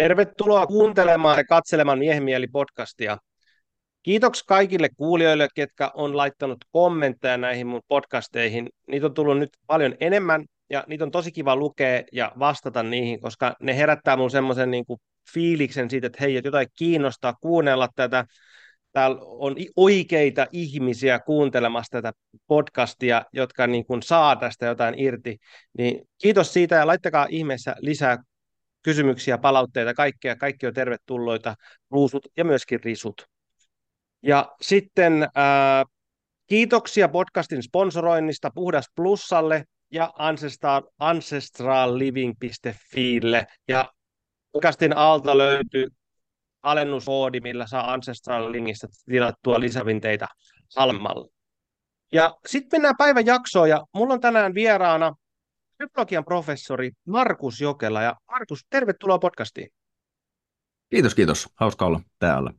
Tervetuloa kuuntelemaan ja katselemaan Miehimieli podcastia. Kiitoksi kaikille kuulijoille, ketkä on laittanut kommentteja näihin mun podcasteihin. Niitä on tullut nyt paljon enemmän ja niitä on tosi kiva lukea ja vastata niihin, koska ne herättää mun semmoisen niin fiiliksen siitä, että hei, että jotain kiinnostaa kuunnella tätä. Täällä on oikeita ihmisiä kuuntelemassa tätä podcastia, jotka niin kuin saa tästä jotain irti. Niin kiitos siitä ja laittakaa ihmeessä lisää kysymyksiä, palautteita, kaikkea, kaikki on tervetulloita, ruusut ja myöskin risut. Ja sitten ää, kiitoksia podcastin sponsoroinnista Puhdas Plussalle ja Ancestral, ancestralliving.fiille. Ja podcastin alta löytyy alennuskoodi, millä saa Ancestral Linkistä tilattua lisävinteitä halmalla. Ja sitten mennään päivän jaksoon, ja mulla on tänään vieraana psykologian professori Markus Jokela. Ja Markus, tervetuloa podcastiin. Kiitos, kiitos. Hauska olla täällä.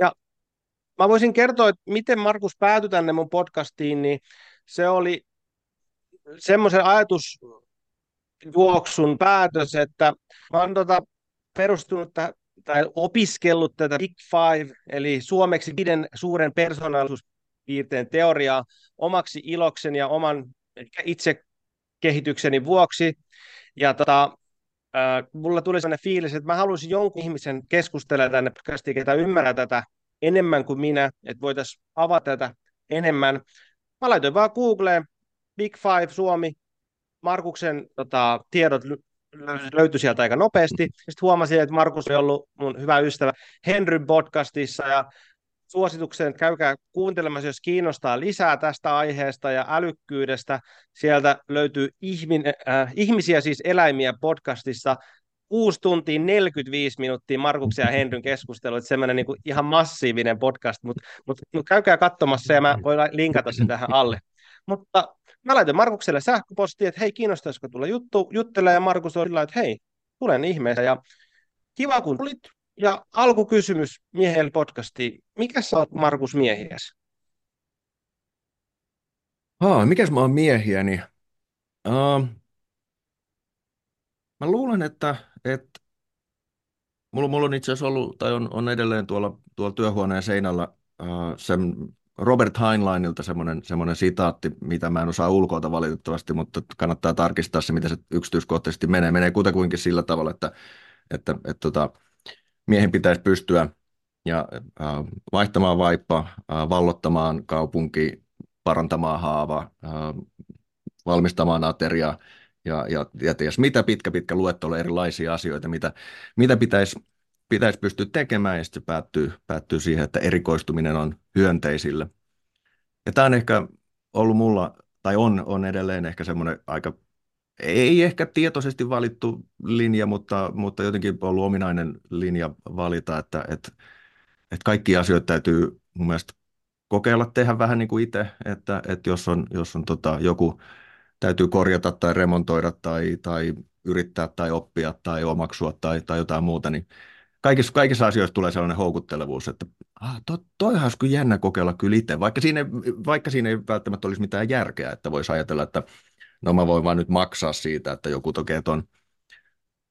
Ja mä voisin kertoa, että miten Markus päätyi tänne mun podcastiin, niin se oli semmoisen ajatusjuoksun päätös, että mä oon tota perustunut tähän, tai opiskellut tätä Big Five, eli suomeksi viiden suuren persoonallisuuspiirteen teoriaa omaksi iloksen ja oman itse kehitykseni vuoksi. Ja tota, äh, mulla tuli sellainen fiilis, että mä haluaisin jonkun ihmisen keskustella tänne podcastiin, ketä ymmärrää tätä enemmän kuin minä, että voitaisiin avata tätä enemmän. Mä laitoin vaan Googleen Big Five Suomi, Markuksen tota, tiedot löytyi sieltä aika nopeasti. Sitten huomasin, että Markus on ollut mun hyvä ystävä Henry podcastissa ja suosituksen, käykää kuuntelemassa, jos kiinnostaa lisää tästä aiheesta ja älykkyydestä. Sieltä löytyy ihmin, äh, ihmisiä, siis eläimiä podcastissa, 6 tuntia 45 minuuttia Markuksen ja Henryn keskustelu, että semmoinen niin kuin ihan massiivinen podcast, mutta mut, mut käykää katsomassa ja mä voin linkata sen tähän alle. Mutta mä laitoin Markukselle sähköpostia, että hei, kiinnostaisiko tulla juttu, juttelemaan, ja Markus on sillä että hei, tulen ihmeessä, ja kiva kun tulit, ja alkukysymys miehelle podcastiin. Mikä sä oot Markus miehiäs? Haa, mikäs mä oon miehiäni? Uh, mä luulen, että, että mulla, mulla on itse asiassa ollut, tai on, on edelleen tuolla, tuolla työhuoneen seinällä uh, sen Robert Heinleinilta semmoinen, semmoinen sitaatti, mitä mä en osaa ulkoilta valitettavasti, mutta kannattaa tarkistaa se, mitä se yksityiskohtaisesti menee. Menee kutakuinkin sillä tavalla, että, että, että, että tota, miehen pitäisi pystyä ja äh, vaihtamaan vaippa, äh, vallottamaan kaupunki, parantamaan haava, äh, valmistamaan ateriaa ja, ja, ja ties mitä pitkä pitkä luettelo erilaisia asioita, mitä, mitä pitäisi, pitäisi pystyä tekemään ja sitten se päättyy, päättyy siihen, että erikoistuminen on hyönteisille. Ja tämä on ehkä ollut mulla, tai on, on edelleen ehkä semmoinen aika ei ehkä tietoisesti valittu linja, mutta, mutta jotenkin ollut ominainen linja valita, että, että, että kaikki asioita täytyy mun mielestä kokeilla tehdä vähän niin kuin itse, että, että jos on, jos on tota, joku täytyy korjata tai remontoida tai, tai yrittää tai oppia tai omaksua tai, tai jotain muuta, niin kaikissa, kaikissa asioissa tulee sellainen houkuttelevuus, että ah, to, toihan olisi kyllä jännä kokeilla kyllä itse, vaikka siinä, vaikka siinä ei välttämättä olisi mitään järkeä, että voisi ajatella, että no mä voin vaan nyt maksaa siitä, että joku tekee ton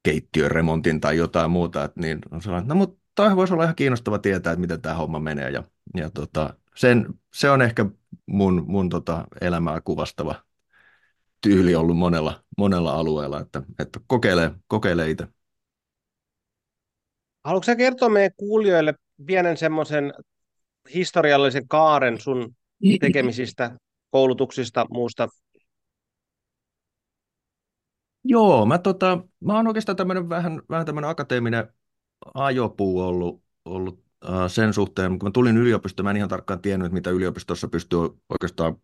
keittiön remontin tai jotain muuta, että niin on sellainen, että no mutta toi voisi olla ihan kiinnostava tietää, että miten tämä homma menee ja, ja tota, sen, se on ehkä mun, mun tota elämää kuvastava tyyli ollut monella, monella alueella, että, että kokeilee, kokeilee itse. Haluatko kertoa meidän kuulijoille pienen semmoisen historiallisen kaaren sun tekemisistä, koulutuksista, muusta Joo, mä, tota, mä oon oikeastaan tämmönen vähän, vähän tämmöinen akateeminen ajopuu ollut, ollut äh, sen suhteen. Kun mä tulin yliopistoon, mä en ihan tarkkaan tiennyt, mitä yliopistossa pystyy oikeastaan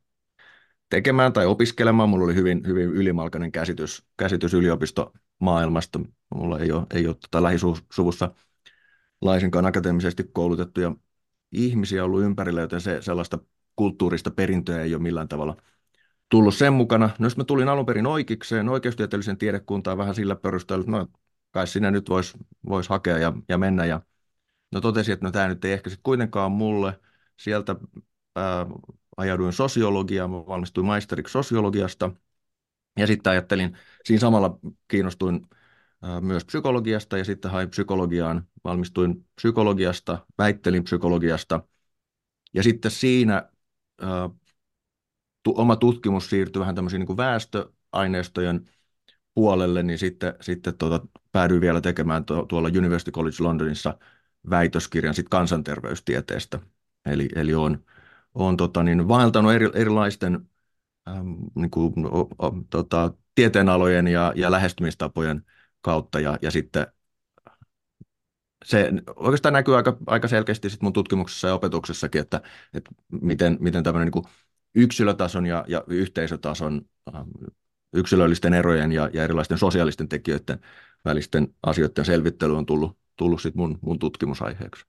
tekemään tai opiskelemaan. Mulla oli hyvin, hyvin ylimalkainen käsitys, käsitys yliopistomaailmasta. Mulla ei ole, ei ole tota lähisuvussa laisinkaan akateemisesti koulutettuja ihmisiä ollut ympärillä, joten se, sellaista kulttuurista perintöä ei ole millään tavalla – tullut sen mukana. No jos mä tulin alun perin oikeikseen, oikeustieteellisen tiedekuntaan vähän sillä perusteella, että no kai sinä nyt voisi vois hakea ja, ja mennä. Ja no totesin, että no tämä nyt ei ehkä sitten kuitenkaan mulle. Sieltä ää, ajauduin sosiologiaan, mä valmistuin maisteriksi sosiologiasta. Ja sitten ajattelin, siinä samalla kiinnostuin myös psykologiasta ja sitten hain psykologiaan, valmistuin psykologiasta, väittelin psykologiasta ja sitten siinä tu, oma tutkimus siirtyi vähän tämmöisiin niin kuin väestöaineistojen puolelle, niin sitten, sitten tuota, päädyin vielä tekemään tuolla University College Londonissa väitöskirjan sit kansanterveystieteestä. Eli, eli olen, olen tota, niin, vaeltanut eri, erilaisten äm, niin kuin, o, o, tota, tieteenalojen ja, ja lähestymistapojen kautta ja, ja sitten se oikeastaan näkyy aika, aika selkeästi sit mun tutkimuksessa ja opetuksessakin, että, että miten, miten tämmöinen niin yksilötason ja, ja yhteisötason ähm, yksilöllisten erojen ja, ja erilaisten sosiaalisten tekijöiden välisten asioiden selvittely on tullut, tullut sit mun, mun tutkimusaiheeksi.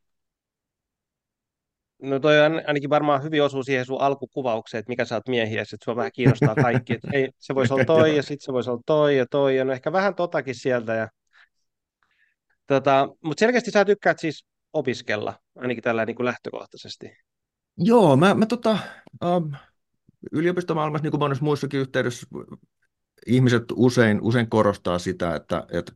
No toi on ainakin varmaan hyvin osuu siihen sun alkukuvaukseen, että mikä sä oot miehiä, että sua vähän kiinnostaa kaikki, että hei, se voisi olla toi ja sitten se voisi olla toi ja toi ja no ehkä vähän totakin sieltä. Ja... Tota, mutta selkeästi sä tykkäät siis opiskella, ainakin tällä niin kuin lähtökohtaisesti. Joo, mä, mä tota, um, yliopistomaailmassa, niin kuin monessa muissakin yhteydessä, ihmiset usein, usein korostaa sitä, että, että,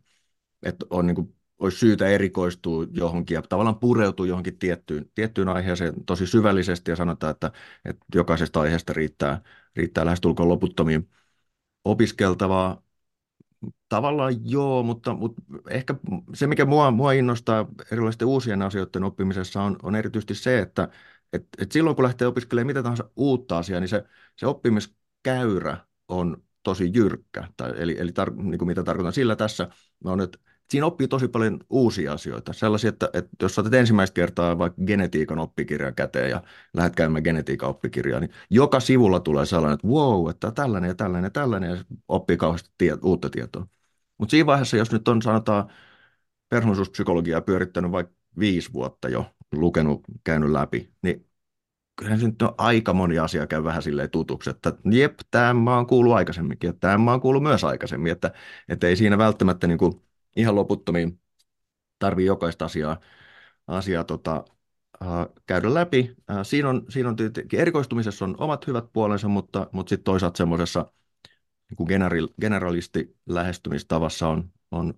että on niin kuin, olisi syytä erikoistua johonkin ja tavallaan pureutua johonkin tiettyyn, tiettyyn aiheeseen tosi syvällisesti ja sanotaan, että, että jokaisesta aiheesta riittää, riittää lähestulkoon loputtomiin opiskeltavaa. Tavallaan joo, mutta, mutta ehkä se, mikä mua, mua innostaa erilaisten uusien asioiden oppimisessa on, on erityisesti se, että, et, et silloin kun lähtee opiskelemaan mitä tahansa uutta asiaa, niin se, se oppimiskäyrä on tosi jyrkkä. Tai, eli eli tar, niin kuin mitä tarkoitan sillä tässä, on, että siinä oppii tosi paljon uusia asioita. Sellaisia, että, että jos saatat ensimmäistä kertaa vaikka genetiikan oppikirjan käteen ja lähdet käymään genetiikan oppikirjaa, niin joka sivulla tulee sellainen, että wow, että tällainen ja tällainen ja tällainen, ja oppii kauheasti tie, uutta tietoa. Mutta siinä vaiheessa, jos nyt on sanotaan persoonallisuuspsykologiaa pyörittänyt vaikka viisi vuotta jo, lukenut, käynyt läpi, niin kyllähän se nyt on aika moni asia käy vähän silleen tutuksi, että jep, tämä mä oon kuullut aikaisemminkin, että tämä mä oon kuullut myös aikaisemmin, että, että ei siinä välttämättä niin kuin ihan loputtomiin tarvii jokaista asiaa, asiaa tota, äh, käydä läpi. Äh, siinä on, siinä on tietenkin erikoistumisessa on omat hyvät puolensa, mutta, mutta sitten toisaalta semmoisessa niin general, generalisti lähestymistavassa on, on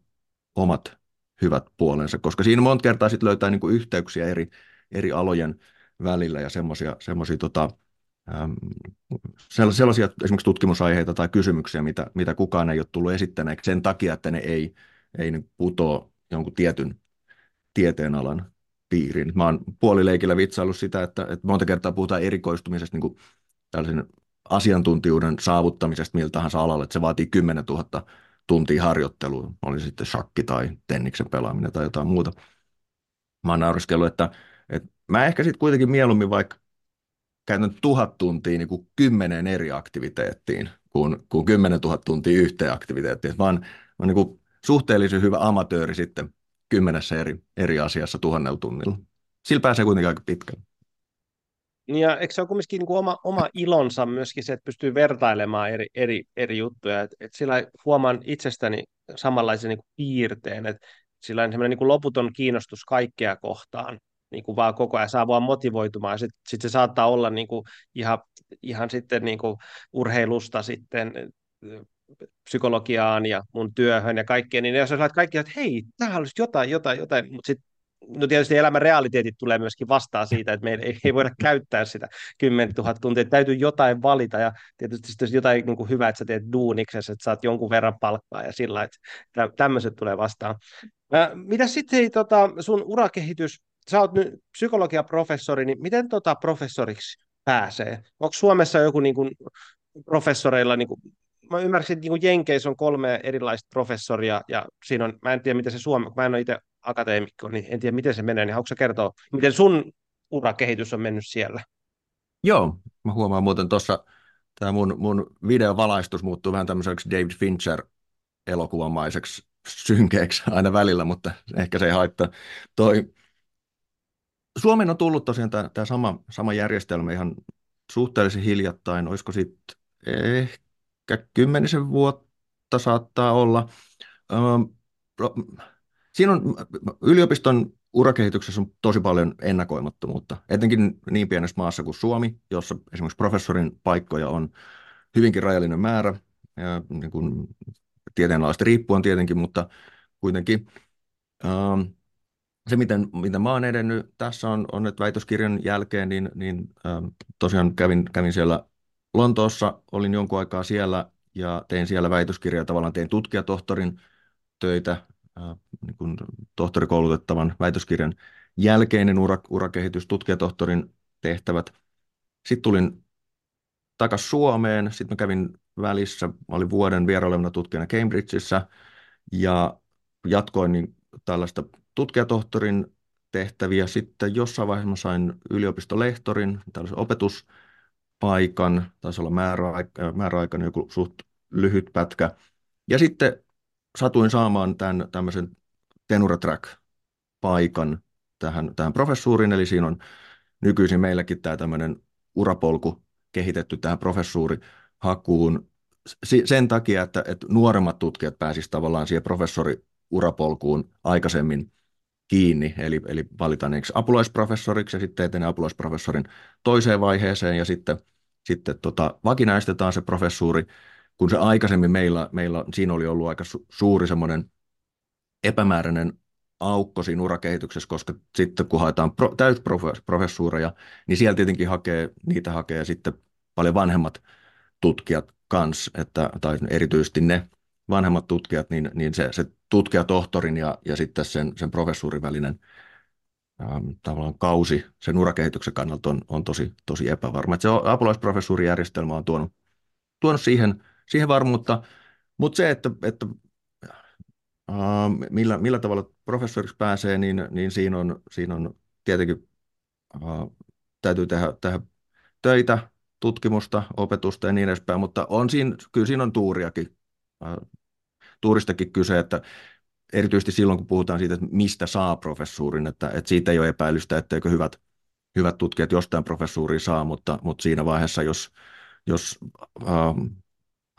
omat hyvät puolensa, koska siinä monta kertaa sitten löytää niin kuin yhteyksiä eri, eri alojen välillä ja semmoisia semmoisia tota, sellaisia esimerkiksi tutkimusaiheita tai kysymyksiä, mitä, mitä kukaan ei ole tullut esittäneeksi sen takia, että ne ei, ei putoa jonkun tietyn tieteenalan piiriin. Mä oon puolileikillä vitsaillut sitä, että, että monta kertaa puhutaan erikoistumisesta niin kuin tällaisen asiantuntijuuden saavuttamisesta miltä tahansa alalle, että se vaatii 10 000 tuntia harjoittelua, oli sitten shakki tai tenniksen pelaaminen tai jotain muuta. Mä oon nauriskellut, että, että mä ehkä sitten kuitenkin mieluummin vaikka käytän tuhat tuntia niin kuin kymmeneen eri aktiviteettiin kuin, kuin 10 000 tuntia yhteen aktiviteettiin. Mä oon, oon niin suhteellisen hyvä amatööri sitten kymmenessä eri, eri asiassa tuhannella tunnilla. Sillä pääsee kuitenkin aika pitkälle. Ja eikö se ole kumminkin niin kuin oma, oma ilonsa myöskin se, että pystyy vertailemaan eri, eri, eri juttuja. Et, et sillä huomaan itsestäni samanlaisen niin kuin piirteen, että sillä on semmoinen niin kuin loputon kiinnostus kaikkea kohtaan, niin kuin vaan koko ajan saa vaan motivoitumaan. Sitten sit se saattaa olla niin kuin ihan, ihan sitten niin kuin urheilusta sitten psykologiaan ja mun työhön ja kaikkeen, niin jos olet kaikki, että hei, tämä olisi jotain, jotain, jotain, mutta sitten no tietysti elämän realiteetit tulee myöskin vastaan siitä, että meidän ei, ei voida käyttää sitä 10 000 tuntia, täytyy jotain valita ja tietysti jos jotain niin kuin hyvää, että sä teet duuniksessa, että saat jonkun verran palkkaa ja sillä, että tämmöiset tulee vastaan. mitä sitten tota, sun urakehitys, sä oot nyt psykologiaprofessori, niin miten tota professoriksi pääsee? Onko Suomessa joku niin kuin, professoreilla niin kuin, mä ymmärsin, että niin Jenkeissä on kolme erilaista professoria, ja siinä on, mä en tiedä, miten se Suomi, mä en ole itse akateemikko, niin en tiedä, miten se menee, niin haluatko kertoa, miten sun urakehitys on mennyt siellä? Joo, mä huomaan muuten tuossa, tämä mun, mun videovalaistus muuttuu vähän tämmöiseksi David Fincher elokuvamaiseksi synkeäksi aina välillä, mutta ehkä se ei haittaa. Toi, Suomeen on tullut tosiaan tämä, tämä sama, sama järjestelmä ihan suhteellisen hiljattain, olisiko sitten ehkä kymmenisen vuotta saattaa olla. Siinä on yliopiston urakehityksessä on tosi paljon ennakoimattomuutta, etenkin niin pienessä maassa kuin Suomi, jossa esimerkiksi professorin paikkoja on hyvinkin rajallinen määrä, ja niin kuin tieteenalaista riippuen tietenkin, mutta, kuitenkin. Ähm, se, miten, miten mä oon edennyt tässä on, on että väitöskirjan jälkeen, niin, niin ähm, tosiaan kävin, kävin siellä Lontoossa, olin jonkun aikaa siellä ja tein siellä väitöskirjaa, tavallaan tein tutkijatohtorin töitä, niin kuin tohtorikoulutettavan väitöskirjan jälkeinen ura, urakehitys, tutkijatohtorin tehtävät. Sitten tulin takaisin Suomeen, sitten mä kävin välissä, mä olin vuoden vierailevana tutkijana Cambridgeissa ja jatkoin niin tällaista tutkijatohtorin tehtäviä. Sitten jossain vaiheessa mä sain yliopistolehtorin, tällaisen opetuspaikan, taisi olla määräaika, määräaikainen joku suht lyhyt pätkä. Ja sitten satuin saamaan tämän tämmöisen Tenura Track-paikan tähän, tähän professuuriin, eli siinä on nykyisin meilläkin tämä tämmöinen urapolku kehitetty tähän professuurihakuun sen takia, että, että nuoremmat tutkijat pääsisivät tavallaan siihen professoriurapolkuun aikaisemmin kiinni, eli, eli valitaan apulaisprofessoriksi ja sitten etenee apulaisprofessorin toiseen vaiheeseen ja sitten, sitten tota, vakinaistetaan se professuuri, kun se aikaisemmin meillä, meillä siinä oli ollut aika su, suuri semmoinen epämääräinen aukko siinä urakehityksessä, koska sitten kun haetaan pro, täysprofessuureja, niin siellä tietenkin hakee, niitä hakee sitten paljon vanhemmat tutkijat kanssa, että, tai erityisesti ne vanhemmat tutkijat, niin, niin se, se tutkijatohtorin ja, ja sitten sen, sen professuurin välinen ähm, tavallaan kausi sen urakehityksen kannalta on, on tosi, tosi epävarma. Että se apulaisprofessuurijärjestelmä on tuonut, tuonut siihen, siihen varmuutta, mutta se, että, että äh, millä, millä tavalla professoriksi pääsee, niin, niin siinä, on, siinä on tietenkin äh, täytyy tehdä, tehdä töitä, tutkimusta, opetusta ja niin edespäin, mutta on siinä, kyllä siinä on tuuriakin, äh, tuuristakin kyse, että erityisesti silloin, kun puhutaan siitä, että mistä saa professuurin, että, että siitä ei ole epäilystä, etteikö hyvät, hyvät tutkijat jostain professuuria saa, mutta, mutta siinä vaiheessa, jos, jos ähm,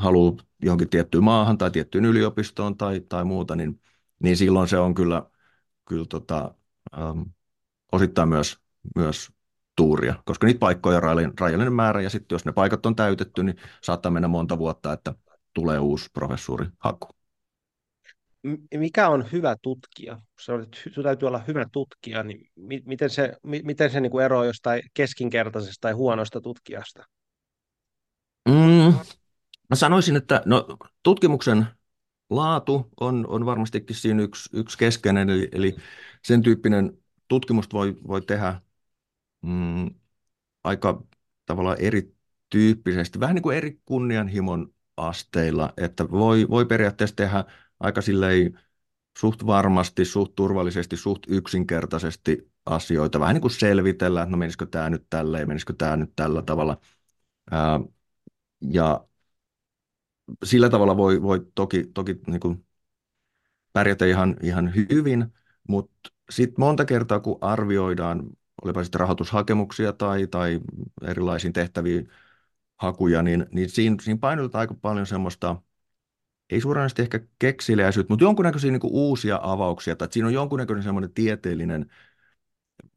haluaa johonkin tiettyyn maahan tai tiettyyn yliopistoon tai, tai muuta, niin, niin silloin se on kyllä, kyllä tota, ähm, osittain myös, myös tuuria, koska niitä paikkoja on rajallinen määrä, ja sitten jos ne paikat on täytetty, niin saattaa mennä monta vuotta, että tulee uusi professuuri haku. Mikä on hyvä tutkija? Sinun täytyy olla hyvä tutkija, niin miten se, miten se niin kuin eroaa jostain keskinkertaisesta tai huonosta tutkijasta? Mm, mä sanoisin, että no, tutkimuksen laatu on, on varmastikin siinä yksi, yksi keskeinen, eli, eli sen tyyppinen tutkimusta voi, voi tehdä mm, aika tavallaan erityyppisesti, vähän niin kuin eri kunnianhimon asteilla, että voi, voi periaatteessa tehdä aika silleen suht varmasti, suht turvallisesti, suht yksinkertaisesti asioita, vähän niin kuin selvitellä, että no menisikö tämä nyt tälleen, menisikö tämä nyt tällä tavalla. Ää, ja sillä tavalla voi, voi toki, toki niin kuin pärjätä ihan, ihan hyvin, mutta sitten monta kertaa, kun arvioidaan olipa sitten rahoitushakemuksia tai, tai erilaisiin tehtäviin hakuja, niin, niin siinä, siinä painotetaan aika paljon semmoista, ei suoranaisesti ehkä keksiliäisyyttä, mutta jonkunnäköisiä niin uusia avauksia, tai siinä on jonkunnäköinen semmoinen tieteellinen,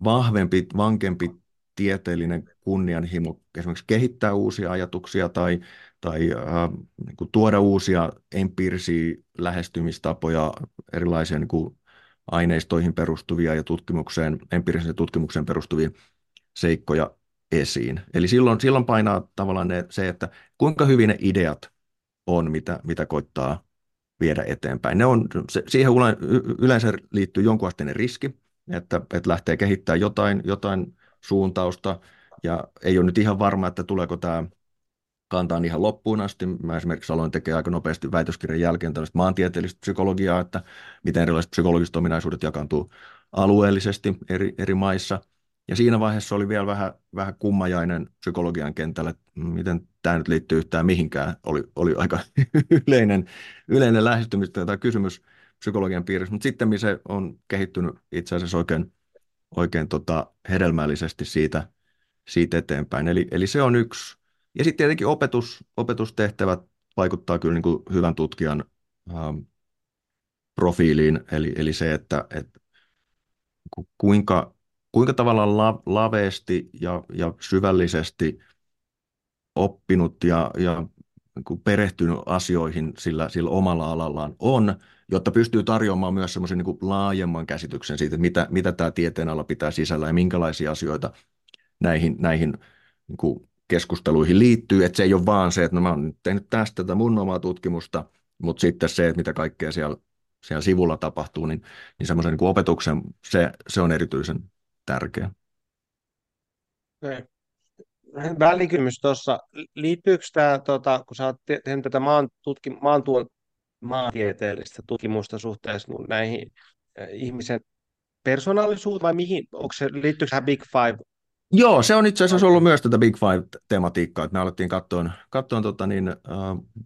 vahvempi, vankempi tieteellinen kunnianhimo esimerkiksi kehittää uusia ajatuksia tai, tai äh, niin kuin tuoda uusia empiirisiä lähestymistapoja, erilaisia niin kuin aineistoihin perustuvia ja tutkimukseen, empiiriseen tutkimukseen perustuvia seikkoja esiin. Eli silloin, silloin painaa tavallaan ne, se, että kuinka hyvin ne ideat on, mitä, mitä koittaa viedä eteenpäin. Ne on, se, siihen yleensä liittyy jonkunasteinen riski, että, että lähtee kehittämään jotain, jotain suuntausta, ja ei ole nyt ihan varma, että tuleeko tämä kantaa ihan loppuun asti. Mä esimerkiksi aloin tekemään aika nopeasti väitöskirjan jälkeen tällaista maantieteellistä psykologiaa, että miten erilaiset psykologiset ominaisuudet jakaantuu alueellisesti eri, eri maissa. Ja siinä vaiheessa oli vielä vähän, vähän kummajainen psykologian kentällä, että miten tämä nyt liittyy yhtään mihinkään. Oli, oli aika yleinen, yleinen lähestymistä tai kysymys psykologian piirissä, mutta sitten se on kehittynyt itse asiassa oikein, oikein tota hedelmällisesti siitä, siitä eteenpäin. Eli, eli se on yksi, ja sitten tietenkin opetus, opetustehtävät vaikuttaa kyllä niin kuin hyvän tutkijan ähm, profiiliin, eli, eli se, että, että kuinka, kuinka tavallaan la, laveesti ja, ja syvällisesti oppinut ja, ja niin perehtynyt asioihin sillä, sillä omalla alallaan on, jotta pystyy tarjoamaan myös semmoisen niin laajemman käsityksen siitä, mitä, mitä tämä tieteenala pitää sisällä ja minkälaisia asioita näihin, näihin niin kuin keskusteluihin liittyy. Että se ei ole vaan se, että no mä oon nyt tehnyt tästä tätä mun omaa tutkimusta, mutta sitten se, että mitä kaikkea siellä, siellä sivulla tapahtuu, niin, niin semmoisen niin opetuksen se, se on erityisen tärkeä. Välikymys tuossa, liittyykö tämä, tota, kun sä oot tehnyt tätä maan, tutki, maantuon, maantieteellistä tutkimusta suhteessa näihin äh, ihmisen persoonallisuuteen vai mihin, onko se, liittyykö tähän Big Five Joo, se on itse asiassa ollut myös tätä Big Five-tematiikkaa, että me alettiin katsoa, katsoa tota niin, äh,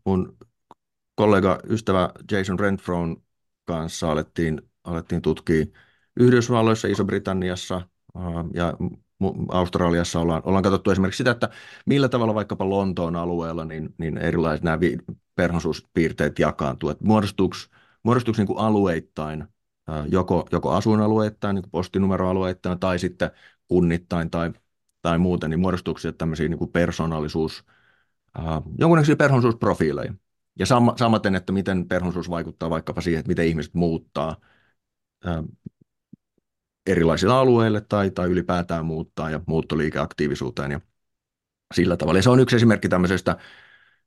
mun kollega, ystävä Jason Renfron kanssa alettiin, alettiin tutkia Yhdysvalloissa, Iso-Britanniassa äh, ja Australiassa ollaan, ollaan katsottu esimerkiksi sitä, että millä tavalla vaikkapa Lontoon alueella niin, niin erilaiset nämä perhonsuuspiirteet jakaantuu. Että muodostuuko, muodostuuko niin kuin alueittain, äh, joko, joko asuinalueittain, niin kuin postinumeroalueittain, tai sitten kunnittain tai, tai muuten, niin muodostuuko sieltä tämmöisiä niin persoonallisuus, äh, jonkunnäköisiä persoonallisuusprofiileja. Ja sam- samaten, että miten persoonallisuus vaikuttaa vaikkapa siihen, että miten ihmiset muuttaa äh, erilaisille alueille tai, tai ylipäätään muuttaa ja muuttoliikeaktiivisuuteen ja sillä tavalla. Ja se on yksi esimerkki tämmöisestä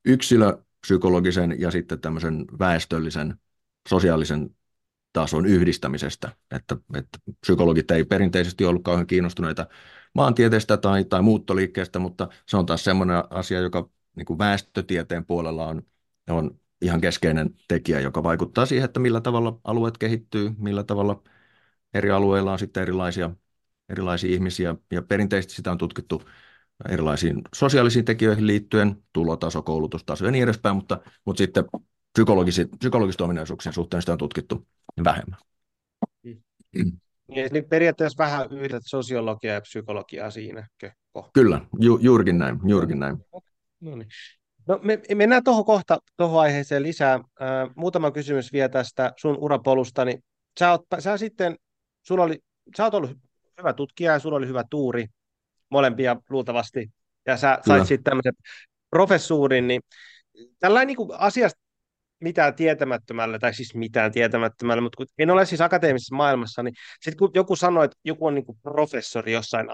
yksilöpsykologisen ja sitten tämmöisen väestöllisen sosiaalisen tason yhdistämisestä, että, että psykologit ei perinteisesti ollut kauhean kiinnostuneita maantieteestä tai, tai muuttoliikkeestä, mutta se on taas semmoinen asia, joka niin kuin väestötieteen puolella on, on ihan keskeinen tekijä, joka vaikuttaa siihen, että millä tavalla alueet kehittyy, millä tavalla eri alueilla on sitten erilaisia, erilaisia ihmisiä, ja perinteisesti sitä on tutkittu erilaisiin sosiaalisiin tekijöihin liittyen, tulotaso, koulutustaso ja niin edespäin, mutta, mutta sitten psykologisten ominaisuuksien suhteen sitä on tutkittu vähemmän. Mm. Niin, periaatteessa vähän yhdät sosiologiaa ja psykologiaa siinä. Kyllä, ju, juurikin näin. Juurikin näin. No niin. No, me, mennään tuohon kohta tuohon aiheeseen lisää. Äh, muutama kysymys vielä tästä sun urapolusta. Niin sä, oot, sä sitten, sulla oli, sä oot ollut hyvä tutkija ja sulla oli hyvä tuuri, molempia luultavasti, ja sä sait sitten tämmöisen professuurin, niin tällainen niin asiasta mitään tietämättömällä, tai siis mitään tietämättömällä, mutta kun en ole siis akateemisessa maailmassa, niin sitten kun joku sanoo, että joku on niin kuin professori jossain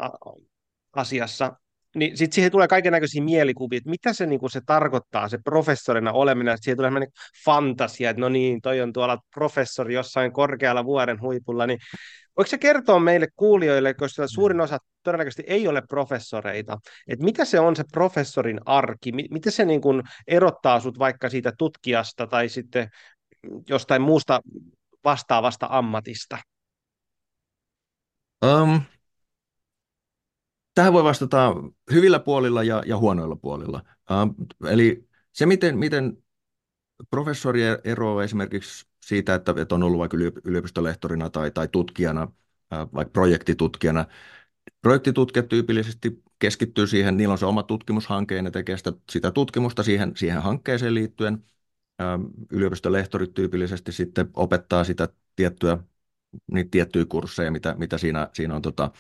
asiassa, niin sitten siihen tulee kaiken näköisiä mielikuvia, että mitä se, niin kuin se tarkoittaa, se professorina oleminen, että siihen tulee niin fantasia, että no niin, toi on tuolla professori jossain korkealla vuoden huipulla, niin Voiko se kertoa meille kuulijoille, koska suurin osa todennäköisesti ei ole professoreita, että mitä se on se professorin arki, miten se niin kuin erottaa sut vaikka siitä tutkijasta tai sitten jostain muusta vastaavasta ammatista? Um, tähän voi vastata hyvillä puolilla ja, ja huonoilla puolilla. Um, eli se, miten, miten professori eroaa esimerkiksi siitä, että, on ollut vaikka yliopistolehtorina tai, tai tutkijana, vaikka projektitutkijana. Projektitutkijat tyypillisesti keskittyy siihen, niillä on se oma tutkimushanke ja ne tekee sitä, sitä tutkimusta siihen, siihen hankkeeseen liittyen. Yliopistolehtorit tyypillisesti sitten opettaa sitä tiettyä, niitä tiettyjä kursseja, mitä, mitä siinä, siinä on tota,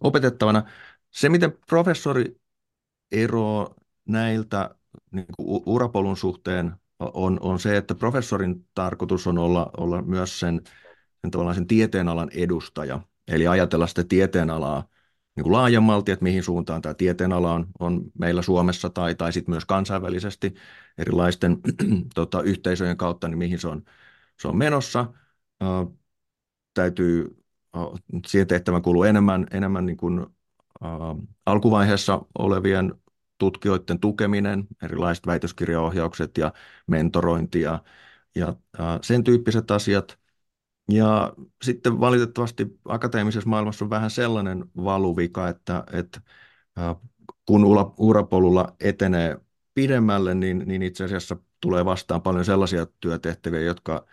opetettavana. Se, miten professori eroaa näiltä niin urapolun suhteen on, on se, että professorin tarkoitus on olla, olla myös sen, sen, tavallaan sen tieteenalan edustaja, eli ajatella sitä tieteenalaa niin kuin laajemmalti, että mihin suuntaan tämä tieteenala on, on meillä Suomessa tai, tai sitten myös kansainvälisesti erilaisten tota, yhteisöjen kautta, niin mihin se on, se on menossa. Uh, täytyy, uh, siihen tehtävän kuuluu enemmän, enemmän niin kuin, alkuvaiheessa olevien tutkijoiden tukeminen, erilaiset väitöskirjaohjaukset ja mentorointi ja, ja sen tyyppiset asiat. Ja sitten valitettavasti akateemisessa maailmassa on vähän sellainen valuvika, että, että kun urapolulla etenee pidemmälle, niin, niin itse asiassa tulee vastaan paljon sellaisia työtehtäviä, jotka,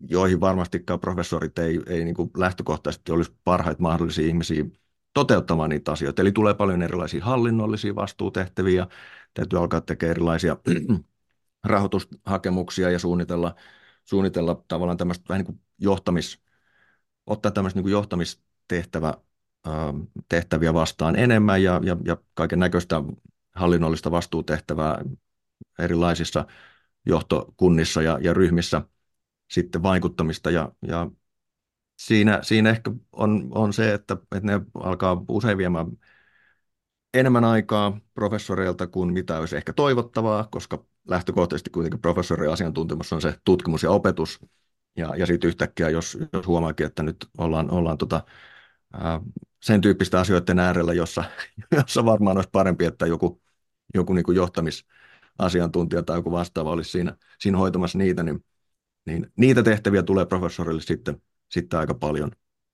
joihin varmastikaan professorit ei, ei niin kuin lähtökohtaisesti olisi parhaita mahdollisia ihmisiä toteuttamaan niitä asioita. Eli tulee paljon erilaisia hallinnollisia vastuutehtäviä, täytyy alkaa tekemään erilaisia rahoitushakemuksia ja suunnitella, suunnitella tavallaan tämmöistä vähän niin kuin johtamis, ottaa tämmöistä niin kuin johtamistehtävä, tehtäviä vastaan enemmän ja, ja, ja kaiken näköistä hallinnollista vastuutehtävää erilaisissa johtokunnissa ja, ja ryhmissä sitten vaikuttamista ja, ja siinä, siinä ehkä on, on se, että, että ne alkaa usein viemään enemmän aikaa professoreilta kuin mitä olisi ehkä toivottavaa, koska lähtökohtaisesti kuitenkin professorin asiantuntemus on se tutkimus ja opetus. Ja, ja sitten yhtäkkiä, jos, jos huomaakin, että nyt ollaan, ollaan tota, ää, sen tyyppistä asioiden äärellä, jossa, jossa varmaan olisi parempi, että joku, joku niin kuin johtamisasiantuntija tai joku vastaava olisi siinä, siinä hoitamassa niitä, niin, niin niitä tehtäviä tulee professorille sitten, sitten aika paljon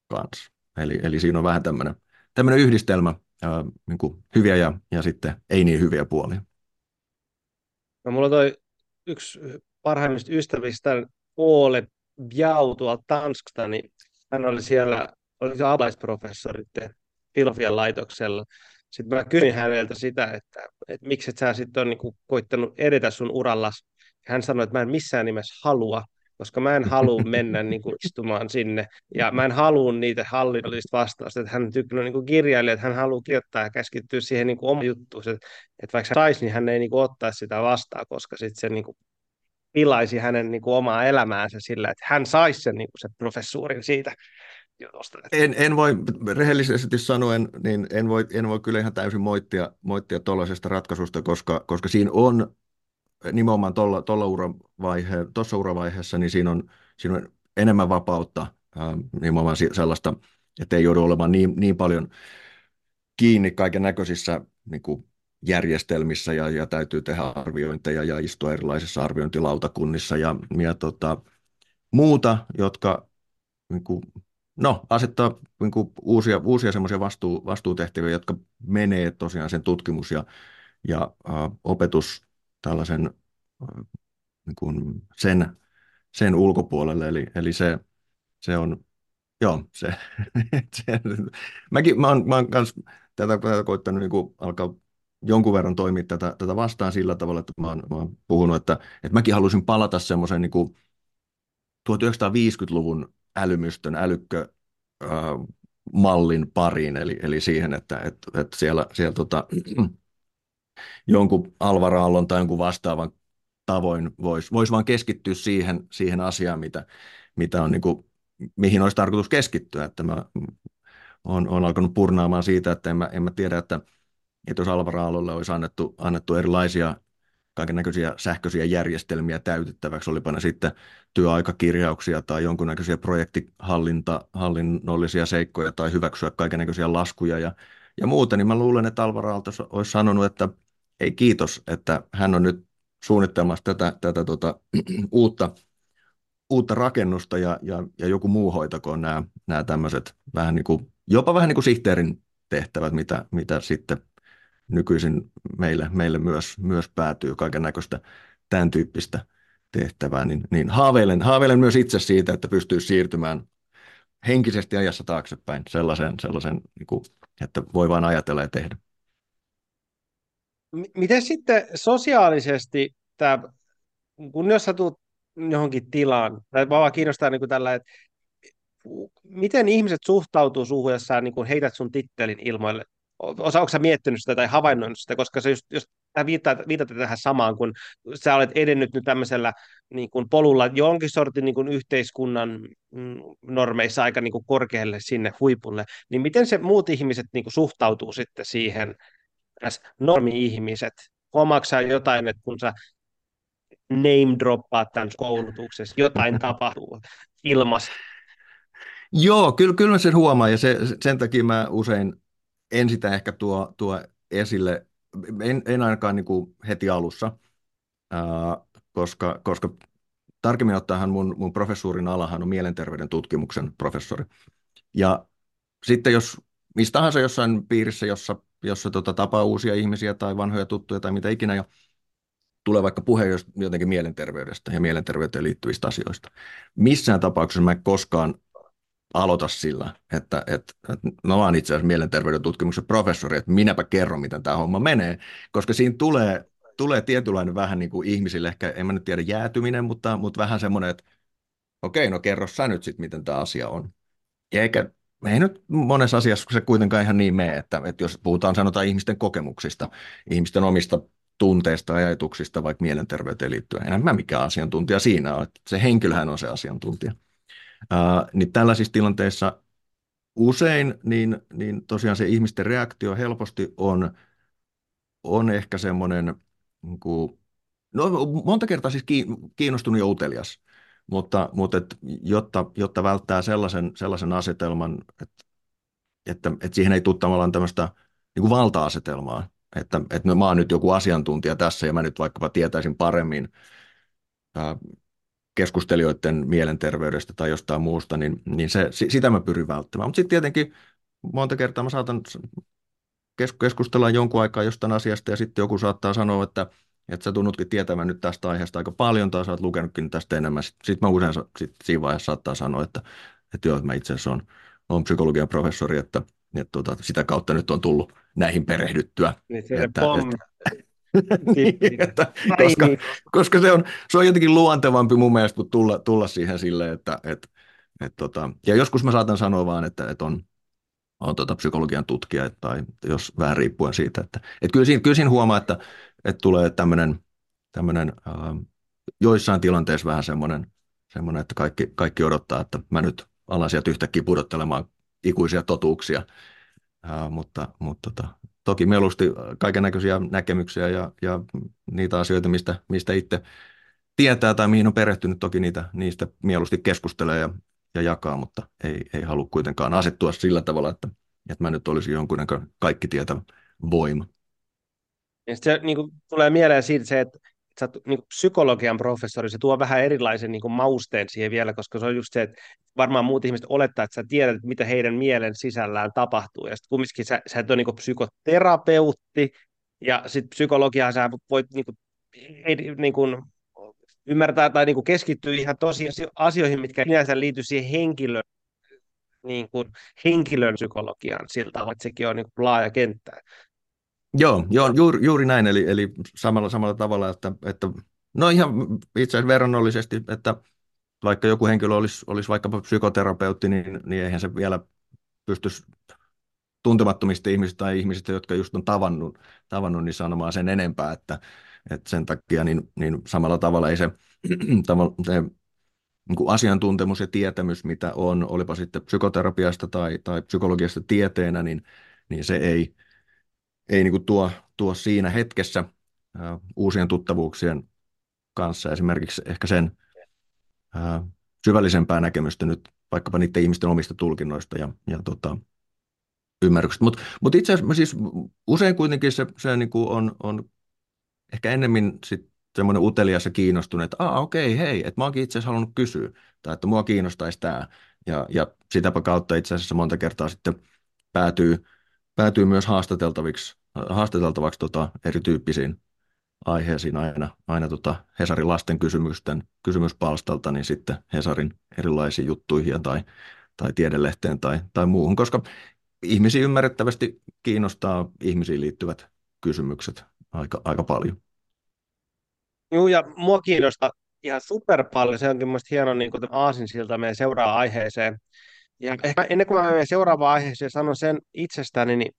kanssa. Eli, eli siinä on vähän tämmöinen, tämmöinen yhdistelmä ää, niin kuin hyviä ja, ja sitten ei niin hyviä puolia. No, mulla toi yksi parhaimmista ystävistä, Ole Biau tuolta Tanskasta, niin hän oli siellä, oli se apulaisprofessori filofian laitoksella. Sitten mä kysyin häneltä sitä, että, että miksi et sä sitten on niin koittanut edetä sun urallas. Hän sanoi, että mä en missään nimessä halua koska mä en halua mennä niin kuin, istumaan sinne, ja mä en halua niitä hallinnollista vastausta, että hän tykkää niin kuin kirjailija, että hän haluaa kirjoittaa ja keskittyä siihen niin kuin oma juttuun, että, että vaikka hän saisi, niin hän ei niin kuin, ottaa sitä vastaan, koska sitten se niin kuin, pilaisi hänen niin kuin, omaa elämäänsä sillä, että hän saisi sen, niin kuin, sen professuurin siitä jutusta. En, en voi rehellisesti sanoen, niin en voi, en voi kyllä ihan täysin moittia, moittia tuollaisesta ratkaisusta, koska, koska siinä on nimenomaan tuolla, tuolla uravaihe, tuossa uravaiheessa, niin siinä on, siinä on enemmän vapautta, nimenomaan sellaista, että ei joudu olemaan niin, niin paljon kiinni kaiken näköisissä niin kuin järjestelmissä ja, ja täytyy tehdä arviointeja ja istua erilaisissa arviointilautakunnissa ja, ja tota, muuta, jotka niin kuin, no, asettaa niin kuin uusia, uusia semmoisia vastuu, vastuutehtäviä, jotka menee tosiaan sen tutkimus- ja, ja ä, opetus tällaisen niin kuin sen, sen ulkopuolelle. Eli, eli se, se on, joo, se, se mäkin, mä oon, mä oon kans tätä, tätä koittanut niin alkaa jonkun verran toimia tätä, tätä vastaan sillä tavalla, että mä oon, mä oon puhunut, että, että mäkin halusin palata semmoisen niin kuin 1950-luvun älymystön, älykkö, äh, mallin pariin, eli, eli siihen, että, että, että siellä, siellä tota, jonkun Alvaro tai jonkun vastaavan tavoin voisi vois vaan keskittyä siihen, siihen asiaan, mitä, mitä on niin kuin, mihin olisi tarkoitus keskittyä. Että mä olen, olen alkanut purnaamaan siitä, että en mä, en mä tiedä, että, että jos Alvaro olisi annettu, annettu erilaisia kaiken näköisiä sähköisiä järjestelmiä täytettäväksi, olipa ne sitten työaikakirjauksia tai jonkunnäköisiä projektihallinnollisia seikkoja tai hyväksyä kaiken näköisiä laskuja ja, ja muuta, niin mä luulen, että Alvaro olisi sanonut, että ei kiitos, että hän on nyt suunnittelemassa tätä, tätä tota, uutta, uutta rakennusta ja, ja, ja joku muu hoitakoon nämä, nämä tämmöiset vähän niin kuin, jopa vähän niin kuin sihteerin tehtävät, mitä, mitä sitten nykyisin meille, meille myös, myös päätyy kaiken näköistä tämän tyyppistä tehtävää, niin, niin haaveilen, haaveilen myös itse siitä, että pystyy siirtymään henkisesti ajassa taaksepäin sellaisen, sellaisen niin kuin, että voi vain ajatella ja tehdä. Miten sitten sosiaalisesti tämä, kun jos sä tulet johonkin tilaan, tai vaan kiinnostaa niin kuin tällä, että miten ihmiset suhtautuu suuhun, jos sä niin kuin heität sun tittelin ilmoille? Osaatko sä miettinyt sitä tai havainnoinut sitä, koska se just, just viittaa, viitatte tähän samaan, kun sä olet edennyt nyt tämmöisellä niin kuin polulla jonkin sortin niin kuin yhteiskunnan mm, normeissa aika niin kuin korkealle sinne huipulle, niin miten se muut ihmiset niin kuin suhtautuu sitten siihen, normi-ihmiset? Huomaatko jotain, että kun sä name droppaat tämän koulutuksessa, jotain tapahtuu ilmassa? Joo, kyllä, kyllä mä sen huomaan ja se, sen takia mä usein en sitä ehkä tuo, tuo esille, en, en ainakaan niin kuin heti alussa, ää, koska, koska tarkemmin ottaen mun, mun professuurin alahan on mielenterveyden tutkimuksen professori. Ja sitten jos mistä tahansa jossain piirissä, jossa jossa tota, tapaa uusia ihmisiä tai vanhoja tuttuja tai mitä ikinä, ja tulee vaikka puhe jotenkin mielenterveydestä ja mielenterveyteen liittyvistä asioista. Missään tapauksessa mä en koskaan aloita sillä, että, että, että mä oon itse asiassa mielenterveyden tutkimuksen professori, että minäpä kerron, miten tämä homma menee, koska siinä tulee, tulee tietynlainen vähän niin kuin ihmisille, ehkä en mä nyt tiedä jäätyminen, mutta, mutta vähän semmoinen, että okei, no kerro sä nyt sitten, miten tämä asia on. Eikä ei nyt monessa asiassa se kuitenkaan ihan niin mene, että, että jos puhutaan sanotaan ihmisten kokemuksista, ihmisten omista tunteista ja ajatuksista vaikka mielenterveyteen liittyen. Enhän mä mikään asiantuntija siinä ole, se henkilöhän on se asiantuntija. Ää, niin tällaisissa tilanteissa usein niin, niin tosiaan se ihmisten reaktio helposti on, on ehkä semmoinen, niin kuin, no monta kertaa siis kiinnostunut ja utelias, mutta, mutta et, jotta, jotta välttää sellaisen, sellaisen asetelman, että, että, että siihen ei tule tavallaan tämmöistä niin valta-asetelmaa, että, että mä oon nyt joku asiantuntija tässä ja mä nyt vaikkapa tietäisin paremmin ää, keskustelijoiden mielenterveydestä tai jostain muusta, niin, niin se, sitä mä pyrin välttämään. Mutta sitten tietenkin monta kertaa mä saatan keskustella jonkun aikaa jostain asiasta ja sitten joku saattaa sanoa, että, että sä tunnutkin tietämään nyt tästä aiheesta aika paljon tai sä oot lukenutkin tästä enemmän. Sitten sit mä usein sit siinä vaiheessa saattaa sanoa, että, että joo, että mä itse asiassa on, on psykologian professori, että, että tuota, sitä kautta nyt on tullut näihin perehdyttyä. Niin se että, pom, että, että, koska, koska se, on, se on jotenkin luontevampi mun mielestä kuin tulla, tulla siihen silleen, että et, et tota, ja joskus mä saatan sanoa vaan, että, että on, on tota psykologian tutkija tai jos vähän riippuen siitä, että et kyllä, siinä, kyllä siinä huomaa, että, että tulee tämmöinen tämmöinen äh, joissain tilanteissa vähän semmoinen, semmoinen että kaikki, kaikki odottaa, että mä nyt alan sieltä yhtäkkiä pudottelemaan ikuisia totuuksia, äh, mutta, mutta tota, toki mieluusti kaiken näköisiä näkemyksiä ja, ja niitä asioita, mistä, mistä itse tietää tai mihin on perehtynyt, toki niitä, niistä mieluusti keskustelee ja, ja jakaa, mutta ei, ei halua kuitenkaan asettua sillä tavalla, että, että mä nyt olisin jonkun kaikki tietävä voima. Ja se niin kuin, tulee mieleen siitä se, että sä oot niin psykologian professori, se tuo vähän erilaisen niin kuin mausteen siihen vielä, koska se on just se, että varmaan muut ihmiset olettaa, että sä tiedät, mitä heidän mielen sisällään tapahtuu. Ja sitten kumminkin sä, sä et ole niin psykoterapeutti, ja sitten psykologiaa sä voit niin kuin, niin kuin, ymmärtää tai niin kuin keskittyä ihan asioihin, mitkä sinänsä liity siihen henkilön, niin kuin henkilön psykologiaan siltä tavalla, että sekin on niin kuin laaja kenttä. Joo, joo juuri, juuri näin, eli, eli samalla, samalla tavalla, että, että no ihan itse asiassa verrannollisesti, että vaikka joku henkilö olisi, olisi vaikkapa psykoterapeutti, niin, niin eihän se vielä pystyisi tuntemattomista ihmisistä tai ihmisistä, jotka just on tavannut, tavannut niin sanomaan sen enempää, että, että sen takia niin, niin samalla tavalla ei se, se niin kuin asiantuntemus ja tietämys, mitä on, olipa sitten psykoterapiasta tai, tai psykologiasta tieteenä, niin, niin se ei, ei niin kuin tuo, tuo siinä hetkessä ää, uusien tuttavuuksien kanssa esimerkiksi ehkä sen ää, syvällisempää näkemystä nyt vaikkapa niiden ihmisten omista tulkinnoista ja, ja tota, ymmärryksestä. Mutta mut itse asiassa siis usein kuitenkin se, se niin kuin on, on ehkä ennemmin sit semmoinen utelias ja kiinnostunut, että Aa, okei, hei, että mä oonkin itse asiassa halunnut kysyä, tai että mua kiinnostaisi tämä. Ja, ja sitäpä kautta itse asiassa monta kertaa sitten päätyy päätyy myös haastateltaviksi, haastateltavaksi tota, erityyppisiin aiheisiin aina, aina tota Hesarin lasten kysymysten kysymyspalstalta, niin sitten Hesarin erilaisiin juttuihin tai, tai tiedelehteen tai, tai muuhun, koska ihmisiä ymmärrettävästi kiinnostaa ihmisiin liittyvät kysymykset aika, aika paljon. Joo, ja mua kiinnostaa ihan super paljon. Se onkin mielestäni hieno niin aasinsilta meidän seuraa aiheeseen. Ja ehkä ennen kuin mä menen seuraavaan aiheeseen sanon sen itsestäni, niin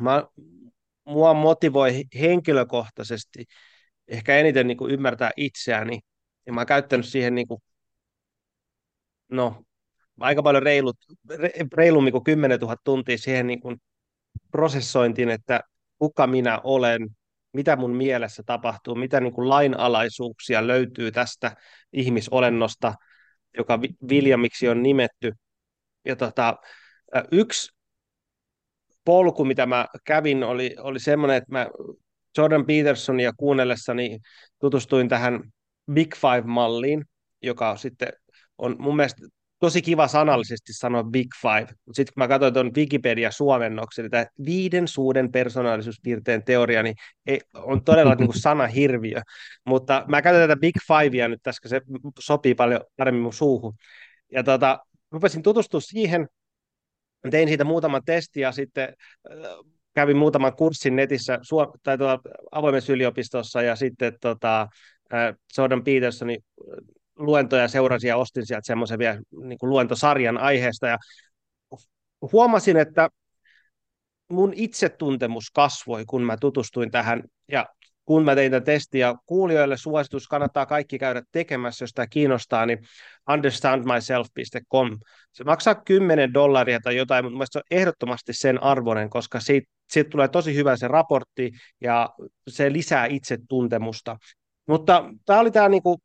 mä, mua motivoi henkilökohtaisesti ehkä eniten niin kuin ymmärtää itseäni. Ja mä oon käyttänyt siihen niin kuin, no, aika paljon reilut, re, reilummin kuin 10 000 tuntia siihen niin kuin prosessointiin, että kuka minä olen, mitä mun mielessä tapahtuu, mitä niin kuin lainalaisuuksia löytyy tästä ihmisolennosta – joka Williamiksi on nimetty. Ja tota, yksi polku, mitä mä kävin, oli, oli semmoinen, että mä Jordan Petersonia kuunnellessani tutustuin tähän Big Five-malliin, joka sitten on mun mielestä tosi kiva sanallisesti sanoa Big Five, mutta sitten kun mä katsoin tuon Wikipedia-suomennoksen, että viiden suuden persoonallisuuspiirteen teoria, niin ei, on todella niin kuin sanahirviö, mutta mä käytän tätä Big Fivea nyt tässä, se sopii paljon paremmin mun suuhun. Ja tota, rupesin tutustua siihen, tein siitä muutaman testin ja sitten äh, kävin muutaman kurssin netissä tai tuolla avoimessa yliopistossa ja sitten tota, äh, Jordan Petersonin luentoja seurasin ja ostin sieltä semmoisen vielä niin kuin luentosarjan aiheesta ja huomasin, että mun itsetuntemus kasvoi, kun mä tutustuin tähän, ja kun mä tein tätä testiä, kuulijoille suositus, kannattaa kaikki käydä tekemässä, jos tämä kiinnostaa, niin understandmyself.com. Se maksaa 10 dollaria tai jotain, mutta se on ehdottomasti sen arvoinen, koska siitä, siitä tulee tosi hyvä se raportti, ja se lisää itsetuntemusta. Mutta tämä oli tämä, niinku,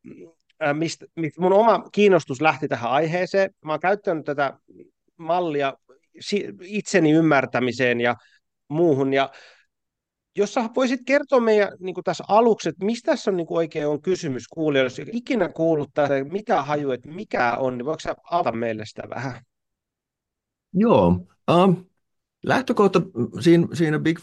mistä, mistä mun oma kiinnostus lähti tähän aiheeseen. Mä oon käyttänyt tätä mallia itseni ymmärtämiseen ja muuhun, ja jos sä voisit kertoa meidän niin kuin tässä aluksi, että mistä tässä on niin kuin oikein on kysymys kuulijoille, jos ikinä kuullut tätä, mikä haju, että mikä on, niin voiko sä avata meille sitä vähän? Joo, um, lähtökohta siinä, siinä Big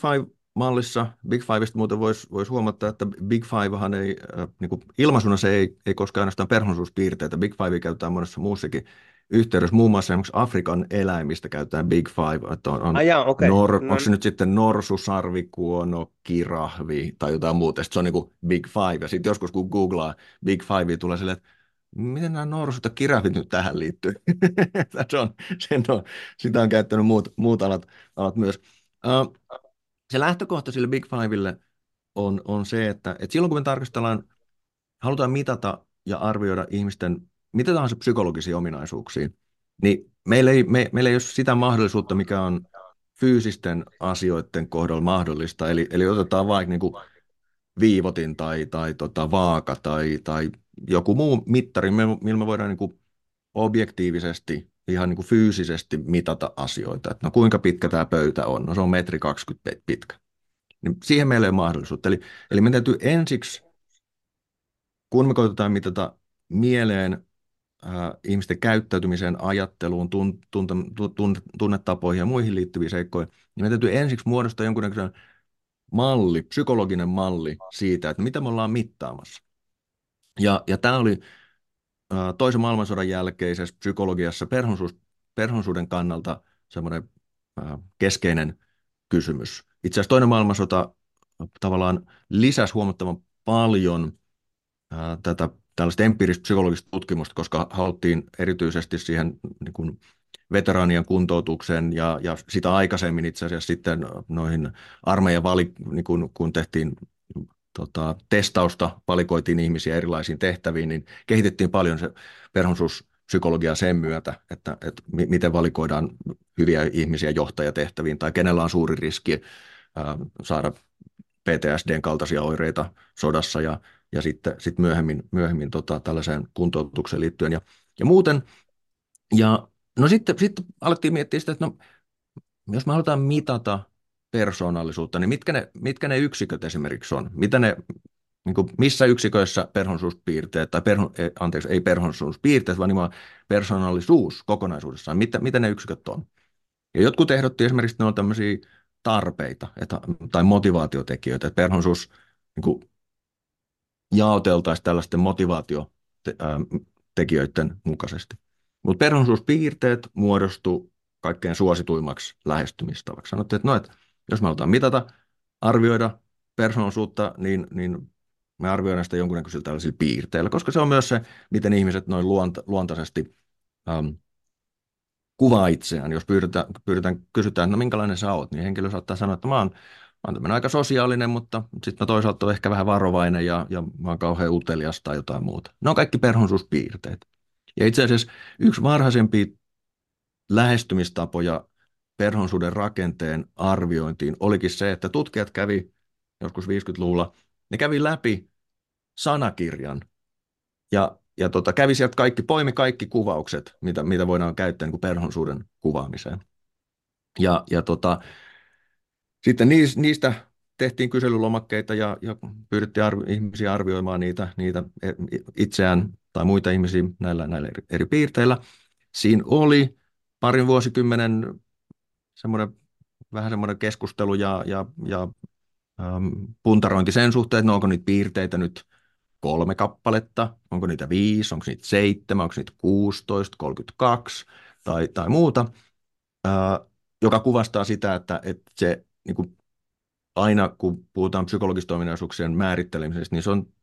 Five-mallissa, Big Fiveista muuten voisi vois huomata, että Big Fivehan ei, äh, niin kuin ilmaisuna se ei, ei koske ainoastaan persoonallisuuspiirteitä, Big Five käytetään monessa muussakin yhteydessä muun muassa esimerkiksi Afrikan eläimistä käytetään Big Five, että on, on ah, jaa, okay. nor, no. onko se nyt sitten norsu, sarvikuono, kirahvi tai jotain muuta, sitten se on niin kuin Big Five, ja sitten joskus kun googlaa Big Five, tulee silleen, että miten nämä norsut ja kirahvit nyt tähän liittyy? se on, sen on, sitä on käyttänyt muut, muut alat, alat myös. Uh, se lähtökohta sille Big Fivelle on, on se, että, että silloin kun me tarkastellaan, halutaan mitata ja arvioida ihmisten mitä tahansa psykologisia ominaisuuksia, niin meillä ei, me, meillä ei ole sitä mahdollisuutta, mikä on fyysisten asioiden kohdalla mahdollista. Eli, eli otetaan vaikka niin kuin viivotin tai, tai tota vaaka tai, tai joku muu mittari, millä me voidaan niin kuin objektiivisesti, ihan niin kuin fyysisesti mitata asioita. Että no kuinka pitkä tämä pöytä on? No se on metri 20 pitkä. Niin siihen meillä ei ole mahdollisuutta. Eli, eli me täytyy ensiksi, kun me koitetaan mitata mieleen äh, ihmisten käyttäytymiseen, ajatteluun, tun, tunte, tun, tunnetapoihin ja muihin liittyviin seikkoihin, niin meidän täytyy ensiksi muodostaa jonkunnäköinen malli, psykologinen malli siitä, että mitä me ollaan mittaamassa. Ja, ja tämä oli toisen maailmansodan jälkeisessä psykologiassa perhonsuus, perhonsuuden kannalta semmoinen keskeinen kysymys. Itse asiassa toinen maailmansota tavallaan lisäsi huomattavan paljon tätä tällaista empiiristä psykologista tutkimusta, koska haluttiin erityisesti siihen niin kuin veteraanien kuntoutukseen ja, ja sitä aikaisemmin itse asiassa sitten noihin armeijan vali, niin kun, kun tehtiin tota, testausta, valikoitiin ihmisiä erilaisiin tehtäviin, niin kehitettiin paljon se perhonsuuspsykologia sen myötä, että, että miten valikoidaan hyviä ihmisiä johtajatehtäviin tai kenellä on suuri riski ää, saada PTSDn kaltaisia oireita sodassa ja ja sitten sit myöhemmin, myöhemmin tota, tällaiseen kuntoutukseen liittyen ja, ja muuten. Ja no sitten, sitten alettiin miettiä sitä, että no, jos me halutaan mitata persoonallisuutta, niin mitkä ne, mitkä ne yksiköt esimerkiksi on? Mitä ne, niin kuin missä yksiköissä perhonsuuspiirteet, tai perhon, anteeksi, ei perhonsuuspiirteet, vaan nimenomaan persoonallisuus kokonaisuudessaan, mitä, mitä ne yksiköt on? Ja jotkut ehdotti esimerkiksi, että ne on tämmöisiä tarpeita että, tai motivaatiotekijöitä, että perhonsuus niin kuin jaoteltaisiin tällaisten motivaatiotekijöiden mukaisesti. Mutta perhonsuuspiirteet muodostu kaikkein suosituimmaksi lähestymistavaksi. Sanottiin, että no, että jos me halutaan mitata, arvioida persoonallisuutta, niin, niin me arvioidaan sitä jonkunnäköisillä tällaisilla piirteillä, koska se on myös se, miten ihmiset noin luonta, luontaisesti äm, kuvaa itseään. Jos pyydetään, pyydetään, kysytään, että no minkälainen sä oot, niin henkilö saattaa sanoa, että mä oon mä oon aika sosiaalinen, mutta sitten mä toisaalta ehkä vähän varovainen ja, ja mä oon kauhean utelias tai jotain muuta. Ne on kaikki perhonsuuspiirteet. Ja itse asiassa yksi varhaisempi lähestymistapoja perhonsuuden rakenteen arviointiin olikin se, että tutkijat kävi joskus 50-luvulla, ne kävi läpi sanakirjan ja, ja tota, kävi sieltä kaikki, poimi kaikki kuvaukset, mitä, mitä voidaan käyttää niin perhonsuuden kuvaamiseen. Ja, ja tota, sitten niistä tehtiin kyselylomakkeita ja, ja pyydettiin arvi, ihmisiä arvioimaan niitä, niitä e, itseään tai muita ihmisiä näillä, näillä eri, eri piirteillä. Siinä oli parin vuosikymmenen semmoinen, vähän semmoinen keskustelu ja, ja, ja ähm, puntarointi sen suhteen, että no onko niitä piirteitä nyt kolme kappaletta, onko niitä viisi, onko niitä seitsemän, onko niitä 16, 32 tai, tai muuta, äh, joka kuvastaa sitä, että, että se niin kuin aina kun puhutaan psykologisten ominaisuuksien määrittelemisestä, niin se, on,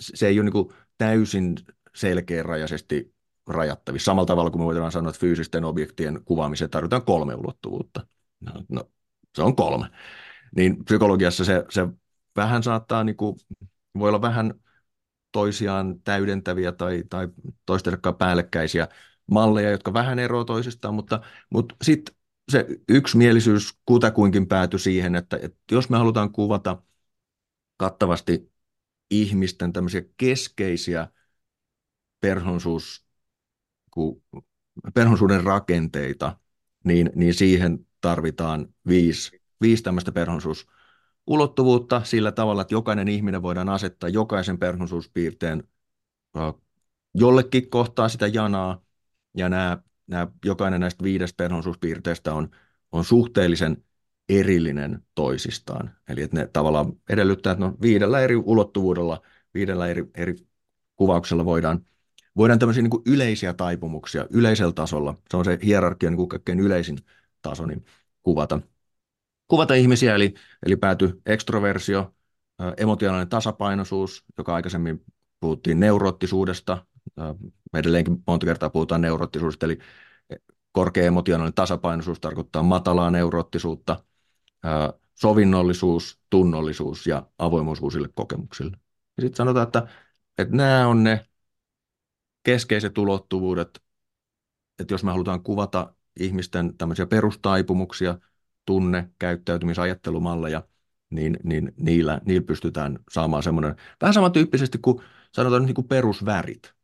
se ei ole niin kuin täysin selkeärajaisesti rajattavissa. Samalla tavalla kuin me voidaan sanoa, että fyysisten objektien kuvaamiseen tarvitaan kolme ulottuvuutta. No, no se on kolme. Niin psykologiassa se, se vähän saattaa, niin kuin, voi olla vähän toisiaan täydentäviä tai, tai toistensa päällekkäisiä malleja, jotka vähän eroavat toisistaan, mutta, mutta sitten se yksimielisyys kutakuinkin päätyi siihen, että, että jos me halutaan kuvata kattavasti ihmisten tämmöisiä keskeisiä perhonsuus, perhonsuuden rakenteita, niin, niin siihen tarvitaan viisi, viisi tämmöistä perhonsuusulottuvuutta sillä tavalla, että jokainen ihminen voidaan asettaa jokaisen perhonsuuspiirteen jollekin kohtaa sitä janaa, ja nämä, nämä, jokainen näistä viidestä perhonsuuspiirteestä on, on suhteellisen erillinen toisistaan. Eli että ne tavallaan edellyttää, että no viidellä eri ulottuvuudella, viidellä eri, eri kuvauksella voidaan, voidaan tämmöisiä niin kuin yleisiä taipumuksia yleisellä tasolla, se on se hierarkia niin kuin kaikkein yleisin taso, niin kuvata, kuvata ihmisiä, eli, eli pääty ekstroversio, emotionaalinen tasapainoisuus, joka aikaisemmin puhuttiin neuroottisuudesta, edelleenkin monta kertaa puhutaan neuroottisuudesta, eli korkea emotionaalinen tasapainoisuus tarkoittaa matalaa neuroottisuutta, sovinnollisuus, tunnollisuus ja avoimuus uusille kokemuksille. Ja sitten sanotaan, että, että nämä on ne keskeiset ulottuvuudet, että jos me halutaan kuvata ihmisten tämmöisiä perustaipumuksia, tunne, käyttäytymisajattelumalleja, niin, niin niillä, niillä pystytään saamaan semmoinen, vähän samantyyppisesti kuin sanotaan niin kuin perusvärit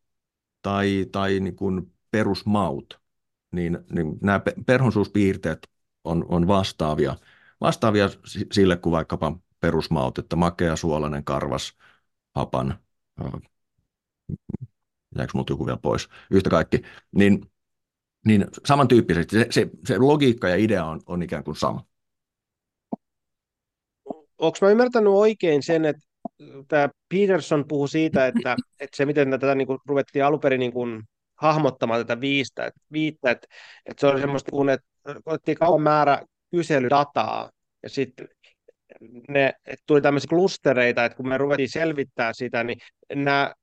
tai, tai niin kuin perusmaut, niin, niin nämä perhonsuuspiirteet on, on vastaavia, vastaavia sille kuin vaikkapa perusmaut, että makea, suolainen, karvas, hapan, jääkö minulta joku vielä pois, yhtä kaikki, niin, niin samantyyppisesti se, se, se logiikka ja idea on, on ikään kuin sama. Onko mä ymmärtänyt oikein sen, että tämä Peterson puhui siitä, että, että se miten tätä niin kuin, ruvettiin alun perin niin kuin, hahmottamaan tätä viistä, että, viittä, että, että se oli semmoista kuin, että otettiin kauan määrä kyselydataa ja sitten ne, että tuli tämmöisiä klustereita, että kun me ruvettiin selvittää sitä, niin nämä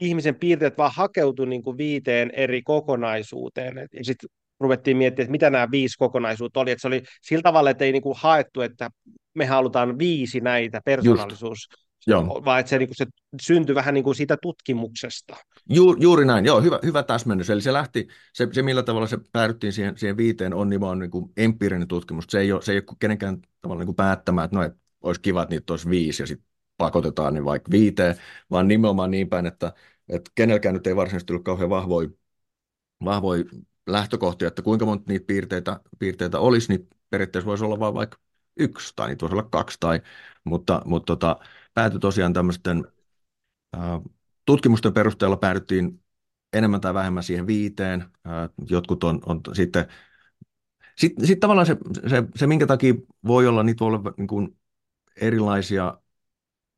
ihmisen piirteet vaan hakeutui niin kuin viiteen eri kokonaisuuteen. Ja sitten ruvettiin miettimään, että mitä nämä viisi kokonaisuutta oli. Että se oli sillä tavalla, että ei niin kuin haettu, että me halutaan viisi näitä persoonallisuus. Joo. vaan että se, niin kuin, se syntyi vähän niin kuin siitä tutkimuksesta. Ju, juuri näin, joo, hyvä, hyvä täsmennys. Eli se lähti, se, se millä tavalla se päädyttiin siihen, siihen viiteen on nimenomaan niin kuin empiirinen tutkimus. Se ei ole, se ei ole kenenkään tavalla niin kuin päättämään, että no, että olisi kiva, että niitä olisi viisi ja sitten pakotetaan niin vaikka viiteen, vaan nimenomaan niin päin, että, että kenelläkään nyt ei varsinaisesti ollut kauhean vahvoja, vahvoja lähtökohtia, että kuinka monta niitä piirteitä, piirteitä olisi, niin periaatteessa voisi olla vain vaikka yksi tai niitä voisi olla kaksi, tai, mutta, mutta tota, päätyi tosiaan tämmöisten äh, tutkimusten perusteella päädyttiin enemmän tai vähemmän siihen viiteen. Äh, jotkut on, on sitten, sitten sit tavallaan se, se, se, minkä takia voi olla, niitä voi olla niin kuin erilaisia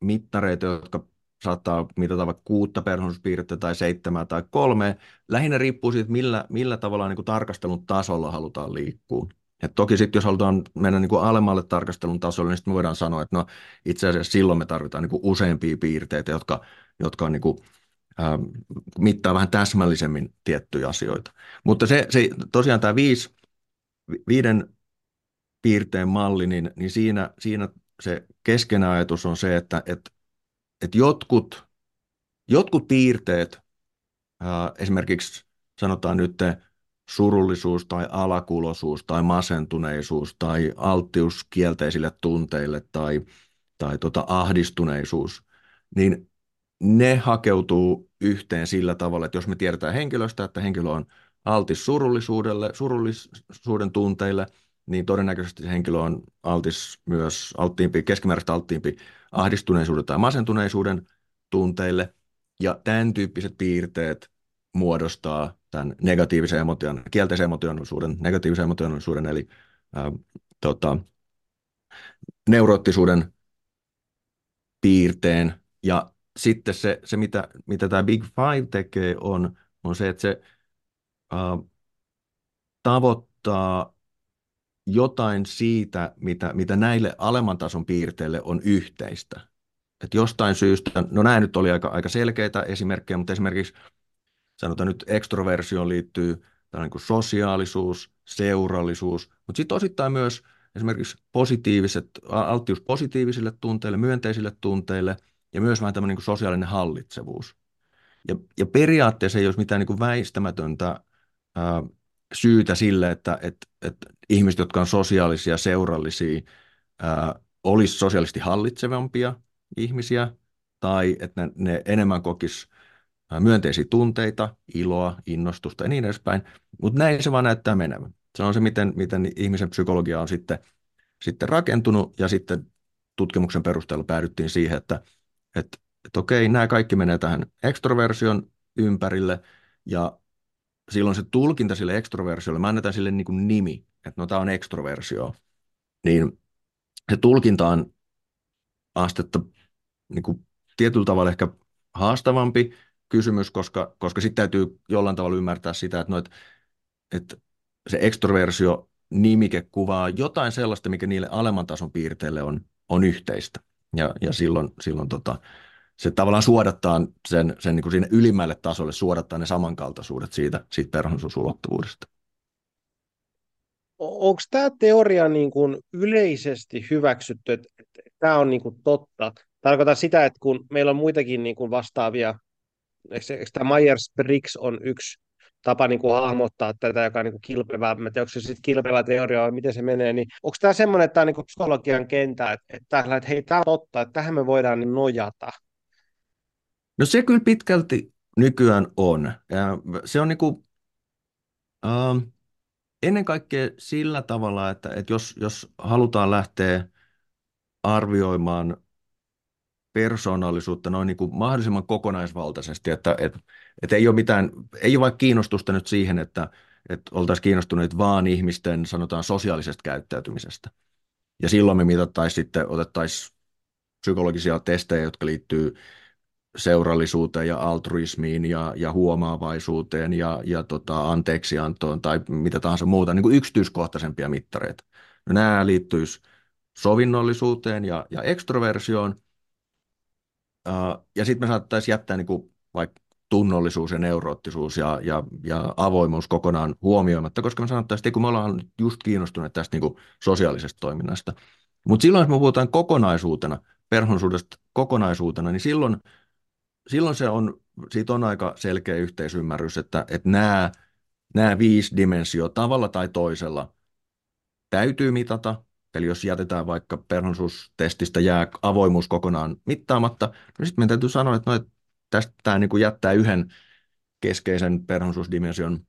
mittareita, jotka saattaa mitata vaikka kuutta perhonsuuspiirrettä tai seitsemää tai kolme. Lähinnä riippuu siitä, millä, millä tavalla niin kuin tarkastelun tasolla halutaan liikkua. Et toki sitten, jos halutaan mennä niin kuin alemmalle tarkastelun tasolle, niin sitten me voidaan sanoa, että no, itse asiassa silloin me tarvitaan niin kuin useampia piirteitä, jotka, jotka on niin kuin, ää, mittaa vähän täsmällisemmin tiettyjä asioita. Mutta se, se tosiaan tämä viisi, viiden piirteen malli, niin, niin siinä, siinä se keskeinen ajatus on se, että et, et jotkut, jotkut piirteet, ää, esimerkiksi sanotaan nyt surullisuus tai alakulosuus tai masentuneisuus tai alttius kielteisille tunteille tai, tai tota ahdistuneisuus, niin ne hakeutuu yhteen sillä tavalla, että jos me tiedetään henkilöstä, että henkilö on altis surullisuudelle, surullisuuden tunteille, niin todennäköisesti henkilö on altis myös alttiimpi, keskimääräistä alttiimpi ahdistuneisuuden tai masentuneisuuden tunteille. Ja tämän tyyppiset piirteet muodostaa tämän negatiivisen emotion, kielteisen emotionaalisuuden, negatiivisen emotionaalisuuden, eli ää, tota, neuroottisuuden piirteen. Ja sitten se, se mitä, mitä tämä Big Five tekee, on, on se, että se ää, tavoittaa jotain siitä, mitä, mitä näille alemman tason piirteille on yhteistä. Että jostain syystä, no nämä nyt oli aika, aika selkeitä esimerkkejä, mutta esimerkiksi sanotaan nyt ekstroversioon liittyy tällainen kuin sosiaalisuus, seurallisuus, mutta sitten osittain myös esimerkiksi positiiviset, alttius positiivisille tunteille, myönteisille tunteille ja myös vähän tämmöinen niin sosiaalinen hallitsevuus. Ja, ja periaatteessa ei olisi mitään niin kuin väistämätöntä ää, syytä sille, että, että, että ihmiset, jotka on sosiaalisia, seurallisia, olisi sosiaalisesti hallitsevampia ihmisiä, tai että ne, ne enemmän kokis myönteisiä tunteita, iloa, innostusta ja niin edespäin, mutta näin se vaan näyttää menevän. Se on se, miten, miten ihmisen psykologia on sitten, sitten rakentunut, ja sitten tutkimuksen perusteella päädyttiin siihen, että, että, että okei, nämä kaikki menee tähän ekstroversion ympärille, ja silloin se tulkinta sille ekstroversiolle, mä annetaan sille niin kuin nimi, että no tämä on ekstroversio, niin se tulkinta on astetta niin kuin tietyllä tavalla ehkä haastavampi kysymys, koska, koska sitten täytyy jollain tavalla ymmärtää sitä, että, no, että, että se ekstroversio nimike kuvaa jotain sellaista, mikä niille alemman tason piirteille on, on yhteistä. Ja, ja silloin, silloin tota, se tavallaan suodattaa sen, sen niin kuin sinne ylimmälle tasolle, suodattaa ne samankaltaisuudet siitä, siitä persoonallisuusulottuvuudesta. Onko tämä teoria niin kuin yleisesti hyväksytty, että, tämä on niin kuin totta? Tarkoitan sitä, että kun meillä on muitakin niin kuin vastaavia, eikö, tämä Myers-Briggs on yksi tapa niin kuin hahmottaa tätä, joka on niin kuin kilpevää, mä tiedän, onko se sitten kilpevä teoria vai miten se menee, niin onko tämä semmoinen, että tämä on niin kuin psykologian kentä, että, että, että hei, tämä on totta, että tähän me voidaan niin nojata? No se kyllä pitkälti nykyään on. Ja se on niin kuin, ähm, ennen kaikkea sillä tavalla, että, että jos, jos halutaan lähteä arvioimaan persoonallisuutta noin niin kuin mahdollisimman kokonaisvaltaisesti, että, että, että ei ole mitään, ei ole vaikka kiinnostusta nyt siihen, että, että oltaisiin kiinnostuneet vaan ihmisten, sanotaan, sosiaalisesta käyttäytymisestä. Ja silloin me mitattaisiin sitten, otettaisiin psykologisia testejä, jotka liittyy seurallisuuteen ja altruismiin ja, ja huomaavaisuuteen ja, ja tota, anteeksiantoon tai mitä tahansa muuta, niin kuin yksityiskohtaisempia mittareita. No, nämä liittyisi sovinnollisuuteen ja, ja ekstroversioon, uh, ja sitten me saattaisiin jättää niin kuin vaikka tunnollisuus ja neuroottisuus ja, ja, ja avoimuus kokonaan huomioimatta, koska me sanottaisiin, että kun me ollaan just kiinnostuneet tästä niin kuin sosiaalisesta toiminnasta. Mutta silloin, jos me puhutaan kokonaisuutena, perhonsuudesta kokonaisuutena, niin silloin, silloin se on, siitä on aika selkeä yhteisymmärrys, että, että nämä, nämä viisi dimensio tavalla tai toisella täytyy mitata, Eli jos jätetään vaikka perhonsuustestistä jää avoimuus kokonaan mittaamatta, niin sitten meidän täytyy sanoa, että, no, että tästä tämä niin kuin jättää yhden keskeisen perhonsuusdimension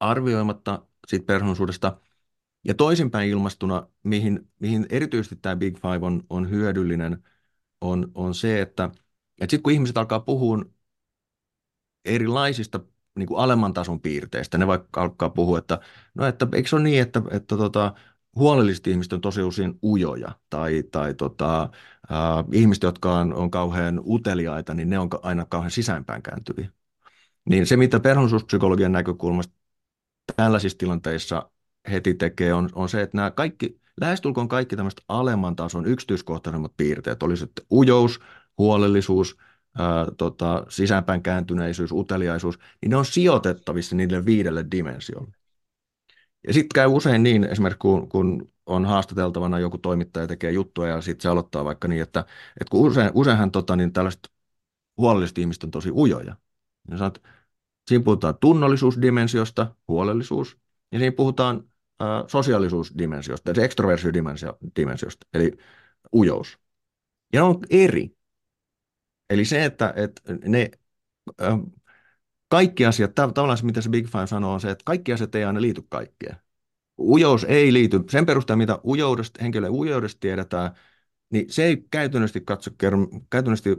arvioimatta siitä perhonsuudesta. Ja toisinpäin ilmastuna, mihin, mihin erityisesti tämä Big Five on, on hyödyllinen, on, on se, että sitten kun ihmiset alkaa puhua erilaisista niin kuin alemman tason piirteistä, ne vaikka alkaa puhua, että no että eikö se ole niin, että, että tota, huolelliset ihmiset on tosi usein ujoja tai, tai tota, äh, ihmiset, jotka on, on kauhean uteliaita, niin ne on aina kauhean sisäänpäin kääntyviä. Niin se, mitä perhonsuuspsykologian näkökulmasta tällaisissa tilanteissa heti tekee, on, on se, että nämä kaikki, lähestulkoon kaikki tämmöiset alemman tason yksityiskohtaisemmat piirteet, oli sitten ujous, huolellisuus, ää, tota, sisäänpäin kääntyneisyys, uteliaisuus, niin ne on sijoitettavissa niille viidelle dimensiolle. Ja sitten käy usein niin, esimerkiksi kun, kun on haastateltavana joku toimittaja tekee juttua ja sitten se aloittaa vaikka niin, että, että kun usein, useinhan tota, niin tällaiset huolelliset ihmiset on tosi ujoja. Ja sanot, siinä puhutaan tunnollisuusdimensiosta, huolellisuus, ja siinä puhutaan äh, sosiaalisuusdimensiosta, eli ekstroversiodimensiosta, eli ujous. Ja ne on eri. Eli se, että, että ne äh, kaikki asiat, tavallaan se mitä se Big Five sanoo on se, että kaikki asiat ei aina liity kaikkeen. Ujous ei liity, sen perusteella mitä ujoudesta, henkilön ujoudesta tiedetään, niin se ei käytännössä, katso, käytännössä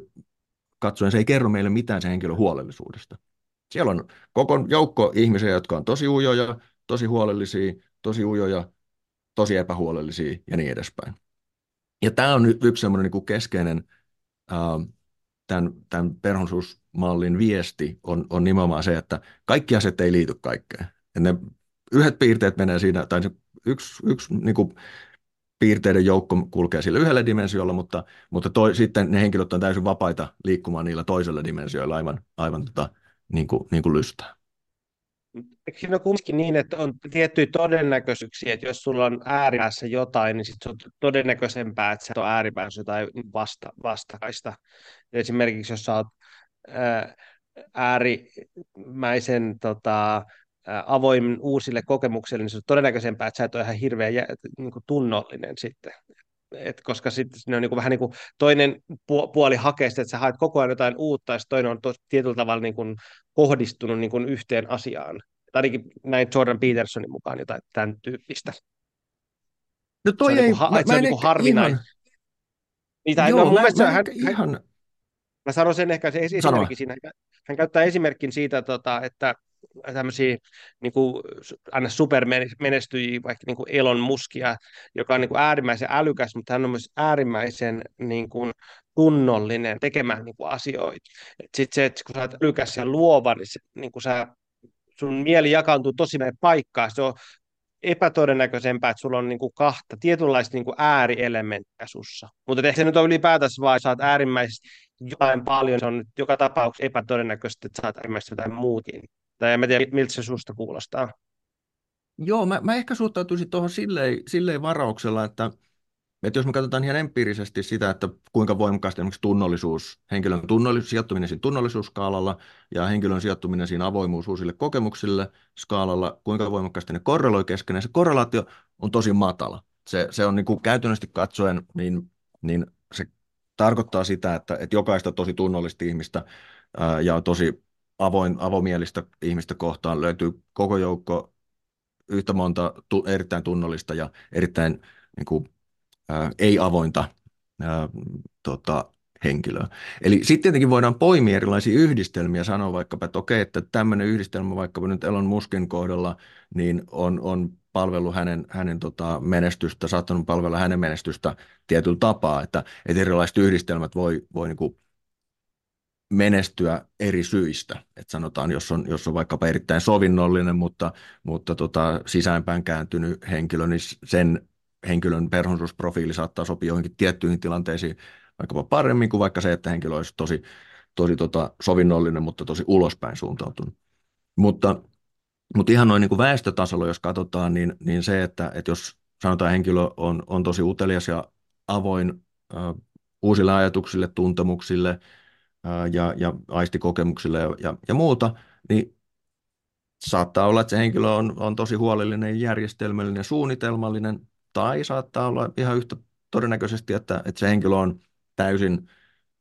katsoen se ei kerro meille mitään sen henkilön huolellisuudesta. Siellä on koko joukko ihmisiä, jotka on tosi ujoja, tosi huolellisia, tosi ujoja, tosi epähuolellisia ja niin edespäin. Ja tämä on yksi semmoinen niin keskeinen äh, tämän, tämän perhonsuusmallin viesti on, on nimenomaan se, että kaikki asiat ei liity kaikkeen. Ja ne yhdet piirteet menee siinä, tai yksi, yksi niin kuin piirteiden joukko kulkee sillä yhdellä dimensiolla, mutta, mutta toi, sitten ne henkilöt on täysin vapaita liikkumaan niillä toisella dimensioilla aivan, aivan tota, niin kuin, niin kuin lystää. Siinä ole kumminkin niin, että on tiettyjä todennäköisyyksiä, että jos sulla on ääripäässä jotain, niin sitten se on todennäköisempää, että se on ääripäässä jotain vasta, vastakaista. Esimerkiksi jos sä oot ää, äärimäisen tota, avoin uusille kokemuksille, niin se on todennäköisempää, että sä et ole ihan hirveän niin tunnollinen sitten. Et koska sitten ne on niin kuin vähän niin kuin toinen puoli hakeesta, että sä haet koko ajan jotain uutta, ja toinen on to, tietyllä tavalla niin kuin kohdistunut niin kuin yhteen asiaan. Tai ainakin näin Jordan Petersonin mukaan jotain tämän tyyppistä. No toi se on ei, niin kuin, mä, se on mä niin kuin harvinainen. Ihan, Niitä, joo, no, mun mä, mä, mä hän, ihan, hän, Mä sanon sen ehkä se esimerkki siinä. Hän käyttää esimerkin siitä, tota, että tämmöisiä niin kuin, aina supermenestyjiä, vaikka niin kuin Elon Muskia, joka on niin kuin äärimmäisen älykäs, mutta hän on myös äärimmäisen niin kuin, tunnollinen tekemään niin kuin, asioita. Sitten se, että kun sä oot älykäs ja luova, niin, se, niin kuin sä, sun mieli jakaantuu tosi näin paikkaa. Se on epätodennäköisempää, että sulla on niin kuin kahta tietynlaista niin kuin äärielementtiä sussa. Mutta ehkä se nyt on ylipäätänsä vaan, sä oot äärimmäisesti jotain paljon, se on nyt joka tapauksessa epätodennäköistä, että saat ilmeisesti jotain muukin. Tai en mä tiedä, miltä se susta kuulostaa. Joo, mä, mä ehkä suhtautuisin tuohon silleen, silleen varauksella, että, että jos me katsotaan ihan empiirisesti sitä, että kuinka voimakkaasti esimerkiksi tunnollisuus, henkilön tunnollisuus, sijoittuminen siinä tunnollisuusskaalalla ja henkilön sijoittuminen siinä avoimuus uusille kokemuksille skaalalla, kuinka voimakkaasti ne korreloi keskenään, se korrelaatio on tosi matala. Se, se on niin kuin käytännössä katsoen, niin, niin se tarkoittaa sitä, että, että jokaista tosi tunnollista ihmistä ää, ja tosi avoin, avomielistä ihmistä kohtaan löytyy koko joukko yhtä monta tu, erittäin tunnollista ja erittäin niin kuin, ää, ei-avointa ää, tota, henkilöä. Eli sitten tietenkin voidaan poimia erilaisia yhdistelmiä, sanoa vaikkapa, että okei, että tämmöinen yhdistelmä vaikkapa nyt Elon Muskin kohdalla, niin on, on palvellut hänen, hänen tota menestystä, saattanut palvella hänen menestystä tietyllä tapaa, että, että erilaiset yhdistelmät voi, voi niin kuin menestyä eri syistä. Et sanotaan, jos on, jos on vaikkapa erittäin sovinnollinen, mutta, mutta tota, sisäänpäin kääntynyt henkilö, niin sen henkilön persoonallisuusprofiili saattaa sopia johonkin tiettyihin tilanteisiin vaikkapa paremmin kuin vaikka se, että henkilö olisi tosi, tosi tota, sovinnollinen, mutta tosi ulospäin suuntautunut. Mutta, mutta ihan noin niin kuin väestötasolla, jos katsotaan, niin, niin se, että, että jos sanotaan henkilö on, on tosi utelias ja avoin äh, uusille ajatuksille, tuntemuksille ja, ja aistikokemuksille ja, ja, ja muuta, niin saattaa olla, että se henkilö on, on tosi huolellinen, järjestelmällinen, suunnitelmallinen, tai saattaa olla ihan yhtä todennäköisesti, että, että se henkilö on täysin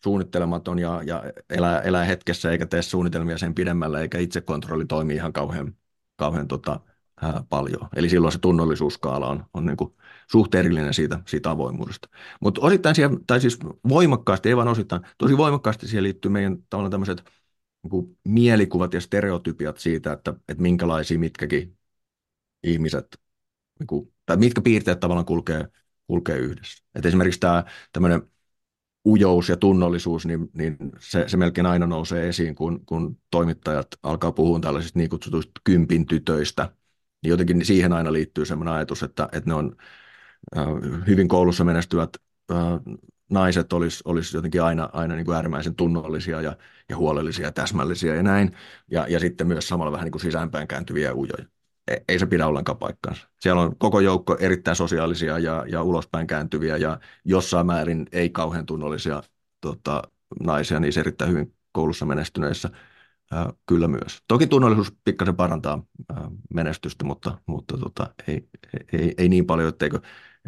suunnittelematon ja, ja elää, elää hetkessä eikä tee suunnitelmia sen pidemmälle, eikä itsekontrolli toimi ihan kauhean, kauhean tota, ää, paljon. Eli silloin se tunnollisuuskaala on, on niin kuin suht erillinen siitä, siitä avoimuudesta. Mutta osittain siihen, tai siis voimakkaasti, ei vaan osittain, tosi voimakkaasti siihen liittyy meidän tavallaan tämmöiset niin mielikuvat ja stereotypiat siitä, että, että minkälaisia mitkäkin ihmiset, niin kuin, tai mitkä piirteet tavallaan kulkee, kulkee yhdessä. Et esimerkiksi tämä tämmöinen ujous ja tunnollisuus, niin, niin se, se melkein aina nousee esiin, kun, kun toimittajat alkaa puhua tällaisista niin kutsutuista kympin tytöistä. Niin jotenkin siihen aina liittyy sellainen ajatus, että, että ne on hyvin koulussa menestyvät äh, naiset olisi olis jotenkin aina, aina niin kuin äärimmäisen tunnollisia ja, ja huolellisia ja täsmällisiä ja näin. Ja, ja sitten myös samalla vähän niin kuin sisäänpäin kääntyviä ujoja. E, ei se pidä ollenkaan paikkaansa. Siellä on koko joukko erittäin sosiaalisia ja, ja ulospäin kääntyviä ja jossain määrin ei kauhean tunnollisia tota, naisia, niin erittäin hyvin koulussa menestyneissä ää, kyllä myös. Toki tunnollisuus pikkasen parantaa ää, menestystä, mutta, mutta tota, ei, ei, ei, niin paljon, etteikö,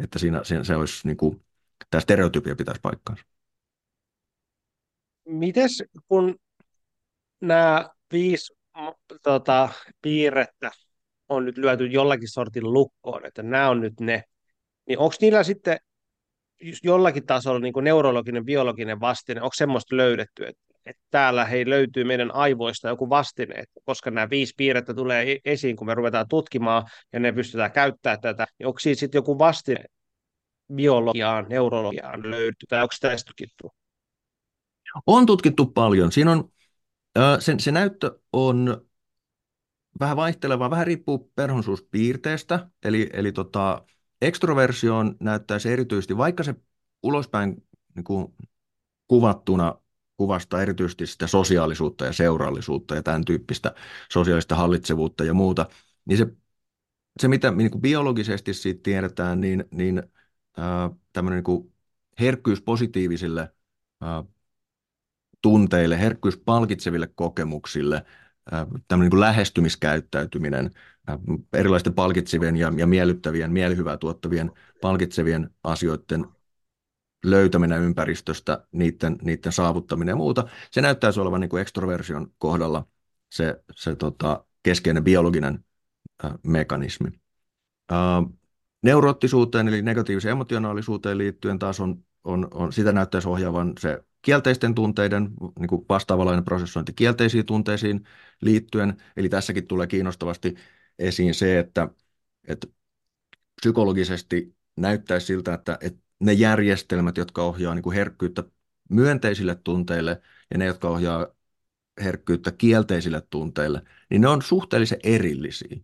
että siinä, siinä se olisi niin kuin, tämä stereotypia pitäisi paikkaansa. Mites kun nämä viisi tota, piirrettä on nyt lyöty jollakin sortin lukkoon, että nämä on nyt ne, niin onko niillä sitten jollakin tasolla niin kuin neurologinen, biologinen vastine, onko semmoista löydetty, että, että täällä hei löytyy meidän aivoista joku vastine, koska nämä viisi piirrettä tulee e-, esiin, kun me ruvetaan tutkimaan ja ne pystytään käyttämään tätä, niin onko siinä sitten joku vastine biologiaan, neurologiaan löytyy, tai onko sitä tutkittu? On tutkittu paljon. Siinä on, se, se näyttö on vähän vaihtelevaa, vähän riippuu perhonsuuspiirteestä, eli, eli tota, ekstroversioon näyttäisi erityisesti, vaikka se ulospäin niin kuin kuvattuna kuvastaa erityisesti sitä sosiaalisuutta ja seurallisuutta ja tämän tyyppistä sosiaalista hallitsevuutta ja muuta, niin se, se mitä niin kuin biologisesti siitä tiedetään, niin, niin äh, tämmöinen niin kuin herkkyys positiivisille äh, tunteille, herkkyys palkitseville kokemuksille, tämmöinen niin lähestymiskäyttäytyminen, erilaisten palkitsevien ja, ja miellyttävien, mielihyvää tuottavien palkitsevien asioiden löytäminen ympäristöstä, niiden, niiden saavuttaminen ja muuta, se näyttäisi olevan niin kuin ekstroversion kohdalla se, se tota, keskeinen biologinen äh, mekanismi. Äh, neuroottisuuteen eli negatiiviseen emotionaalisuuteen liittyen taas on, on, on sitä näyttäisi ohjaavan se kielteisten tunteiden niin kuin vastaavanlainen prosessointi kielteisiin tunteisiin liittyen. Eli tässäkin tulee kiinnostavasti esiin se, että, että psykologisesti näyttäisi siltä, että, että ne järjestelmät, jotka ohjaa niin kuin herkkyyttä myönteisille tunteille ja ne, jotka ohjaa herkkyyttä kielteisille tunteille, niin ne on suhteellisen erillisiä.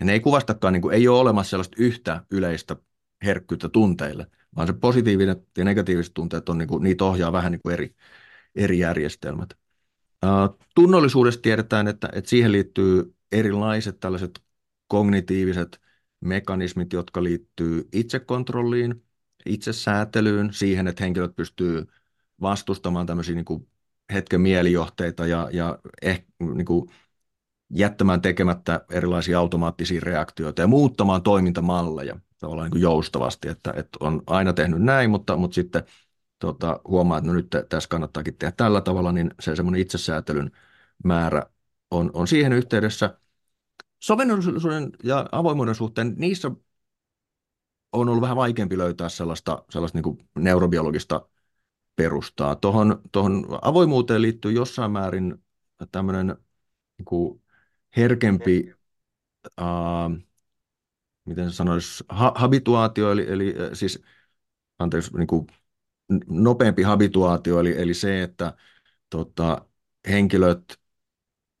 Ja ne ei kuvastakaan, niin kuin, ei ole olemassa sellaista yhtä yleistä herkkyyttä tunteille, vaan se positiivinen ja negatiiviset tunteet, on, niin kuin, niitä ohjaa vähän niin kuin eri, eri järjestelmät. Tunnollisuudesta tiedetään, että, että siihen liittyy erilaiset tällaiset kognitiiviset mekanismit, jotka liittyy itsekontrolliin, itsesäätelyyn, siihen, että henkilöt pystyy vastustamaan tämmöisiä niin kuin hetken mielijohteita ja, ja eh, niin kuin jättämään tekemättä erilaisia automaattisia reaktioita ja muuttamaan toimintamalleja tavallaan niin kuin joustavasti, että, että on aina tehnyt näin, mutta, mutta sitten tota, huomaa, että no nyt tässä kannattaakin tehdä tällä tavalla, niin se semmoinen itsesäätelyn määrä on, on siihen yhteydessä. Sovennollisuuden ja avoimuuden suhteen niissä on ollut vähän vaikeampi löytää sellaista, sellaista niin kuin neurobiologista perustaa. Tuohon, tuohon avoimuuteen liittyy jossain määrin tämmöinen niin kuin herkempi, uh, miten se sanoisi, ha- habituaatio, eli, eli siis anteeksi, niin kuin nopeampi habituaatio, eli, eli se, että tota, henkilöt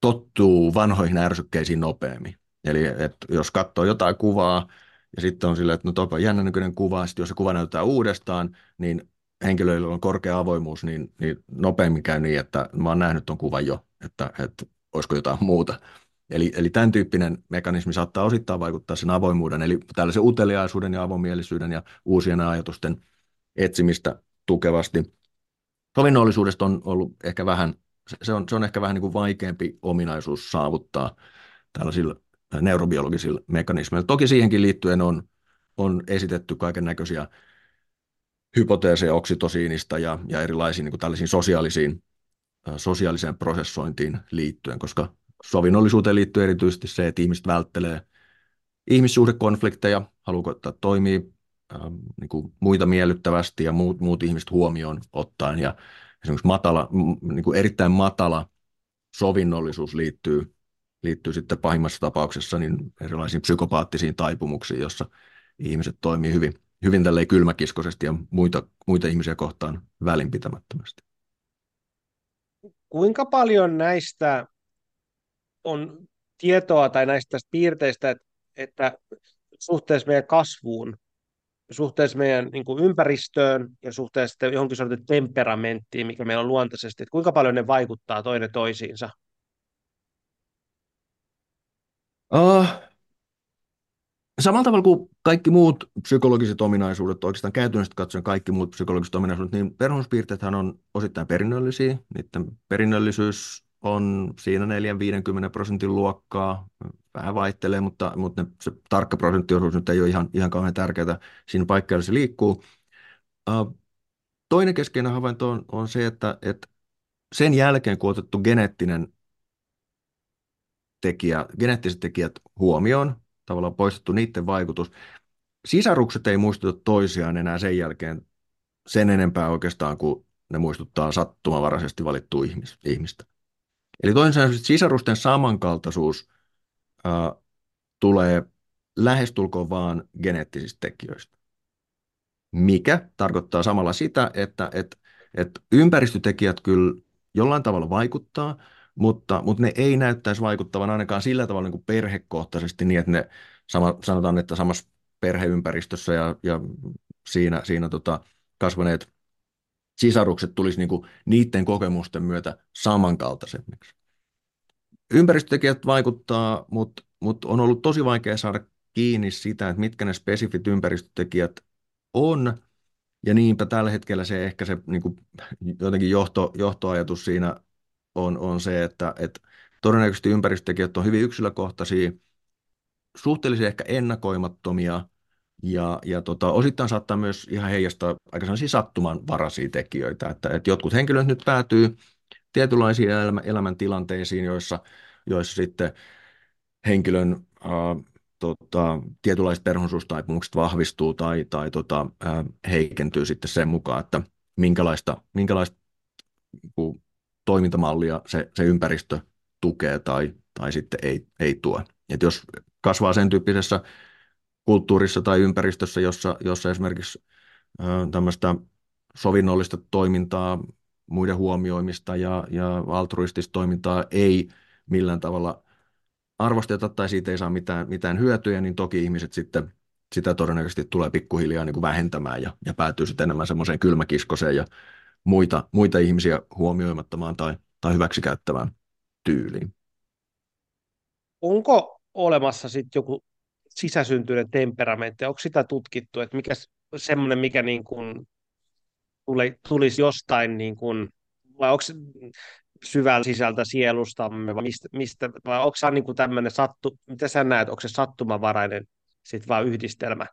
tottuu vanhoihin ärsykkeisiin nopeammin. Eli että jos katsoo jotain kuvaa ja sitten on silleen, että no topa jännä nykyinen kuva, sitten jos se kuva näyttää uudestaan, niin henkilöillä on korkea avoimuus, niin, niin nopeammin käy niin, että mä oon nähnyt tuon kuvan jo, että, että olisiko jotain muuta. Eli, eli tämän tyyppinen mekanismi saattaa osittain vaikuttaa sen avoimuuden, eli tällaisen uteliaisuuden ja avomielisyyden ja uusien ajatusten etsimistä tukevasti. Sovinnollisuudesta on ollut ehkä vähän, se on, se on ehkä vähän niin kuin vaikeampi ominaisuus saavuttaa tällaisilla neurobiologisilla mekanismeilla. Toki siihenkin liittyen on, on esitetty kaiken näköisiä hypoteeseja oksitosiinista ja, ja erilaisiin niin tällaisiin sosiaalisiin, sosiaaliseen prosessointiin liittyen, koska sovinnollisuuteen liittyy erityisesti se, että ihmiset välttelee ihmissuhdekonflikteja, haluaa että toimii ähm, niin kuin muita miellyttävästi ja muut, muut ihmiset huomioon ottaen. Ja esimerkiksi matala, niin kuin erittäin matala sovinnollisuus liittyy, liittyy sitten pahimmassa tapauksessa niin erilaisiin psykopaattisiin taipumuksiin, jossa ihmiset toimii hyvin, hyvin kylmäkiskoisesti ja muita, muita ihmisiä kohtaan välinpitämättömästi. Kuinka paljon näistä on tietoa tai näistä piirteistä, että, että suhteessa meidän kasvuun, suhteessa meidän niin kuin ympäristöön ja suhteessa johonkin sortin temperamenttiin, mikä meillä on luontaisesti, että kuinka paljon ne vaikuttaa toinen toisiinsa? Uh, samalla tavalla kuin kaikki muut psykologiset ominaisuudet, oikeastaan käytännössä katsoen kaikki muut psykologiset ominaisuudet, niin peruspiirteethän on osittain perinnöllisiä. Niiden perinnöllisyys on siinä 4-50 prosentin luokkaa. Vähän vaihtelee, mutta, mutta ne, se tarkka prosenttiosuus nyt ei ole ihan, ihan kauhean tärkeää. Siinä paikalla se liikkuu. Toinen keskeinen havainto on, on se, että, että sen jälkeen, kun otettu geneettinen tekijä, geneettiset tekijät huomioon, tavallaan poistettu niiden vaikutus, sisarukset ei muistuta toisiaan enää sen jälkeen sen enempää oikeastaan kuin ne muistuttaa sattumavaraisesti valittua ihmistä. Eli toisin sanoen sisarusten samankaltaisuus ää, tulee lähestulkoon vaan geneettisistä tekijöistä. Mikä tarkoittaa samalla sitä, että, että, että ympäristötekijät kyllä jollain tavalla vaikuttaa, mutta, mutta ne ei näyttäisi vaikuttavan ainakaan sillä tavalla niin kuin perhekohtaisesti niin, että ne sama, sanotaan, että samassa perheympäristössä ja, ja siinä, siinä tota, kasvaneet sisarukset tulisi niin kuin niiden kokemusten myötä samankaltaisemmiksi. Ympäristötekijät vaikuttaa, mutta, mutta on ollut tosi vaikea saada kiinni sitä, että mitkä ne spesifit ympäristötekijät on, ja niinpä tällä hetkellä se ehkä se niin kuin, jotenkin johto, johtoajatus siinä on, on se, että, että todennäköisesti ympäristötekijät on hyvin yksilökohtaisia, suhteellisen ehkä ennakoimattomia, ja, ja tota, osittain saattaa myös ihan heijastaa aika sellaisia sattumanvaraisia tekijöitä, että, että jotkut henkilöt nyt päätyy tietynlaisiin elämän, elämäntilanteisiin, joissa, joissa sitten henkilön äh, tota, tietynlaiset perhonsuustaipumukset vahvistuu tai, tai tota, äh, heikentyy sitten sen mukaan, että minkälaista, minkälaista niin toimintamallia se, se ympäristö tukee tai, tai sitten ei, ei tue. Et jos kasvaa sen tyyppisessä kulttuurissa tai ympäristössä, jossa, jossa esimerkiksi tämmöistä sovinnollista toimintaa, muiden huomioimista ja, ja altruistista toimintaa ei millään tavalla arvosteta tai siitä ei saa mitään, mitään hyötyjä, niin toki ihmiset sitten sitä todennäköisesti tulee pikkuhiljaa niin kuin vähentämään ja, ja päätyy sitten enemmän semmoiseen kylmäkiskoseen ja muita, muita ihmisiä huomioimattomaan tai, tai hyväksikäyttävään tyyliin. Onko olemassa sitten joku sisäsyntyinen temperamentti? Onko sitä tutkittu, että mikä semmoinen, mikä niin kuin tuli, tulisi jostain, niin kuin, vai onko syvällä sisältä sielustamme, vai, mistä, mistä, vai onko se niin kuin tämmöinen sattu, mitä sä näet, onko se sattumavarainen sitten vaan yhdistelmä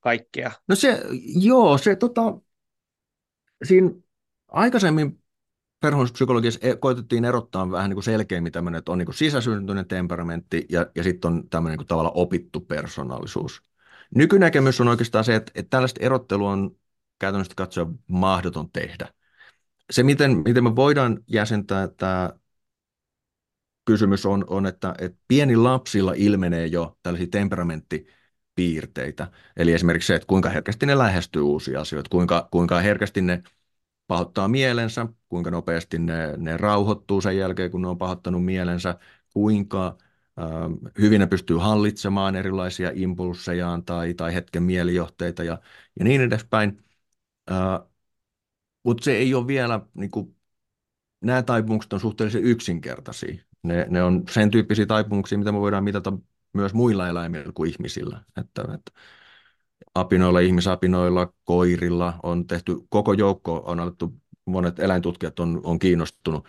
kaikkea? No se, joo, se tota, siinä aikaisemmin perhoospsykologiassa e, koitettiin erottaa vähän niin kuin selkeämmin tämmöinen, että on niin kuin sisäsyntyinen temperamentti ja, ja sitten on tämmöinen niin kuin tavalla opittu persoonallisuus. Nykynäkemys on oikeastaan se, että, että tällaista erottelua on käytännössä katsoa mahdoton tehdä. Se, miten, miten me voidaan jäsentää tämä kysymys on, on että, että pieni lapsilla ilmenee jo tällaisia temperamenttipiirteitä. Eli esimerkiksi se, että kuinka herkästi ne lähestyy uusia asioita, kuinka, kuinka herkästi ne pahoittaa mielensä, kuinka nopeasti ne, ne rauhoittuu sen jälkeen, kun ne on pahoittanut mielensä, kuinka ähm, hyvin ne pystyy hallitsemaan erilaisia impulssejaan tai, tai hetken mielijohteita ja, ja niin edespäin. Äh, Mutta se ei ole vielä, niin kuin, nämä taipumukset on suhteellisen yksinkertaisia. Ne, ne on sen tyyppisiä taipumuksia, mitä me voidaan mitata myös muilla eläimillä kuin ihmisillä. Että, että apinoilla, ihmisapinoilla, koirilla on tehty koko joukko, on alettu, monet eläintutkijat on, on kiinnostunut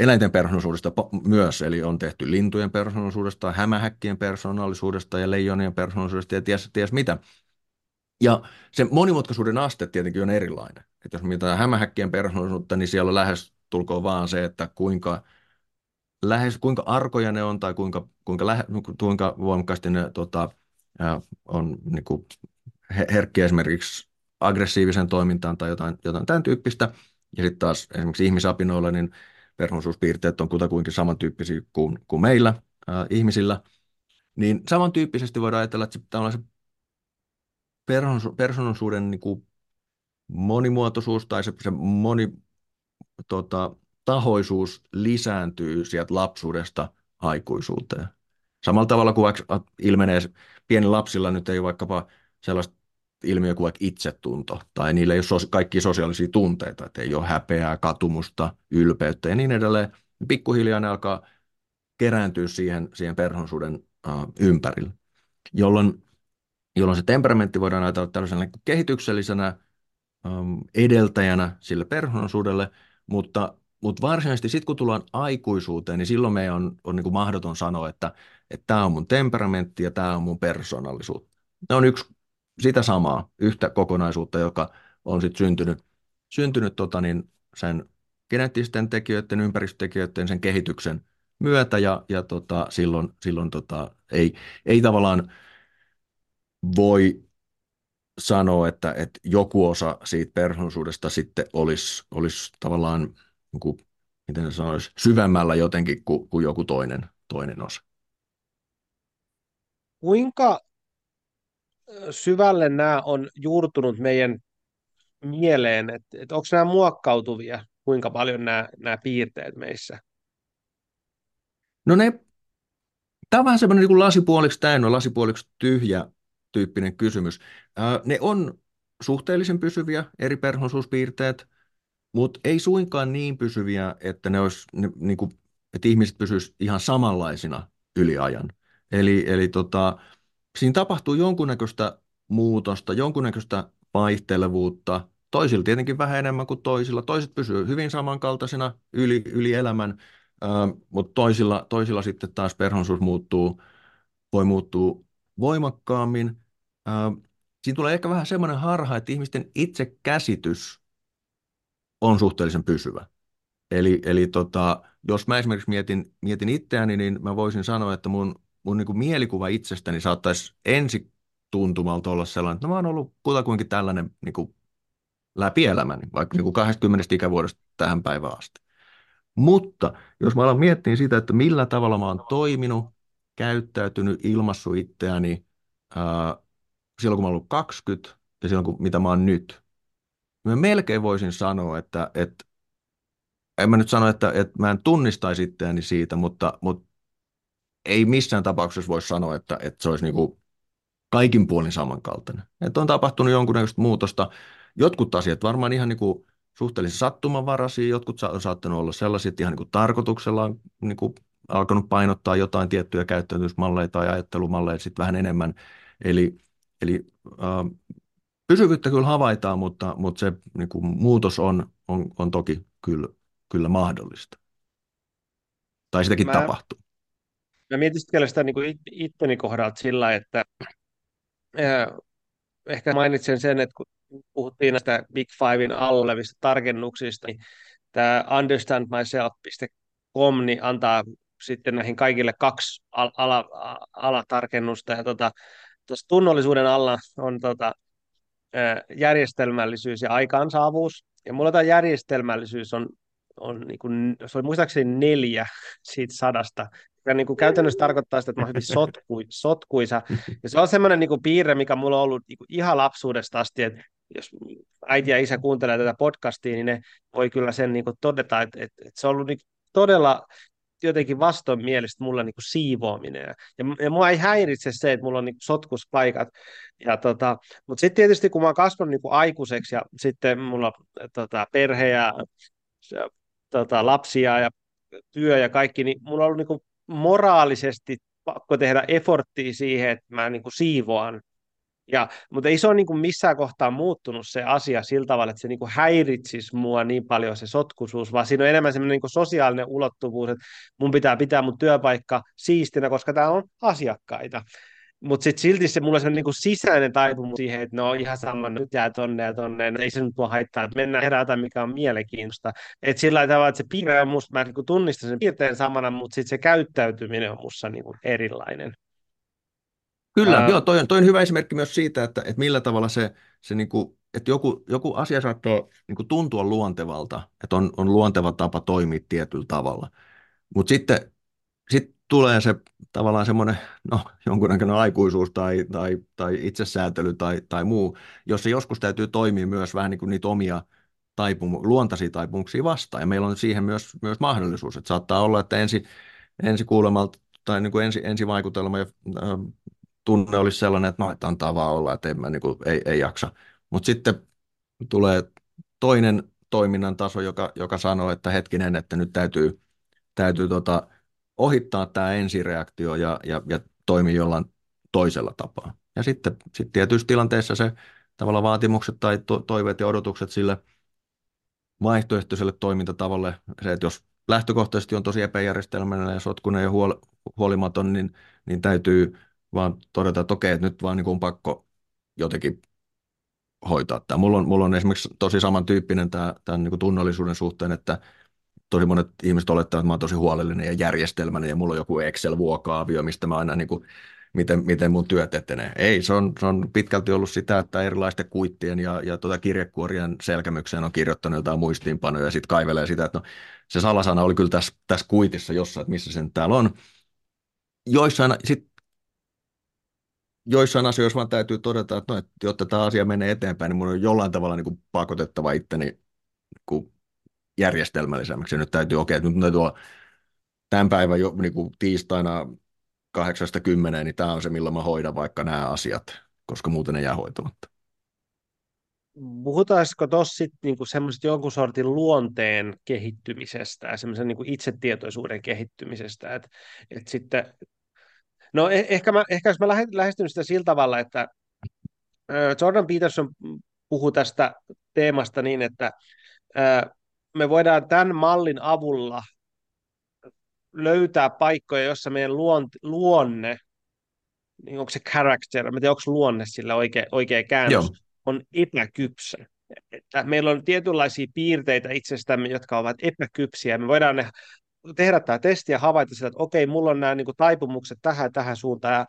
eläinten persoonallisuudesta myös, eli on tehty lintujen persoonallisuudesta, hämähäkkien persoonallisuudesta ja leijonien persoonallisuudesta ja ties, ties mitä. Ja se monimutkaisuuden aste tietenkin on erilainen. Että jos mitä hämähäkkien persoonallisuutta, niin siellä on lähes tulkoon vaan se, että kuinka, lähes, kuinka arkoja ne on tai kuinka, kuinka, lähe, kuinka voimakkaasti ne tota, on niin kuin, herkkiä esimerkiksi aggressiivisen toimintaan tai jotain, jotain tämän tyyppistä. Ja sitten taas esimerkiksi ihmisapinoilla, niin persoonallisuuspiirteet on kutakuinkin samantyyppisiä kuin, kuin meillä ää, ihmisillä. Niin samantyyppisesti voidaan ajatella, että se, se persoonallisuuden niin kuin monimuotoisuus tai se, se moni, tota, tahoisuus lisääntyy sieltä lapsuudesta aikuisuuteen. Samalla tavalla kuin ilmenee pieni lapsilla nyt ei vaikkapa sellaista ilmiö kuin itsetunto, tai niillä ei ole sos- kaikki sosiaalisia tunteita, että ei ole häpeää, katumusta, ylpeyttä ja niin edelleen. Pikkuhiljaa ne alkaa kerääntyä siihen, siihen perhonsuuden uh, ympärille, jolloin jolloin se temperamentti voidaan ajatella tällaisena niin kehityksellisenä um, edeltäjänä sille persoonallisuudelle, mutta, mutta varsinaisesti sitten kun tullaan aikuisuuteen, niin silloin meidän on, on niin kuin mahdoton sanoa, että tämä on mun temperamentti ja tämä on mun persoonallisuus. Ne on yksi sitä samaa, yhtä kokonaisuutta, joka on sitten syntynyt, syntynyt tota niin, sen geneettisten tekijöiden, ympäristötekijöiden, sen kehityksen myötä ja, ja tota, silloin, silloin tota, ei, ei tavallaan voi sanoa, että, että joku osa siitä persoonallisuudesta sitten olisi, olisi tavallaan, niin kuin, miten sanoisi, syvemmällä jotenkin kuin, kuin joku toinen, toinen osa. Kuinka syvälle nämä on juurtunut meidän mieleen, että, että onko nämä muokkautuvia, kuinka paljon nämä, nämä piirteet meissä? No ne, tämä on vähän semmoinen niin lasipuoliksi täynnä, lasipuoliksi tyhjä tyyppinen kysymys. Ne on suhteellisen pysyviä eri persoonallisuuspiirteet. mutta ei suinkaan niin pysyviä, että, ne olisi, ne, niin kuin, että ihmiset pysyisivät ihan samanlaisina yliajan. Eli, eli tota, siinä tapahtuu jonkunnäköistä muutosta, jonkunnäköistä vaihtelevuutta, toisilla tietenkin vähän enemmän kuin toisilla. Toiset pysyvät hyvin samankaltaisena yli, yli elämän, äh, mutta toisilla, toisilla sitten taas perhonsuus muuttuu, voi muuttua voimakkaammin. Äh, siinä tulee ehkä vähän semmoinen harha, että ihmisten itsekäsitys on suhteellisen pysyvä. Eli, eli tota, jos mä esimerkiksi mietin, mietin itseäni, niin mä voisin sanoa, että mun, mun niin kuin mielikuva itsestäni saattaisi ensi tuntumalta olla sellainen, että no mä oon ollut kutakuinkin tällainen niin kuin läpi elämäni, vaikka niin kuin 20 ikävuodesta tähän päivään asti. Mutta jos mä alan miettiä sitä, että millä tavalla mä oon toiminut, käyttäytynyt, ilmassut itseäni ää, silloin, kun mä oon ollut 20 ja silloin, kun, mitä mä oon nyt, mä melkein voisin sanoa, että, että en mä nyt sano, että, että mä en tunnistaisi itseäni siitä, mutta, mutta ei missään tapauksessa voi sanoa, että, että se olisi niin kuin kaikin puolin samankaltainen. Että on tapahtunut jonkunnäköistä muutosta. Jotkut asiat varmaan ihan niin kuin suhteellisen sattumanvaraisia, jotkut on saattanut olla sellaisia, että ihan niin kuin tarkoituksella on niin kuin alkanut painottaa jotain tiettyjä käyttäytymismalleja tai ajattelumalleja sitten vähän enemmän. Eli, eli äh, pysyvyyttä kyllä havaitaan, mutta, mutta se niin kuin muutos on, on, on toki kyllä, kyllä mahdollista. Tai sitäkin mä, tapahtuu. Mä mietin sitä niin kuin itteni kohdalta sillä, että ehkä mainitsen sen, että kun puhuttiin näistä Big Fivein alla olevista tarkennuksista, niin tämä understandmyself.com niin antaa sitten näihin kaikille kaksi al- ala, alatarkennusta. Ja tota, tunnollisuuden alla on tota, järjestelmällisyys ja aikaansaavuus. Ja mulla tämä järjestelmällisyys on, on niin kuin, se oli muistaakseni neljä siitä sadasta joka niin kuin käytännössä tarkoittaa sitä, että mä oon hyvin sotku, sotkuisa. Ja se on semmoinen niin kuin piirre, mikä mulla on ollut niin kuin ihan lapsuudesta asti, että jos äiti ja isä kuuntelee tätä podcastia, niin ne voi kyllä sen niin kuin todeta, että, että, että se on ollut niin todella jotenkin vastoinmielistä mulle niin kuin siivoaminen. Ja, ja mua ei häiritse se, että mulla on niin kuin sotkuspaikat. Ja tota, mutta sitten tietysti kun mä oon kasvanut niin kuin aikuiseksi ja sitten mulla tota, perhe ja, ja tota, lapsia ja työ ja kaikki, niin mulla on ollut niin kuin moraalisesti pakko tehdä efforttia siihen, että mä niin kuin siivoan. Ja, mutta ei se ole niin kuin missään kohtaa muuttunut se asia sillä tavalla, että se niin kuin häiritsisi mua niin paljon se sotkuisuus, vaan siinä on enemmän semmoinen niin sosiaalinen ulottuvuus, että mun pitää pitää mun työpaikka siistinä, koska tämä on asiakkaita. Mutta sitten silti se mulla on niinku sisäinen taipumus siihen, että no ihan sama, nyt jää tonne ja tonne, no ei se nyt mua haittaa, että mennään herätä, mikä on mielenkiintoista. Että sillä tavalla, että se piirre on musta, mä niinku tunnistan sen piirteen samana, mutta sitten se käyttäytyminen on musta niinku erilainen. Kyllä, Ää... joo, toi on, toi on hyvä esimerkki myös siitä, että, että millä tavalla se, se niinku, että joku, joku asia saattaa niinku tuntua luontevalta, että on, on luonteva tapa toimia tietyllä tavalla. Mutta sitten sit tulee se tavallaan semmoinen no, jonkunnäköinen aikuisuus tai, tai, tai itsesäätely tai, tai muu, jossa joskus täytyy toimia myös vähän niin kuin niitä omia taipum- luontaisia taipumuksia vastaan. Ja meillä on siihen myös, myös mahdollisuus, että saattaa olla, että ensi, ensi kuulemalta tai niin kuin ensi, ensi vaikutelma ja äh, tunne olisi sellainen, että no, että antaa vaan olla, että en mä, niin kuin, ei, ei jaksa. Mutta sitten tulee toinen toiminnan taso, joka, joka sanoo, että hetkinen, että nyt täytyy, täytyy tota, ohittaa tämä ensireaktio ja, ja, ja toimia jollain toisella tapaa. Ja sitten sit tietyissä tilanteissa se tavallaan vaatimukset tai to, toiveet ja odotukset sille vaihtoehtoiselle toimintatavalle, se, että jos lähtökohtaisesti on tosi epäjärjestelmällinen ja sotkunen ja huol, huolimaton, niin, niin täytyy vaan todeta, että okei, että nyt vaan niin on pakko jotenkin hoitaa tämä. Mulla on, mulla on esimerkiksi tosi samantyyppinen tämä, tämän niin tunnollisuuden suhteen, että tosi monet ihmiset olettavat, että mä oon tosi huolellinen ja järjestelmäinen ja mulla on joku Excel-vuokaavio, mistä mä aina niin kuin, miten, miten mun työt etenee. Ei, se on, se on pitkälti ollut sitä, että erilaisten kuittien ja, ja tuota kirjekuorien selkämykseen on kirjoittanut jotain muistiinpanoja ja sitten kaivelee sitä, että no, se salasana oli kyllä tässä, tässä kuitissa jossain, että missä sen täällä on. Joissain, sit, joissain asioissa vaan täytyy todeta, että, no, että jotta tämä asia menee eteenpäin, niin mun on jollain tavalla niin kuin pakotettava itteni niin kuin järjestelmällisemmäksi. Nyt täytyy, okei, okay, nyt täytyy olla tämän päivän jo niin kuin tiistaina 8-10, niin tämä on se, millä mä hoidan vaikka nämä asiat, koska muuten ne jää hoitamatta. puhutaanko tuossa sitten niinku semmoisesta jonkun sortin luonteen kehittymisestä ja semmoisen niinku itsetietoisuuden kehittymisestä, että et sitten, no eh, ehkä, mä, ehkä jos mä lähestyn sitä sillä tavalla, että Jordan Peterson puhuu tästä teemasta niin, että me voidaan tämän mallin avulla löytää paikkoja, jossa meidän luonne, niin onko se character, mä tiedän, onko luonne sillä oikea, oikea käännös, Joo. on epäkypsä. Että meillä on tietynlaisia piirteitä itsestämme, jotka ovat epäkypsiä. Me voidaan ne tehdä tämä testi ja havaita sillä, että okei, mulla on nämä niin kuin, taipumukset tähän tähän suuntaan, ja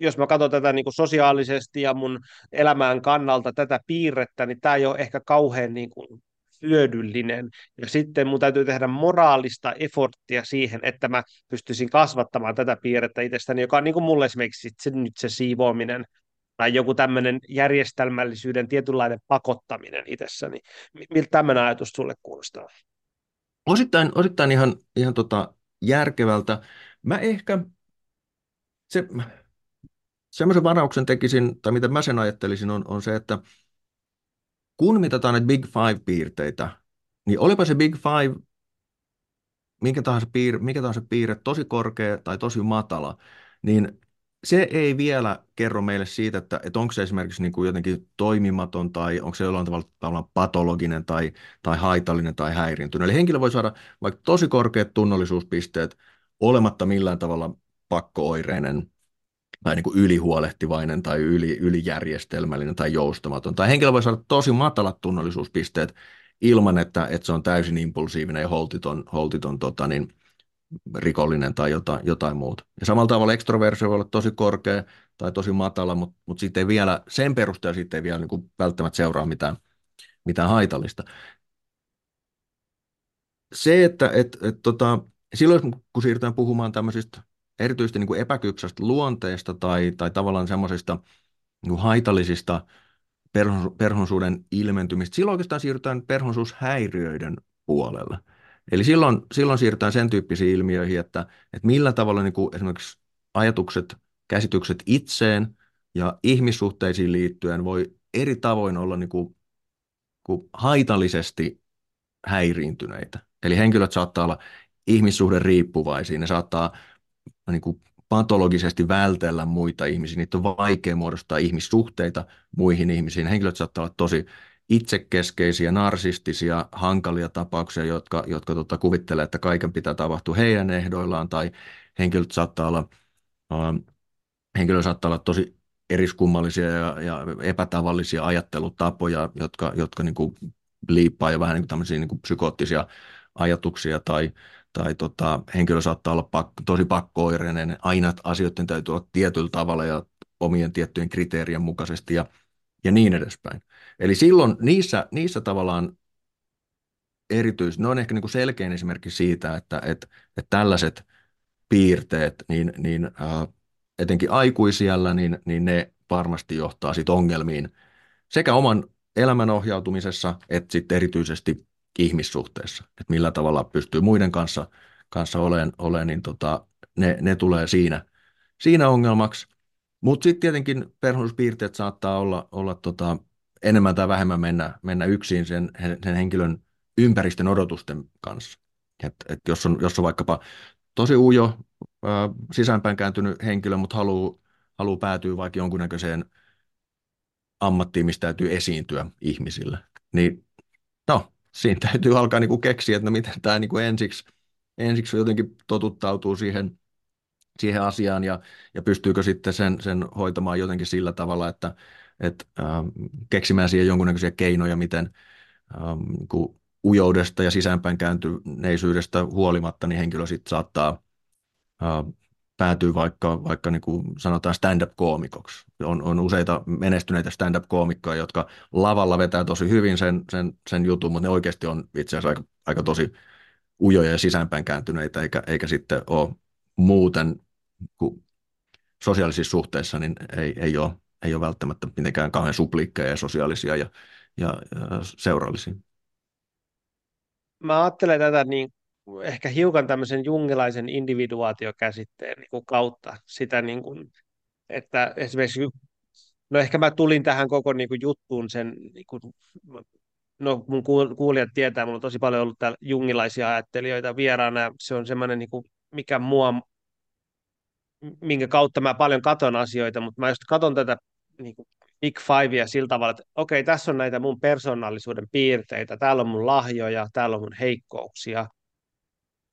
jos mä katson tätä niin kuin sosiaalisesti ja mun elämään kannalta tätä piirrettä, niin tämä ei ole ehkä kauhean niin kuin hyödyllinen. Ja sitten mun täytyy tehdä moraalista efforttia siihen, että mä pystyisin kasvattamaan tätä piirrettä itsestäni, joka on niin kuin mulle esimerkiksi se, nyt se siivoaminen tai joku tämmöinen järjestelmällisyyden tietynlainen pakottaminen itsessäni. Miltä tämmöinen ajatus sulle kuulostaa? Osittain, osittain ihan, ihan tota järkevältä. Mä ehkä, se, semmoisen varauksen tekisin, tai mitä mä sen ajattelisin, on, on se, että kun mitataan näitä Big Five-piirteitä, niin olipa se Big Five minkä tahansa, piir, mikä tahansa piirre tosi korkea tai tosi matala, niin se ei vielä kerro meille siitä, että, että onko se esimerkiksi niin kuin jotenkin toimimaton tai onko se jollain tavalla, tavalla patologinen tai, tai haitallinen tai häiriintynyt. Eli henkilö voi saada vaikka tosi korkeat tunnollisuuspisteet olematta millään tavalla pakkooireinen tai niin kuin ylihuolehtivainen tai yli, ylijärjestelmällinen tai joustamaton. Tai henkilö voi saada tosi matalat tunnollisuuspisteet ilman, että, että se on täysin impulsiivinen ja holtiton, holtiton tota, niin, rikollinen tai jotain, jotain muuta. Ja samalla tavalla ekstroversio voi olla tosi korkea tai tosi matala, mutta, mutta sitten ei vielä, sen perusteella sitten ei vielä niin kuin välttämättä seuraa mitään, mitään haitallista. Se, että et, et, tota, silloin kun siirrytään puhumaan tämmöisistä erityisesti niin kuin epäkypsästä luonteesta tai, tai tavallaan semmoisista niin haitallisista perhonsuuden ilmentymistä, silloin oikeastaan siirrytään perhonsuushäiriöiden puolelle. Eli silloin, silloin siirrytään sen tyyppisiin ilmiöihin, että, että millä tavalla niin kuin esimerkiksi ajatukset, käsitykset itseen ja ihmissuhteisiin liittyen voi eri tavoin olla niin kuin, kuin haitallisesti häiriintyneitä. Eli henkilöt saattaa olla ihmissuhden riippuvaisia, ne saattaa niin kuin patologisesti vältellä muita ihmisiä, niitä on vaikea muodostaa ihmissuhteita muihin ihmisiin. Henkilöt saattaa olla tosi itsekeskeisiä, narsistisia, hankalia tapauksia, jotka, jotka tota, kuvittelee, että kaiken pitää tapahtua heidän ehdoillaan, tai henkilöt saattaa olla, äh, henkilö saattaa olla tosi eriskummallisia ja, ja epätavallisia ajattelutapoja, jotka, jotka niin kuin liippaa jo vähän niin kuin tämmöisiä niin kuin psykoottisia ajatuksia tai, tai tota, henkilö saattaa olla pakko, tosi pakkooireinen, aina asioiden täytyy olla tietyllä tavalla ja omien tiettyjen kriteerien mukaisesti ja, ja niin edespäin. Eli silloin niissä, niissä tavallaan erityis, ne on ehkä niin kuin selkein esimerkki siitä, että, että, että tällaiset piirteet, niin, niin äh, etenkin aikuisiellä, niin, niin ne varmasti johtaa sit ongelmiin sekä oman elämän ohjautumisessa että sitten erityisesti ihmissuhteessa, että millä tavalla pystyy muiden kanssa, kanssa olemaan, ole, niin tota, ne, ne tulee siinä, siinä ongelmaksi. Mutta sitten tietenkin perhoospiirteet saattaa olla, olla tota, enemmän tai vähemmän mennä, mennä yksin sen, sen henkilön ympäristön odotusten kanssa. Et, et jos, on, jos on vaikkapa tosi ujo, ää, sisäänpäin kääntynyt henkilö, mutta haluaa haluu päätyä vaikka jonkunnäköiseen ammattiin, mistä täytyy esiintyä ihmisille, niin siinä täytyy alkaa niin kuin keksiä, että no miten tämä niin kuin ensiksi, ensiksi jotenkin totuttautuu siihen, siihen asiaan ja, ja pystyykö sitten sen, sen hoitamaan jotenkin sillä tavalla, että, että äh, keksimään siihen jonkunnäköisiä keinoja, miten äh, niin ujoudesta ja sisäänpäin kääntyneisyydestä huolimatta, niin henkilö sitten saattaa äh, päätyy vaikka, vaikka niin kuin sanotaan stand-up-koomikoksi. On, on useita menestyneitä stand-up-koomikkoja, jotka lavalla vetää tosi hyvin sen, sen, sen jutun, mutta ne oikeasti on itse asiassa aika, aika tosi ujoja ja sisäänpäin kääntyneitä, eikä, eikä sitten ole muuten kun sosiaalisissa suhteissa, niin ei, ei, ole, ei ole välttämättä mitenkään kauhean supliikkeja ja sosiaalisia ja, ja, ja seurallisia. Mä ajattelen tätä niin ehkä hiukan tämmöisen jungilaisen individuaatiokäsitteen niin kuin kautta sitä, niin kuin, että esimerkiksi no ehkä mä tulin tähän koko niin kuin, juttuun sen, niin kuin, no mun kuulijat tietää, mulla on tosi paljon ollut täällä jungilaisia ajattelijoita vieraana, se on semmoinen, niin kuin, mikä mua, minkä kautta mä paljon katon asioita, mutta mä just katon tätä niin kuin, Big Fivea sillä tavalla, että okei, tässä on näitä mun persoonallisuuden piirteitä, täällä on mun lahjoja, täällä on mun heikkouksia,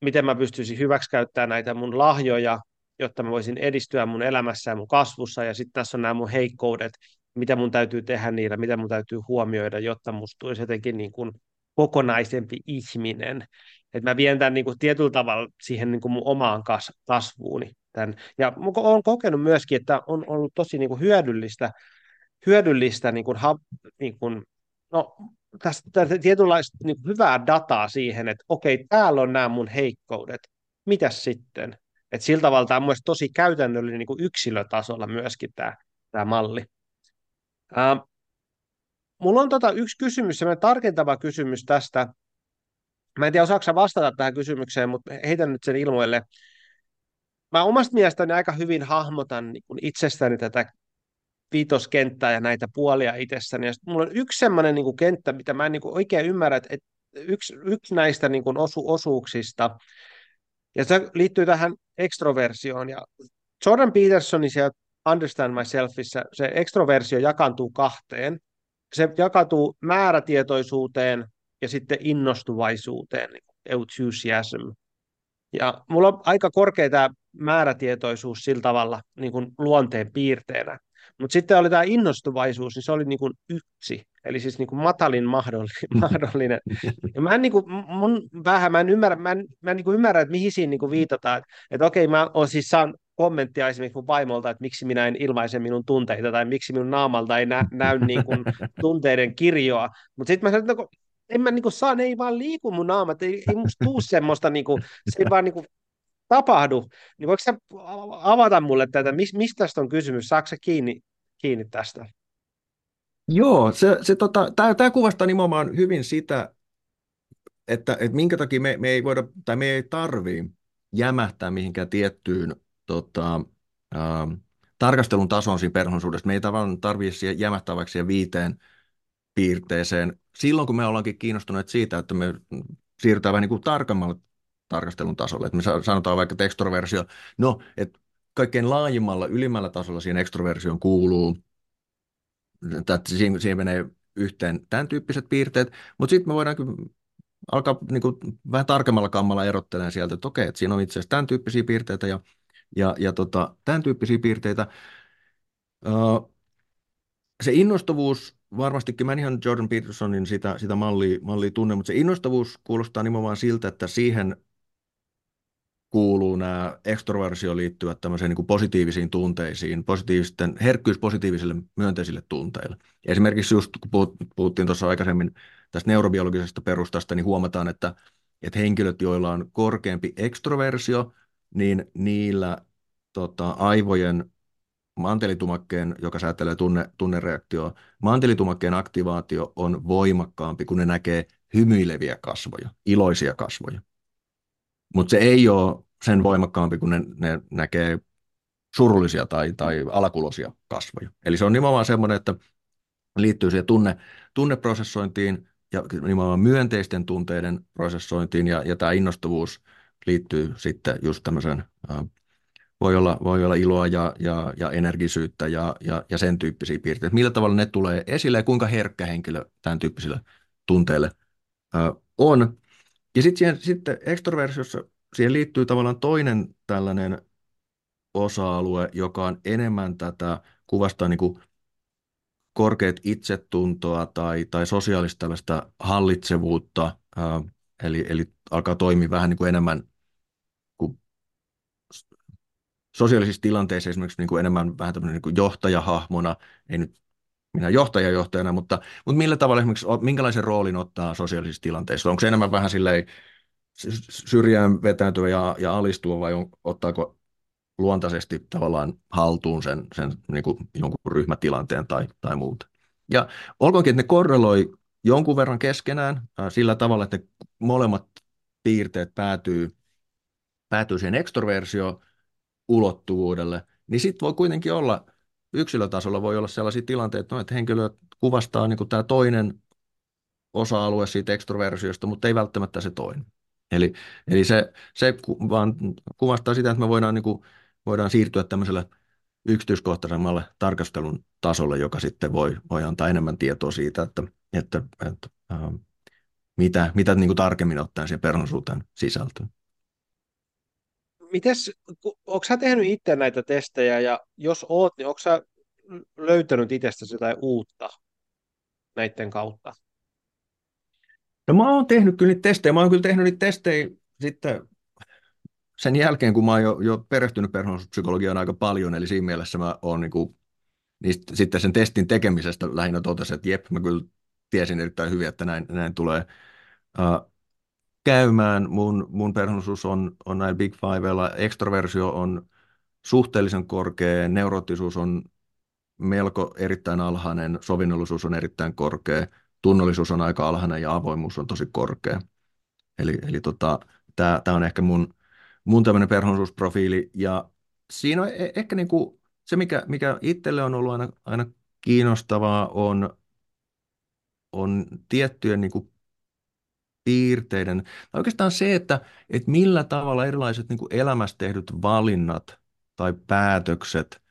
miten mä pystyisin hyväksikäyttämään näitä mun lahjoja, jotta mä voisin edistyä mun elämässä ja mun kasvussa, ja sitten tässä on nämä mun heikkoudet, mitä mun täytyy tehdä niillä, mitä mun täytyy huomioida, jotta musta tulisi jotenkin niin kuin kokonaisempi ihminen. Että mä vien tämän niin kuin tietyllä tavalla siihen niin kuin mun omaan kas- kasvuuni. Tämän. Ja olen kokenut myöskin, että on ollut tosi niin kuin hyödyllistä, hyödyllistä niin kuin, ha, niin kuin, no, tästä, tietynlaista niin kuin hyvää dataa siihen, että okei, täällä on nämä mun heikkoudet, mitäs sitten? Et sillä tavalla tämä on myös tosi käytännöllinen niin kuin yksilötasolla myöskin tämä, tämä malli. Ää, mulla on tota yksi kysymys, semmoinen tarkentava kysymys tästä. Mä en tiedä, osaako vastata tähän kysymykseen, mutta heitän nyt sen ilmoille. Mä omasta mielestäni aika hyvin hahmotan niin kuin itsestäni tätä viitoskenttää ja näitä puolia itsessäni. Ja mulla on yksi semmoinen niin kuin kenttä, mitä mä en niin kuin oikein ymmärrä, että yksi, yksi näistä niin kuin osu, osuuksista, ja se liittyy tähän ekstroversioon. Ja Jordan Petersonin siellä Understand Myselfissa se ekstroversio jakaantuu kahteen. Se jakautuu määrätietoisuuteen ja sitten innostuvaisuuteen, niin enthusiasm. Ja mulla on aika korkea tämä määrätietoisuus sillä tavalla niin kuin luonteen piirteenä. Mutta sitten oli tämä innostuvaisuus, niin se oli niin kuin yksi, eli siis niin kuin matalin mahdollinen. Ja mä en, niin kuin, mun vähän, mä en ymmärrä, mä en, mä en niin kuin ymmärrä, että mihin siinä niin kuin viitataan. Että, okei, mä oon siis saanut kommenttia esimerkiksi mun vaimolta, että miksi minä en ilmaise minun tunteita, tai miksi minun naamalta ei nä, näy niin kuin tunteiden kirjoa. Mutta sitten mä sanoin, että no, en mä niinku saa, ne ei vaan liiku mun naamat, ei, ei musta tuu semmoista, niinku, se ei vaan niinku tapahdu, niin voiko sä avata mulle tätä, mistä tästä on kysymys, saako se kiinni, kiinni tästä? Joo, se, se tota, tämä kuvastaa nimenomaan hyvin sitä, että, että minkä takia me, me ei voida, tai me ei tarvii jämähtää mihinkään tiettyyn tota, ää, tarkastelun tasoon siinä persoonallisuudessa. Me ei tavallaan tarvitse jämähtää vaikka siihen viiteen piirteeseen. Silloin, kun me ollaankin kiinnostuneet siitä, että me siirrytään vähän niin kuin tarkemmalle tarkastelun tasolle. Että me sanotaan vaikka, että ekstroversio, no, että kaikkein laajimmalla, ylimmällä tasolla siihen ekstroversioon kuuluu, että siihen, siihen menee yhteen tämän tyyppiset piirteet, mutta sitten me voidaan alkaa niin kuin, vähän tarkemmalla kammalla erottelemaan sieltä, että okei, että siinä on itse asiassa tämän tyyppisiä piirteitä ja, ja, ja tota, tämän tyyppisiä piirteitä. Se innostavuus, varmastikin mä en ihan Jordan Petersonin sitä, sitä mallia, mallia tunne, mutta se innostavuus kuulostaa nimenomaan siltä, että siihen kuuluu nämä ekstroversioon liittyvät tämmöiseen niin kuin positiivisiin tunteisiin, positiivisten, herkkyys positiivisille myönteisille tunteille. Esimerkiksi just kun puhuttiin tuossa aikaisemmin tästä neurobiologisesta perustasta, niin huomataan, että, että henkilöt, joilla on korkeampi ekstroversio, niin niillä tota, aivojen mantelitumakkeen, joka säätelee tunne, tunnereaktio, mantelitumakkeen aktivaatio on voimakkaampi, kun ne näkee hymyileviä kasvoja, iloisia kasvoja. Mutta se ei ole sen voimakkaampi, kun ne, ne näkee surullisia tai, tai alakuloisia kasvoja. Eli se on nimenomaan semmoinen, että liittyy siihen tunne, tunneprosessointiin ja nimenomaan myönteisten tunteiden prosessointiin ja, ja tämä innostavuus liittyy sitten just tämmöiseen, voi olla, voi olla iloa ja, ja, ja energisyyttä ja, ja, ja sen tyyppisiä piirteitä. Millä tavalla ne tulee esille ja kuinka herkkä henkilö tämän tyyppisille tunteille on. Ja sitten sitten ekstroversiossa siihen liittyy tavallaan toinen tällainen osa-alue, joka on enemmän tätä kuvastaa niin kuin korkeat itsetuntoa tai, tai sosiaalista tällaista hallitsevuutta, ää, eli, eli alkaa toimia vähän niin kuin enemmän kuin sosiaalisissa tilanteissa esimerkiksi niin kuin enemmän vähän niin kuin johtajahahmona, ei nyt minä johtaja johtajana, mutta, mutta millä tavalla esimerkiksi, minkälaisen roolin ottaa sosiaalisissa tilanteissa? Onko se enemmän vähän silleen syrjään vetäytyä ja, ja alistua vai on, ottaako luontaisesti tavallaan haltuun sen, sen niin kuin jonkun ryhmätilanteen tai, tai muuta. Ja olkoonkin, että ne korreloi jonkun verran keskenään äh, sillä tavalla, että molemmat piirteet päätyy, päätyy siihen ekstroversio ulottuvuudelle, niin sitten voi kuitenkin olla yksilötasolla voi olla sellaisia tilanteita, no, että henkilö kuvastaa niin kuin tämä toinen osa-alue siitä ekstroversiosta, mutta ei välttämättä se toinen. Eli, eli se, se vaan kuvastaa sitä, että me voidaan, niin kuin, voidaan siirtyä tämmöiselle yksityiskohtaisemmalle tarkastelun tasolle, joka sitten voi, voi antaa enemmän tietoa siitä, että, että, että äh, mitä, mitä niin kuin tarkemmin ottaen siihen persoonallisuuteen sisältyy. Mites, onko sä tehnyt itse näitä testejä ja jos oot, niin onko sä löytänyt itsestäsi jotain uutta näiden kautta? No mä oon tehnyt kyllä niitä testejä. Mä oon kyllä tehnyt niitä testejä sitten sen jälkeen, kun mä oon jo, jo perehtynyt persoonallisuuspsykologiaan aika paljon, eli siinä mielessä mä oon niin kuin, sitten sen testin tekemisestä lähinnä totesin, että jep, mä kyllä tiesin erittäin hyvin, että näin, näin tulee uh, käymään. Mun, mun persoonallisuus on, on näin Big Fivella, ekstroversio on suhteellisen korkea, neuroottisuus on melko erittäin alhainen, sovinnollisuus on erittäin korkea, tunnollisuus on aika alhainen ja avoimuus on tosi korkea. Eli, eli tota, tämä on ehkä mun, mun tämmöinen persoonallisuusprofiili ja siinä on e- ehkä niinku se, mikä, mikä itselle on ollut aina, aina kiinnostavaa, on, on tiettyjen niinku piirteiden, tai oikeastaan se, että, että millä tavalla erilaiset niin elämässä tehdyt valinnat tai päätökset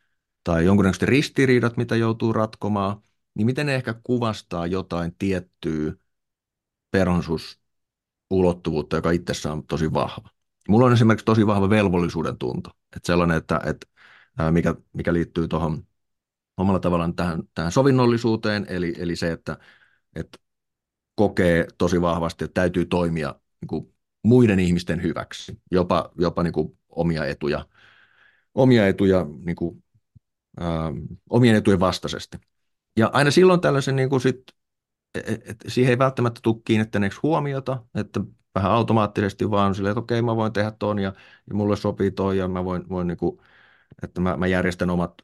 tai jonkunnäköiset ristiriidat, mitä joutuu ratkomaan, niin miten ne ehkä kuvastaa jotain tiettyä perhonsuusulottuvuutta, joka itsessään on tosi vahva. Mulla on esimerkiksi tosi vahva velvollisuuden tunto, että sellainen, että, että mikä, mikä liittyy tuohon omalla tavallaan tähän, tähän sovinnollisuuteen, eli, eli se, että, että kokee tosi vahvasti, että täytyy toimia niin kuin muiden ihmisten hyväksi, jopa, jopa niin kuin omia etuja, omia etuja niin kuin, ää, omien etujen vastaisesti. Ja aina silloin tällaisen niin kuin sit, et, e, et, siihen ei välttämättä tule kiinnittäneeksi huomiota, että vähän automaattisesti vaan silleen, että okei, mä voin tehdä ton ja, ja mulle sopii toi ja mä voin, voin niin kuin, että mä, mä järjestän omat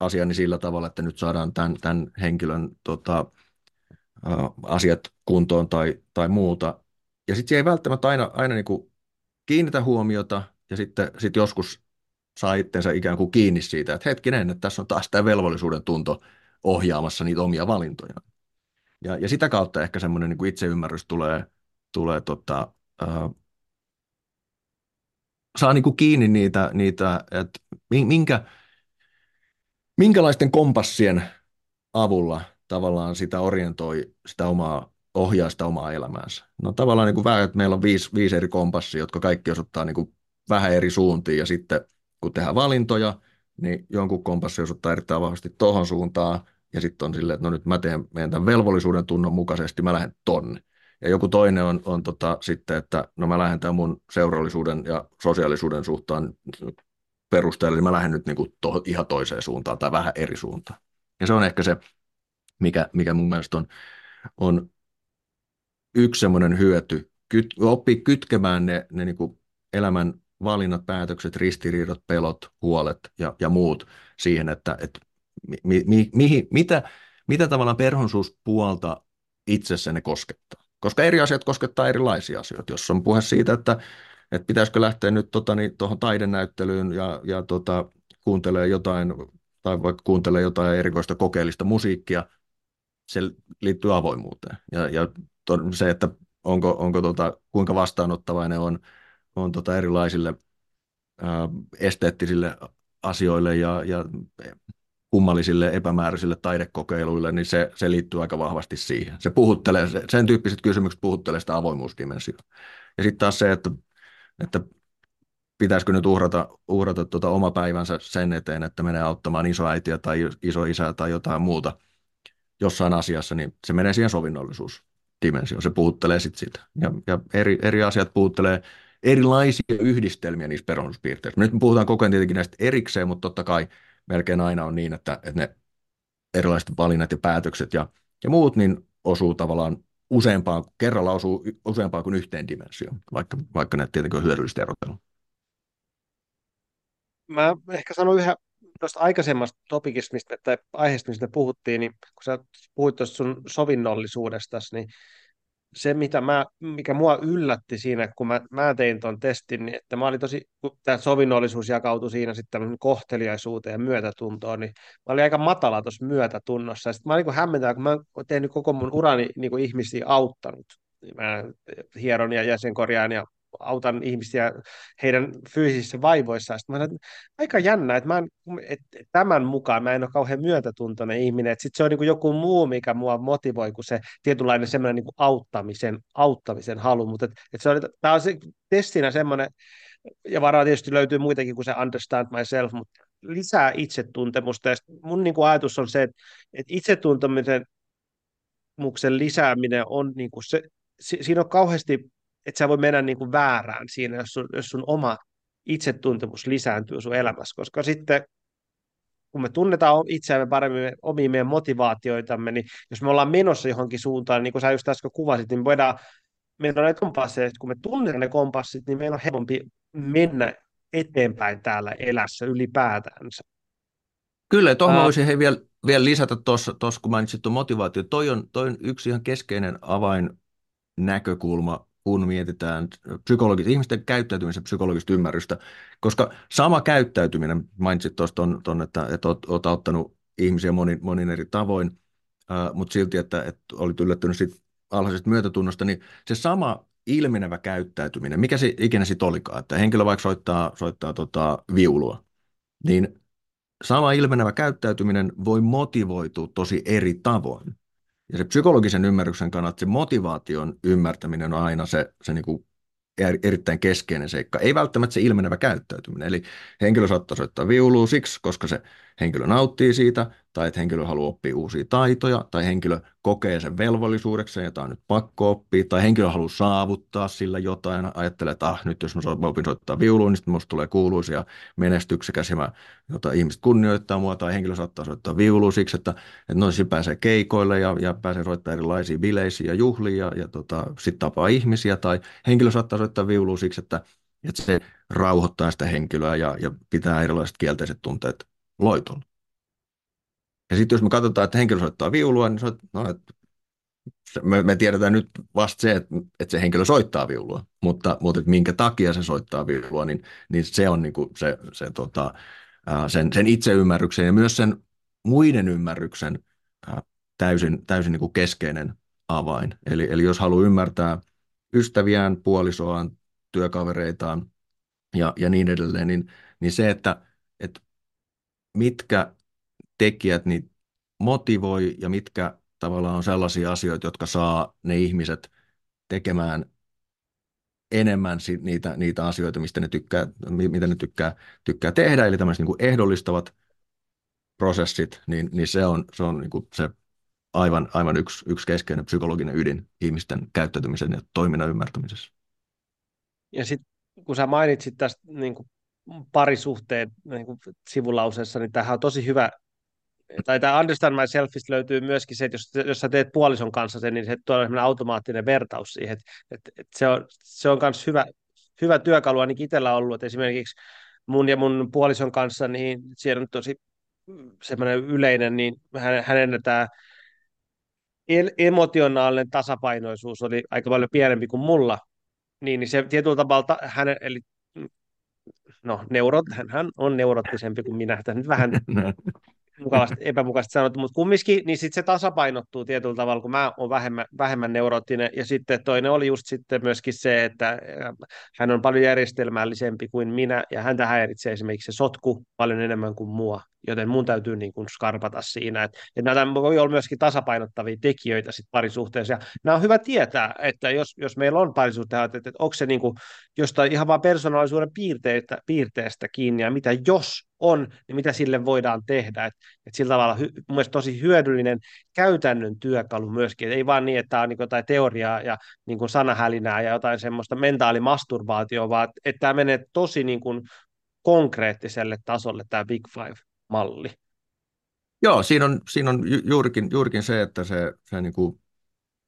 asiani sillä tavalla, että nyt saadaan tämän, tämän henkilön tota, asiat kuntoon tai, tai muuta. Ja sitten se ei välttämättä aina, aina niin kuin kiinnitä huomiota ja sitten sit joskus saa itsensä ikään kuin kiinni siitä, että hetkinen, että tässä on taas tämä velvollisuuden tunto ohjaamassa niitä omia valintoja. Ja, ja sitä kautta ehkä semmoinen niin kuin itseymmärrys tulee, tulee tota, ää, saa niin kuin kiinni niitä, niitä että minkä, minkälaisten kompassien avulla tavallaan sitä orientoi sitä omaa, ohjaa sitä omaa elämäänsä. No tavallaan niin kuin vähän, että meillä on viisi, viisi eri kompassia, jotka kaikki osoittaa niin kuin vähän eri suuntiin ja sitten kun tehdään valintoja, niin jonkun kompassi osoittaa erittäin vahvasti tuohon suuntaan ja sitten on silleen, että no nyt mä teen meidän tämän velvollisuuden tunnon mukaisesti, mä lähden tonne. Ja joku toinen on, on tota, sitten, että no mä lähden tämän mun seurallisuuden ja sosiaalisuuden suhtaan perusteella, niin mä lähden nyt niin kuin to, ihan toiseen suuntaan tai vähän eri suuntaan. Ja se on ehkä se mikä, mikä mun mielestä on, on yksi semmoinen hyöty, Kyt, oppii kytkemään ne, ne niin kuin elämän valinnat, päätökset, ristiriidat, pelot, huolet ja, ja muut siihen, että, että mi, mi, mihin, mitä, mitä tavallaan perhonsuuspuolta itsessä ne koskettaa. Koska eri asiat koskettaa erilaisia asioita. Jos on puhe siitä, että, että pitäisikö lähteä nyt tuota, niin, tuohon taidenäyttelyyn ja, ja tota, kuuntelee jotain tai vaikka kuuntelee jotain erikoista kokeellista musiikkia, se liittyy avoimuuteen. Ja, ja se, että onko, onko tota, kuinka vastaanottavainen on, on tota erilaisille ää, esteettisille asioille ja, ja kummallisille epämääräisille taidekokeiluille, niin se, se liittyy aika vahvasti siihen. Se puhuttelee, se, sen tyyppiset kysymykset puhuttelee sitä avoimuusdimensiota. Ja sitten taas se, että, että pitäisikö nyt uhrata, uhrata tuota oma päivänsä sen eteen, että menee auttamaan isoäitiä tai isoisää tai jotain muuta – jossain asiassa, niin se menee siihen sovinnollisuusdimensioon. Se puhuttelee sitten sitä. Ja, ja eri, eri asiat puhuttelee erilaisia yhdistelmiä niissä perhonnuspiirteissä. Nyt me puhutaan koko ajan tietenkin näistä erikseen, mutta totta kai melkein aina on niin, että, että ne erilaiset valinnat ja päätökset ja, ja muut niin osuu tavallaan useampaan, kerralla osuu useampaan kuin yhteen dimensioon, vaikka, vaikka ne tietenkin on hyödyllistä erotella. Mä ehkä sanon yhä tuosta aikaisemmasta topikista, mistä, tai aiheesta, mistä puhuttiin, niin kun sä puhuit tuosta sun sovinnollisuudesta, niin se, mitä mä, mikä mua yllätti siinä, kun mä, mä tein tuon testin, niin että mä olin tosi, kun tämä sovinnollisuus jakautui siinä sitten kohteliaisuuteen ja myötätuntoon, niin mä olin aika matala tuossa myötätunnossa. Sitten mä olin niin hämmentävä, kun mä oon tehnyt koko mun urani niin kuin ihmisiä auttanut. Mä hieron ja jäsenkorjaan ja autan ihmisiä heidän fyysisissä vaivoissaan. Sitten mä sanoin, että aika jännä, että, mä en, että tämän mukaan mä en ole kauhean myötätuntoinen ihminen, että sitten se on niin kuin joku muu, mikä mua motivoi, kuin se tietynlainen semmoinen niin kuin auttamisen, auttamisen halu, mutta että, että se on, tämä on se, testinä semmoinen, ja varaa tietysti löytyy muitakin kuin se understand myself, mutta lisää itsetuntemusta, ja mun niin kuin ajatus on se, että, että itsetuntemuksen lisääminen on niin kuin se, siinä on kauheasti että sä voi mennä niin kuin väärään siinä, jos sun, jos sun oma itsetuntemus lisääntyy sun elämässä, koska sitten kun me tunnetaan itseämme paremmin omiin meidän motivaatioitamme, niin jos me ollaan menossa johonkin suuntaan, niin kuin sä just äsken kuvasit, niin voidaan, meillä on ne kompasseja, kun me tunnetaan ne kompassit, niin meillä on helpompi mennä eteenpäin täällä elässä ylipäätänsä. Kyllä, tuohon uh, voisin hei vielä, vielä lisätä tuossa, kun mainitsit tuon motivaatio. Toi on, toi on yksi ihan keskeinen avain näkökulma kun mietitään psykologista, ihmisten käyttäytymisen psykologista ymmärrystä, koska sama käyttäytyminen, mainitsit tuosta, on, ton, että, että olet, olet auttanut ihmisiä monin, monin eri tavoin, ää, mutta silti, että, että olit yllättynyt siitä alhaisesta myötätunnosta, niin se sama ilmenevä käyttäytyminen, mikä se ikinä sitten olikaan, että henkilö vaikka soittaa, soittaa tota viulua, niin sama ilmenevä käyttäytyminen voi motivoitua tosi eri tavoin. Ja se psykologisen ymmärryksen kannalta se motivaation ymmärtäminen on aina se, se niin kuin erittäin keskeinen seikka. Ei välttämättä se ilmenevä käyttäytyminen. Eli henkilö saattaa soittaa viulua siksi, koska se henkilö nauttii siitä, tai että henkilö haluaa oppia uusia taitoja, tai henkilö kokee sen velvollisuudeksi, ja tämä on nyt pakko oppia, tai henkilö haluaa saavuttaa sillä jotain, ajattelee, että ah, nyt jos mä opin soittaa viulua, niin sitten musta tulee kuuluisia menestyksekäs, ja mä, jota ihmiset kunnioittaa mua, tai henkilö saattaa soittaa viulua siksi, että, että noin pääsee keikoille, ja, ja pääsee soittamaan erilaisia bileisiä ja juhlia, ja, ja tota, sitten tapaa ihmisiä, tai henkilö saattaa soittaa viulua siksi, että, että se rauhoittaa sitä henkilöä ja, ja pitää erilaiset kielteiset tunteet loitolla. Ja sitten jos me katsotaan, että henkilö soittaa viulua, niin soit, no, että me, me tiedetään nyt vasta se, että, että se henkilö soittaa viulua, mutta, mutta että minkä takia se soittaa viulua, niin, niin se on niin kuin se, se, tota, sen, sen itseymmärryksen ja myös sen muiden ymmärryksen täysin, täysin niin kuin keskeinen avain. Eli, eli jos haluaa ymmärtää ystäviään, puolisoaan, työkavereitaan ja, ja niin edelleen, niin, niin se, että mitkä tekijät niin motivoi ja mitkä tavallaan on sellaisia asioita, jotka saa ne ihmiset tekemään enemmän niitä, niitä asioita, mistä ne tykkää, mitä ne tykkää, tykkää tehdä, eli tämmöiset niin ehdollistavaat prosessit, niin, niin se on, se, on niin kuin se aivan, aivan yksi, yksi keskeinen psykologinen ydin ihmisten käyttäytymisen ja toiminnan ymmärtämisessä. Ja sitten kun sä mainitsit tästä niin kuin parisuhteet niin kuin sivulauseessa, niin tämähän on tosi hyvä, tai tämä Understand Myselfista löytyy myöskin se, että jos, jos sä teet puolison kanssa sen, niin se tuo automaattinen vertaus siihen, että, että, että se on, se on myös hyvä, hyvä työkalu ainakin itsellä ollut, että esimerkiksi mun ja mun puolison kanssa, niin siellä on tosi semmoinen yleinen, niin hänen tämä emotionaalinen tasapainoisuus oli aika paljon pienempi kuin mulla, niin, niin se tietyllä tavalla hänen, eli no, neurot, hän on neurottisempi kuin minä, tämä nyt vähän mukavasti, epämukavasti sanottu, mutta kumminkin, niin sitten se tasapainottuu tietyllä tavalla, kun mä oon vähemmän, vähemmän neuroottinen, ja sitten toinen oli just sitten myöskin se, että äh, hän on paljon järjestelmällisempi kuin minä, ja häntä häiritsee esimerkiksi se sotku paljon enemmän kuin mua, joten mun täytyy niin kuin skarpata siinä, että, nämä voi olla myöskin tasapainottavia tekijöitä sit parisuhteessa, ja nämä on hyvä tietää, että jos, jos meillä on parisuhteessa, että, että onko se niin kuin jostain ihan vaan persoonallisuuden piirteestä, piirteestä kiinni, ja mitä jos on, niin mitä sille voidaan tehdä. Et, et sillä tavalla hy, mun tosi hyödyllinen käytännön työkalu myöskin, et ei vaan niin, että tämä on niin jotain teoriaa ja niin kuin sanahälinää ja jotain semmoista mentaalimasturbaatioa, vaan että tämä menee tosi niin kuin konkreettiselle tasolle tämä Big Five-malli. Joo, siinä on, siinä on juurikin, juurikin se, että se, se niin kuin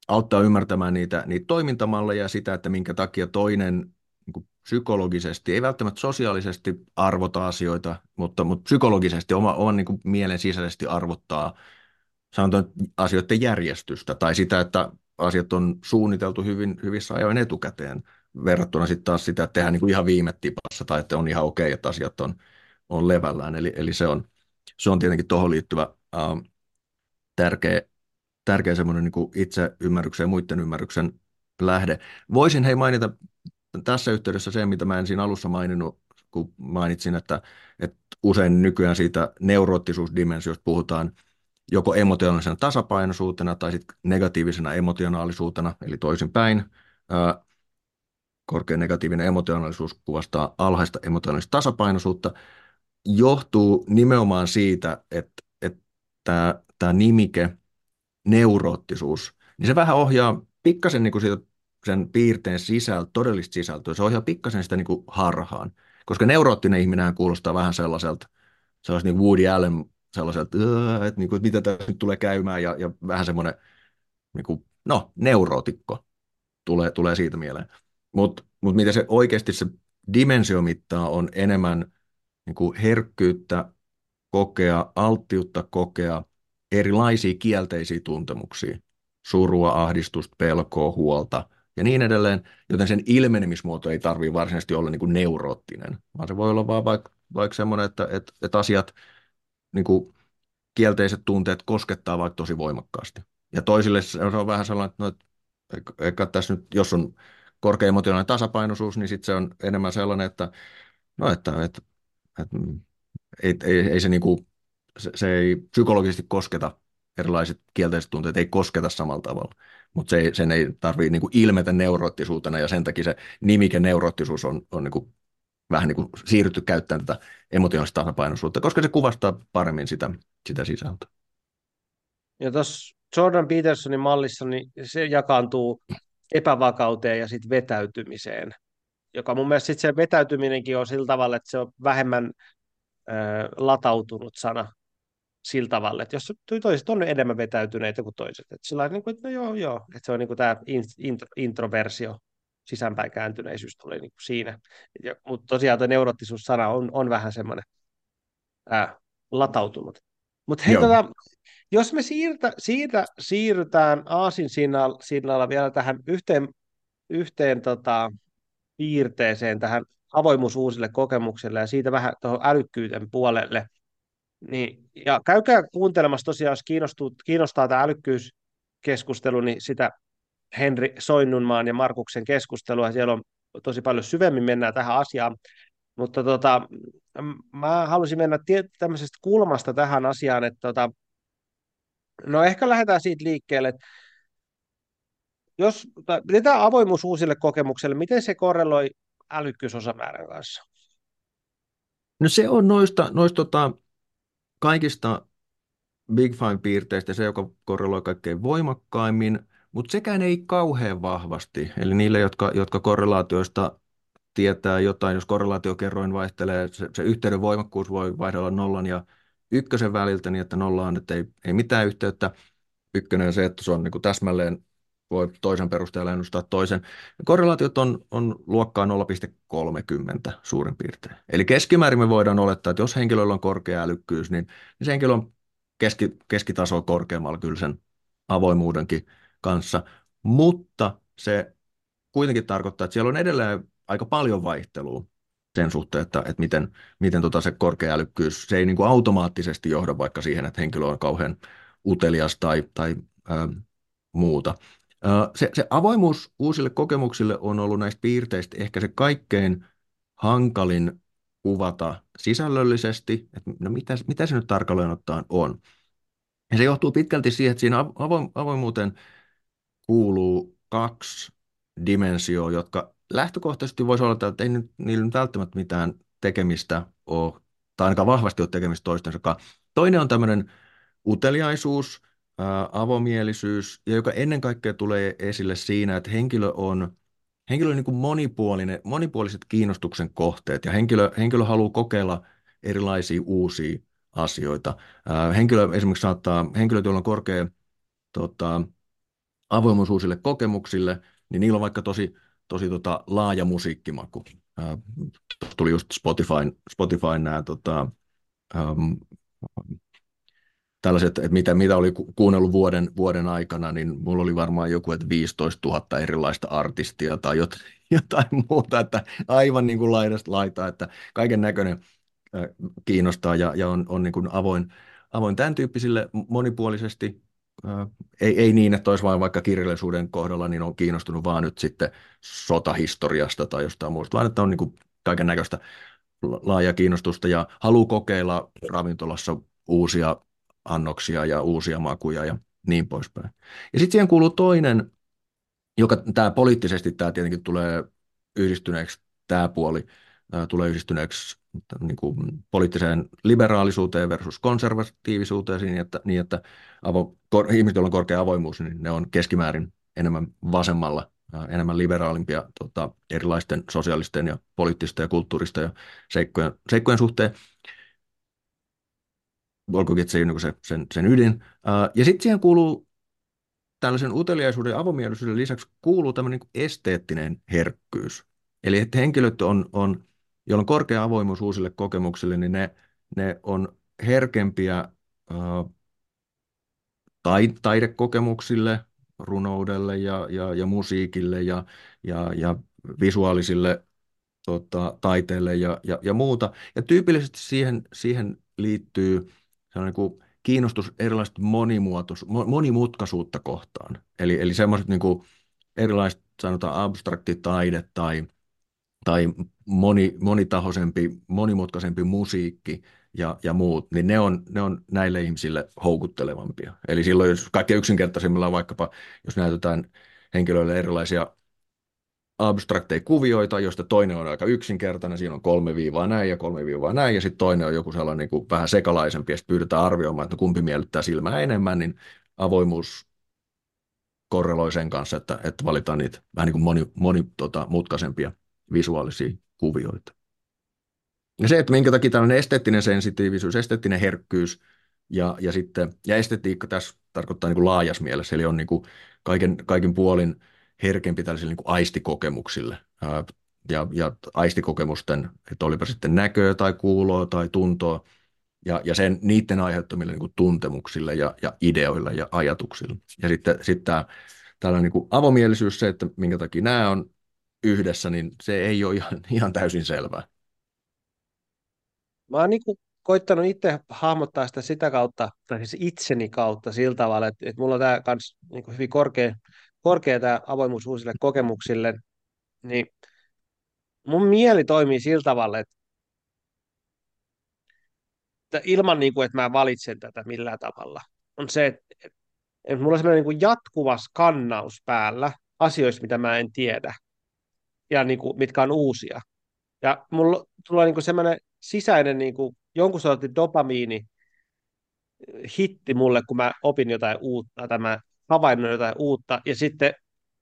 auttaa ymmärtämään niitä, niitä toimintamalleja ja sitä, että minkä takia toinen psykologisesti, ei välttämättä sosiaalisesti arvota asioita, mutta, mutta psykologisesti, oma, oman niin mielen sisäisesti arvottaa sanotaan asioiden järjestystä tai sitä, että asiat on suunniteltu hyvin, hyvissä ajoin etukäteen verrattuna sitten taas sitä, että tehdään niin kuin ihan viime tipassa tai että on ihan okei, että asiat on, on levällään. Eli, eli se, on, se on tietenkin tuohon liittyvä äh, tärkeä, tärkeä semmoinen niin itse ymmärryksen ja muiden ymmärryksen lähde. Voisin hei mainita tässä yhteydessä se, mitä mä en siinä alussa maininnut, kun mainitsin, että, että usein nykyään siitä neuroottisuusdimensiosta puhutaan joko emotionaalisena tasapainoisuutena tai sitten negatiivisena emotionaalisuutena, eli toisinpäin. Korkea negatiivinen emotionaalisuus kuvastaa alhaista emotionaalista tasapainoisuutta, johtuu nimenomaan siitä, että, että tämä nimike neuroottisuus, niin se vähän ohjaa pikkasen niin kuin siitä sen piirteen sisältö, todellista sisältöä, se ohjaa pikkasen sitä niin kuin harhaan. Koska neuroottinen ihminen kuulostaa vähän sellaiselta, sellaiselta niin Woody Allen sellaiselta, että niin kuin, mitä tässä nyt tulee käymään, ja, ja vähän semmoinen, niin kuin, no, neurootikko tulee, tulee siitä mieleen. Mutta mut mitä se oikeasti se dimensio mittaa on enemmän niin kuin herkkyyttä kokea, alttiutta kokea erilaisia kielteisiä tuntemuksia, surua, ahdistusta, pelkoa, huolta ja niin edelleen, joten sen ilmenemismuoto ei tarvitse varsinaisesti olla niin kuin neuroottinen, vaan se voi olla vaan vaikka, vaikka semmoinen, että, että, että asiat, niin kuin kielteiset tunteet koskettaa vaikka tosi voimakkaasti. Ja toisille se on vähän sellainen, että no, että tässä nyt, jos on korkea emotionaalinen tasapainoisuus, niin sitten se on enemmän sellainen, että no, että, että, että ei, ei, ei se, niin kuin, se, se ei psykologisesti kosketa erilaiset kielteiset tunteet ei kosketa samalla tavalla, mutta se sen ei tarvitse niin ilmetä neuroottisuutena ja sen takia se nimike neuroottisuus on, on niin kuin vähän niin kuin siirrytty käyttämään tätä emotionaalista tasapainoisuutta, koska se kuvastaa paremmin sitä, sitä sisältöä. Ja tuossa Jordan Petersonin mallissa niin se jakaantuu epävakauteen ja sitten vetäytymiseen, joka mun mielestä sit se vetäytyminenkin on sillä tavalla, että se on vähemmän ö, latautunut sana sillä tavalla, että jos toiset on enemmän vetäytyneitä kuin toiset, että sillä niin kuin, että no joo, joo, että se on niin kuin tämä introversio, sisäänpäin kääntyneisyys tulee niin kuin siinä. Ja, mutta tosiaan tuo neuroottisuus-sana on, on vähän semmoinen ää, latautunut. Mutta hei, tota, jos me siirtä, siitä siirrytään Aasin sinnalla vielä tähän yhteen, yhteen tota, piirteeseen, tähän avoimuus uusille kokemuksille ja siitä vähän tuohon älykkyyden puolelle, niin, ja käykää kuuntelemassa tosiaan, jos kiinnostuu, kiinnostaa tämä älykkyyskeskustelu, niin sitä Henri Soinnunmaan ja Markuksen keskustelua. Siellä on tosi paljon syvemmin mennään tähän asiaan. Mutta tota, mä haluaisin mennä tämmöisestä kulmasta tähän asiaan, että tota, no ehkä lähdetään siitä liikkeelle, että jos, tämä avoimuus uusille kokemuksille, miten se korreloi älykkyysosamäärän kanssa? No se on noista, noista tota, kaikista Big Five-piirteistä se, joka korreloi kaikkein voimakkaimmin, mutta sekään ei kauhean vahvasti. Eli niille, jotka, jotka korrelaatioista tietää jotain, jos korrelaatiokerroin vaihtelee, se, se yhteyden voimakkuus voi vaihdella nollan ja ykkösen väliltä niin, että nolla on, että ei, ei mitään yhteyttä. Ykkönen on se, että se on niin kuin täsmälleen voi toisen perusteella ennustaa toisen. Korrelaatiot on, on luokkaa 0,30 suurin piirtein. Eli keskimäärin me voidaan olettaa, että jos henkilöllä on korkea älykkyys, niin, niin se henkilö on keski, keskitasoa korkeammalla kyllä sen avoimuudenkin kanssa. Mutta se kuitenkin tarkoittaa, että siellä on edelleen aika paljon vaihtelua sen suhteen, että, että miten, miten tota se korkea älykkyys, se ei niin kuin automaattisesti johda vaikka siihen, että henkilö on kauhean utelias tai, tai ää, muuta. Se, se avoimuus uusille kokemuksille on ollut näistä piirteistä ehkä se kaikkein hankalin kuvata sisällöllisesti, että no mitä, mitä se nyt tarkalleen ottaen on. Ja se johtuu pitkälti siihen, että siinä avoimuuteen kuuluu kaksi dimensioa, jotka lähtökohtaisesti voisi olla, että ei nyt, niillä nyt välttämättä mitään tekemistä ole, tai ainakaan vahvasti ole tekemistä toistensa kanssa. Toinen on tämmöinen uteliaisuus, avomielisyys, ja joka ennen kaikkea tulee esille siinä, että henkilö on, henkilö on niin kuin monipuolinen, monipuoliset kiinnostuksen kohteet, ja henkilö, henkilö haluaa kokeilla erilaisia uusia asioita. Henkilö esimerkiksi saattaa, henkilöt, joilla on korkea tota, avoimuus uusille kokemuksille, niin niillä on vaikka tosi, tosi tota, laaja musiikkimaku. tuli just Spotify, Spotify nämä tota, tällaiset, että mitä, mitä oli kuunnellut vuoden, vuoden aikana, niin mulla oli varmaan joku, että 15 000 erilaista artistia tai jotain, jotain muuta, että aivan niin kuin laidasta laitaa, että kaiken näköinen kiinnostaa ja, ja on, on niin kuin avoin, avoin tämän tyyppisille monipuolisesti. Ei, ei niin, että olisi vain vaikka kirjallisuuden kohdalla, niin on kiinnostunut vaan nyt sitten sotahistoriasta tai jostain muusta, vaan että on niin kaiken näköistä laaja kiinnostusta ja halu kokeilla ravintolassa uusia annoksia ja uusia makuja ja niin poispäin. Ja sitten siihen kuuluu toinen, joka tämä poliittisesti tämä tietenkin tulee yhdistyneeksi, tämä puoli ää, tulee yhdistyneeksi niin kuin poliittiseen liberaalisuuteen versus konservatiivisuuteen niin, että, niin, että avo, kor, ihmiset, joilla on korkea avoimuus, niin ne on keskimäärin enemmän vasemmalla, ää, enemmän liberaalimpia tota, erilaisten sosiaalisten ja poliittisten ja kulttuurista ja seikkojen, seikkojen suhteen olkoonkin, se niin se, sen, sen ydin. ja sitten siihen kuuluu tällaisen uteliaisuuden ja avomielisyyden lisäksi kuuluu tämmöinen niin esteettinen herkkyys. Eli että henkilöt on, on, joilla on korkea avoimuus uusille kokemuksille, niin ne, ne on herkempiä uh, tai, taidekokemuksille, runoudelle ja, ja, ja musiikille ja, ja, ja visuaalisille tota, taiteelle ja, ja, ja muuta. Ja tyypillisesti siihen, siihen liittyy se on niin kuin kiinnostus erilaista monimuotois, monimutkaisuutta kohtaan. Eli, eli semmoiset niin erilaiset, sanotaan abstraktitaide tai, tai moni, monitahoisempi, monimutkaisempi musiikki ja, ja muut, niin ne on, ne on näille ihmisille houkuttelevampia. Eli silloin, jos kaikkein yksinkertaisimmilla vaikkapa, jos näytetään henkilöille erilaisia abstrakteja kuvioita, joista toinen on aika yksinkertainen, siinä on kolme viivaa näin ja kolme viivaa näin, ja sitten toinen on joku sellainen niin kuin vähän sekalaisempi, ja pyydetään arvioimaan, että kumpi miellyttää silmää enemmän, niin avoimuus korreloi sen kanssa, että, että valitaan niitä vähän niin kuin moni, moni tota, mutkaisempia visuaalisia kuvioita. Ja se, että minkä takia tällainen esteettinen sensitiivisyys, esteettinen herkkyys ja, ja sitten, ja estetiikka tässä tarkoittaa niin kuin laajas mielessä, eli on niin kuin kaiken, kaiken puolin herkempi tällaisille niin kuin aistikokemuksille ja, ja aistikokemusten, että olipa sitten näköä tai kuuloa tai tuntoa, ja, ja sen, niiden aiheuttamille niin kuin tuntemuksille ja, ja ideoille ja ajatuksille. Ja sitten, sitten tämä tällainen niin kuin avomielisyys, se, että minkä takia nämä on yhdessä, niin se ei ole ihan, ihan täysin selvää. Mä oon niin kuin koittanut itse hahmottaa sitä sitä kautta, tai siis itseni kautta sillä tavalla, että, että mulla on tämä kans niin hyvin korkea korkea tämä avoimuus uusille kokemuksille, niin mun mieli toimii sillä tavalla, että, ilman, niin kuin, että mä valitsen tätä millään tavalla, on se, että, että mulla on sellainen niin jatkuva skannaus päällä asioista, mitä mä en tiedä, ja niin kuin, mitkä on uusia. Ja mulla tulee niin sellainen sisäinen niin kuin, jonkun sortin dopamiini hitti mulle, kun mä opin jotain uutta, tai mä havainnoin jotain uutta, ja sitten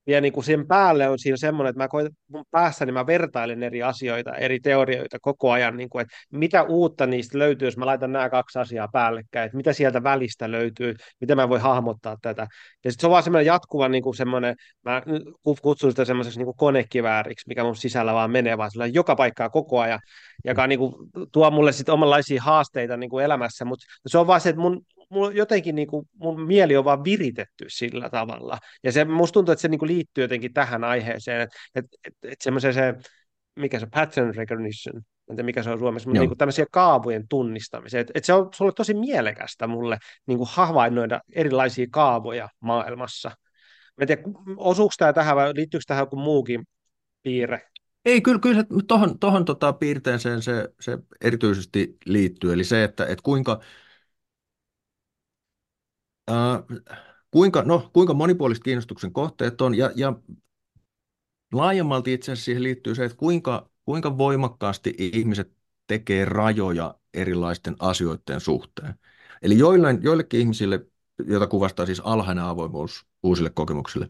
vielä niin kuin sen päälle on siinä semmoinen, että mä koitan, mun päässäni mä vertailen eri asioita, eri teorioita koko ajan, niin kuin, että mitä uutta niistä löytyy, jos mä laitan nämä kaksi asiaa päällekkäin, että mitä sieltä välistä löytyy, miten mä voin hahmottaa tätä. Ja sitten se on vaan semmoinen jatkuva niin kuin semmoinen, mä kutsun sitä semmoiseksi niin kuin konekivääriksi, mikä mun sisällä vaan menee, vaan joka paikkaa koko ajan, joka niin kuin, tuo mulle sitten omanlaisia haasteita niin kuin elämässä, mutta se on vaan se, että mun mulla jotenkin niin kuin, mun mieli on vaan viritetty sillä tavalla. Ja se, musta tuntuu, että se niin kuin liittyy jotenkin tähän aiheeseen, että et, et, et semmoiseen se, mikä se pattern recognition, en tiedä mikä se on suomessa, mutta niin kuin tämmöisiä kaavojen tunnistamiseen. Että et se on sulle tosi mielekästä mulle niin kuin havainnoida erilaisia kaavoja maailmassa. Mä en tiedä, osuuko tämä tähän vai liittyykö tähän joku muukin piirre? Ei, kyllä, kyllä se tuohon tohon, tota, piirteeseen se, se erityisesti liittyy. Eli se, että, että kuinka, Äh, kuinka, no, kuinka monipuoliset kiinnostuksen kohteet on ja, ja laajemmalti itse asiassa siihen liittyy se, että kuinka, kuinka voimakkaasti ihmiset tekee rajoja erilaisten asioiden suhteen. Eli joillein, joillekin ihmisille, joita kuvastaa siis alhainen avoimuus uusille kokemuksille,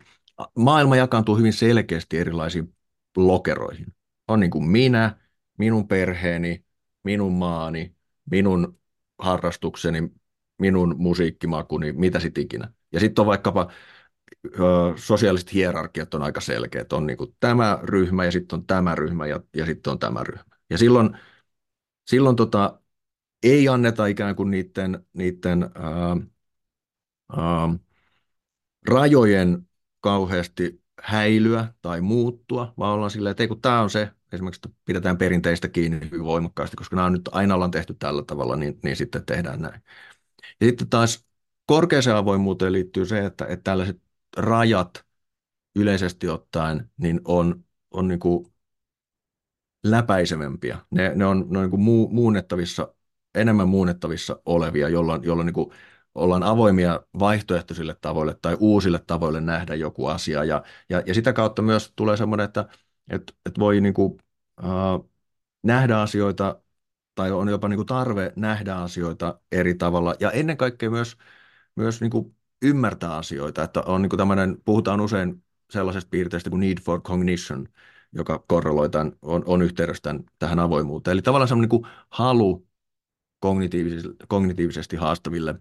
maailma jakaantuu hyvin selkeästi erilaisiin lokeroihin. On niin kuin minä, minun perheeni, minun maani, minun harrastukseni, minun musiikkimakuni, mitä sitten ikinä. Ja sitten on vaikkapa ö, sosiaaliset hierarkiat on aika selkeät. On niin kuin tämä ryhmä ja sitten on tämä ryhmä ja, ja sitten on tämä ryhmä. Ja silloin, silloin tota, ei anneta ikään kuin niiden, niiden ää, ää, rajojen kauheasti häilyä tai muuttua, vaan ollaan silleen, että ei kun tämä on se, esimerkiksi että pidetään perinteistä kiinni hyvin voimakkaasti, koska nämä on nyt aina ollaan tehty tällä tavalla, niin, niin sitten tehdään näin. Ja sitten taas korkeaseen avoimuuteen liittyy se, että, että tällaiset rajat yleisesti ottaen niin on, on niin kuin läpäisevämpiä. Ne, ne on, ne on niin kuin muu, muunnettavissa, enemmän muunnettavissa olevia, jolloin, jolloin niin kuin ollaan avoimia vaihtoehtoisille tavoille tai uusille tavoille nähdä joku asia. Ja, ja, ja sitä kautta myös tulee semmoinen, että, että, että voi niin kuin, äh, nähdä asioita tai on jopa niin kuin tarve nähdä asioita eri tavalla ja ennen kaikkea myös, myös niin kuin ymmärtää asioita, että on niin kuin tämmöinen, puhutaan usein sellaisesta piirteestä kuin need for cognition, joka korreloi tämän, on, on yhteydessä tämän, tähän avoimuuteen. Eli tavallaan semmoinen niin kuin halu kognitiivisesti, kognitiivisesti haastaville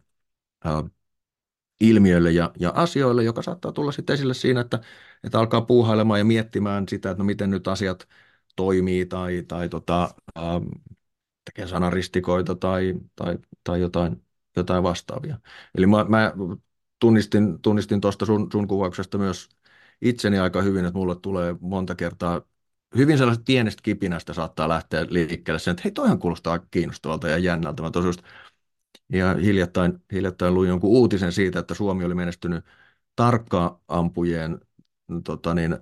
ää, ilmiöille ja, ja asioille, joka saattaa tulla sitten esille siinä, että, että alkaa puuhailemaan ja miettimään sitä, että no miten nyt asiat toimii tai, tai tota, ää, tekee sanaristikoita tai, tai, tai jotain, jotain vastaavia. Eli mä, mä tunnistin, tunnistin sun, sun kuvauksesta myös itseni aika hyvin, että mulle tulee monta kertaa hyvin sellaisesta pienestä kipinästä saattaa lähteä liikkeelle sen, että hei, toihan kuulostaa kiinnostavalta ja jännältä. Mä tosiaan ja hiljattain, hiljattain luin jonkun uutisen siitä, että Suomi oli menestynyt tarkka ampujien tota niin,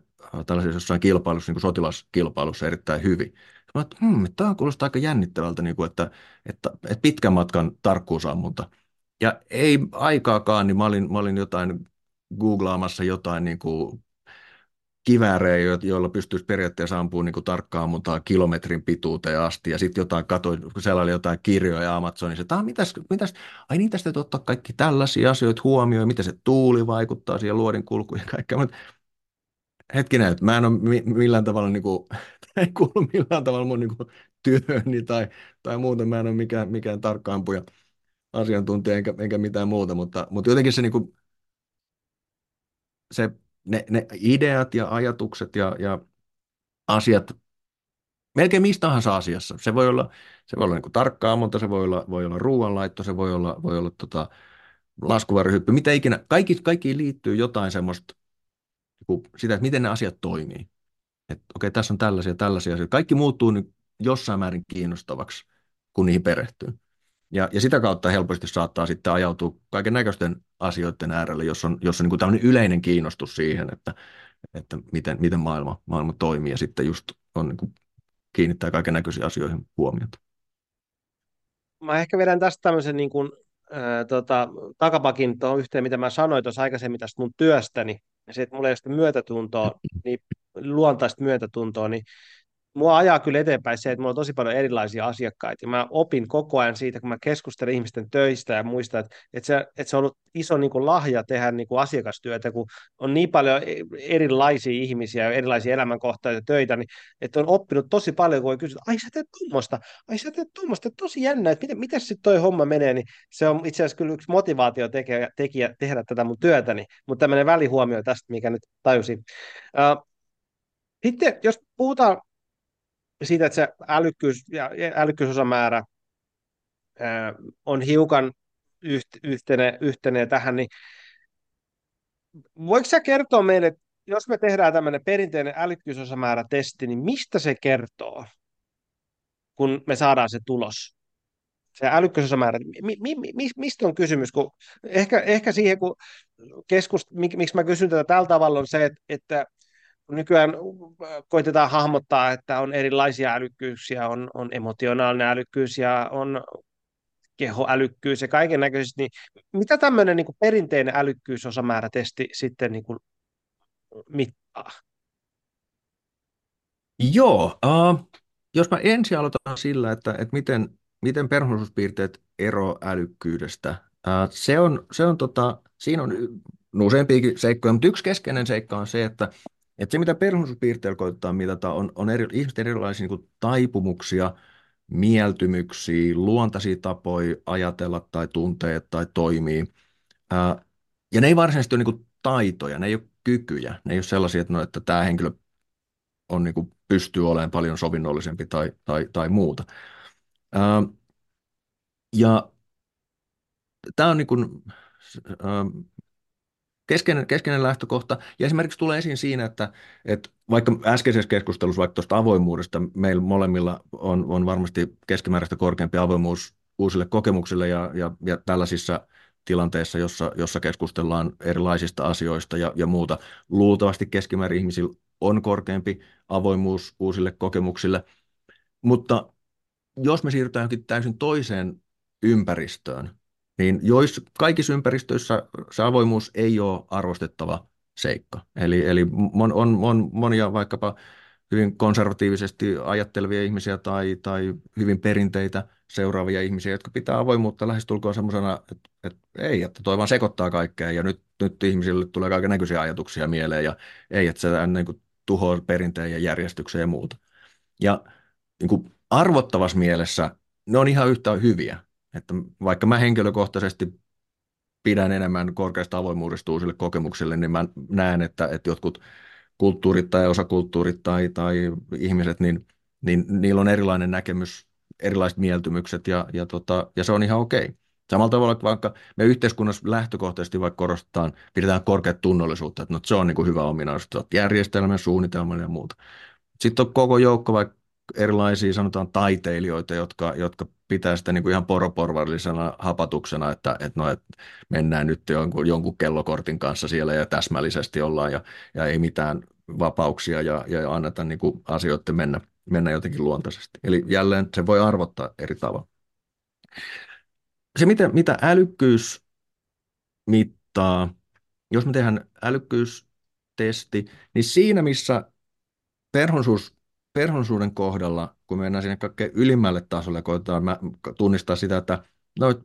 tällaisessa jossain kilpailussa, niin kuin sotilaskilpailussa erittäin hyvin. Mä että hmm, tämä kuulostaa aika jännittävältä, niin kuin, että, että, että pitkän matkan tarkkuusammunta. Ja ei aikaakaan, niin mä olin, mä olin jotain googlaamassa jotain niin kuin kiväärejä, joilla pystyisi periaatteessa ampumaan niin tarkkaan ammuntaa kilometrin pituuteen asti, ja sitten jotain katsoin, kun siellä oli jotain kirjoja Amazonissa, että ah, mitäs, mitäs, ai niin tästä ottaa kaikki tällaisia asioita huomioon, miten se tuuli vaikuttaa siihen luodin kulkuun ja kaikkea, mutta hetkinen, että mä en ole millään tavalla, niin kuin, ei kuulu millään tavalla mun niin kuin, työhöni tai, tai muuten, mä en ole mikään, mikään tarkka ampuja asiantuntija enkä, enkä mitään muuta, mutta, mutta jotenkin se, niin kuin, se ne, ne ideat ja ajatukset ja, ja asiat melkein mistä tahansa asiassa. Se voi olla, se voi olla niin tarkkaa mutta se voi olla, voi olla ruoanlaitto, se voi olla, voi olla tota, laskuvarjohyppy, mitä ikinä. Kaikki, kaikkiin liittyy jotain semmoista, sitä, että miten ne asiat toimii. Että okei, okay, tässä on tällaisia, tällaisia asioita. Kaikki muuttuu nyt jossain määrin kiinnostavaksi, kun niihin perehtyy. Ja, ja sitä kautta helposti saattaa sitten ajautua kaiken näköisten asioiden äärelle, jos on, jos on niin tämmöinen yleinen kiinnostus siihen, että, että miten, miten maailma, maailma toimii ja sitten just on niin kuin kiinnittää kaiken näköisiin asioihin huomiota. Mä ehkä vedän tästä tämmöisen niin kuin, ää, tota, takapakin tuohon yhteen, mitä mä sanoin tuossa aikaisemmin tästä mun työstäni, ja se, että mulla ei ole sitä myötätuntoa, niin luontaista myötätuntoa, niin mua ajaa kyllä eteenpäin se, että mulla on tosi paljon erilaisia asiakkaita, ja mä opin koko ajan siitä, kun mä keskustelen ihmisten töistä ja muista, että, että, se, että se on ollut iso niin kuin lahja tehdä niin kuin asiakastyötä, kun on niin paljon e, erilaisia ihmisiä ja erilaisia elämänkohtaisia töitä, niin että on oppinut tosi paljon, kun voi kysyä, ai sä teet tuommoista, ai sä teet tuommoista, tosi jännä, että miten, miten sitten toi homma menee, niin se on itse asiassa kyllä yksi motivaatio tekijä, tekijä tehdä tätä mun työtäni, mutta tämmöinen välihuomio tästä, mikä nyt tajusin. Uh, sitten jos puhutaan siitä, että se älykkyys ja älykkyysosamäärä ää, on hiukan yht, yhtene, yhtene tähän, niin voiko sä kertoa meille, että jos me tehdään tämmöinen perinteinen älykkyysosamäärätesti, niin mistä se kertoo, kun me saadaan se tulos? Se älykkyysosamäärä, mi, mi, mi, mistä on kysymys? Kun ehkä, ehkä siihen, kun keskust, mik, miksi mä kysyn tätä tällä tavalla, on se, että, että nykyään koitetaan hahmottaa, että on erilaisia älykkyyksiä, on, on emotionaalinen älykkyys ja on kehoälykkyys ja kaiken näköisesti, niin mitä tämmöinen niin perinteinen älykkyysosamäärätesti sitten niin kuin mittaa? Joo, uh, jos mä ensin aloitan sillä, että, että miten, miten persoonallisuuspiirteet ero älykkyydestä. Uh, se on, se on tota, siinä on useampiakin seikkoja, mutta yksi keskeinen seikka on se, että että se, mitä persoonallisuuspiirteillä koittaa mitata, on, on eri, ihmisten erilaisia niin taipumuksia, mieltymyksiä, luontaisia tapoja ajatella tai tunteet tai toimia. Ää, ja ne ei varsinaisesti ole niin taitoja, ne ei ole kykyjä, ne ei ole sellaisia, että, no, että tämä henkilö on, niin kuin, pystyy olemaan paljon sovinnollisempi tai, tai, tai muuta. Ää, Ja tämä on niin kuin, keskeinen, keskeinen lähtökohta. Ja esimerkiksi tulee esiin siinä, että, että vaikka äskeisessä keskustelussa vaikka tuosta avoimuudesta, meillä molemmilla on, on varmasti keskimääräistä korkeampi avoimuus uusille kokemuksille ja, ja, ja tällaisissa tilanteissa, jossa, jossa keskustellaan erilaisista asioista ja, ja muuta. Luultavasti keskimäärin ihmisillä on korkeampi avoimuus uusille kokemuksille, mutta jos me siirrytään johonkin täysin toiseen ympäristöön, niin jos kaikissa ympäristöissä se avoimuus ei ole arvostettava seikka. Eli, eli on, on, on monia vaikkapa hyvin konservatiivisesti ajattelevia ihmisiä tai, tai hyvin perinteitä seuraavia ihmisiä, jotka pitää avoimuutta lähestulkoon semmoisena, että, että ei, että toi vaan sekoittaa kaikkea ja nyt, nyt ihmisille tulee kaiken näköisiä ajatuksia mieleen ja ei, että se niin kuin, tuhoaa perinteen ja järjestyksen ja muuta. Ja niin kuin arvottavassa mielessä ne on ihan yhtä hyviä. Että vaikka mä henkilökohtaisesti pidän enemmän korkeasta avoimuudesta uusille kokemuksille, niin mä näen, että, että jotkut kulttuurit tai osakulttuurit tai, tai ihmiset, niin, niin niillä on erilainen näkemys, erilaiset mieltymykset ja, ja, tota, ja se on ihan okei. Samalla tavalla, että vaikka me yhteiskunnassa lähtökohtaisesti vaikka korostetaan, pidetään korkeat tunnollisuutta, että no, se on niin kuin hyvä ominaisuus, järjestelmän, suunnitelman ja muuta. Sitten on koko joukko vaikka erilaisia sanotaan taiteilijoita, jotka, jotka pitää sitä niin kuin ihan poroporvallisena hapatuksena, että, että, no, että mennään nyt jonkun, jonkun kellokortin kanssa siellä ja täsmällisesti ollaan ja, ja ei mitään vapauksia ja, ja anneta niin kuin asioiden mennä, mennä jotenkin luontaisesti. Eli jälleen se voi arvottaa eri tavalla. Se, mitä, mitä älykkyys mittaa, jos me tehdään älykkyystesti, niin siinä missä perhonsuus perhonsuuden kohdalla, kun mennään sinne kaikkein ylimmälle tasolle ja koetaan tunnistaa sitä, että no,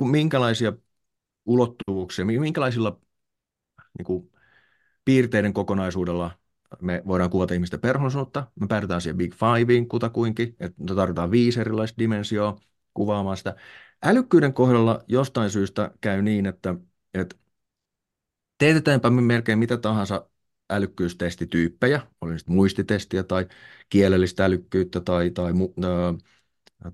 minkälaisia ulottuvuuksia, minkälaisilla niin kuin, piirteiden kokonaisuudella me voidaan kuvata ihmisten perhonsuutta. Me päädytään siihen Big Fiveen kutakuinkin, että tarvitaan viisi erilaista dimensioa kuvaamaan sitä. Älykkyyden kohdalla jostain syystä käy niin, että, että teetetäänpä me melkein mitä tahansa älykkyystestityyppejä, oli sitten muistitestiä tai kielellistä älykkyyttä tai, tai ää,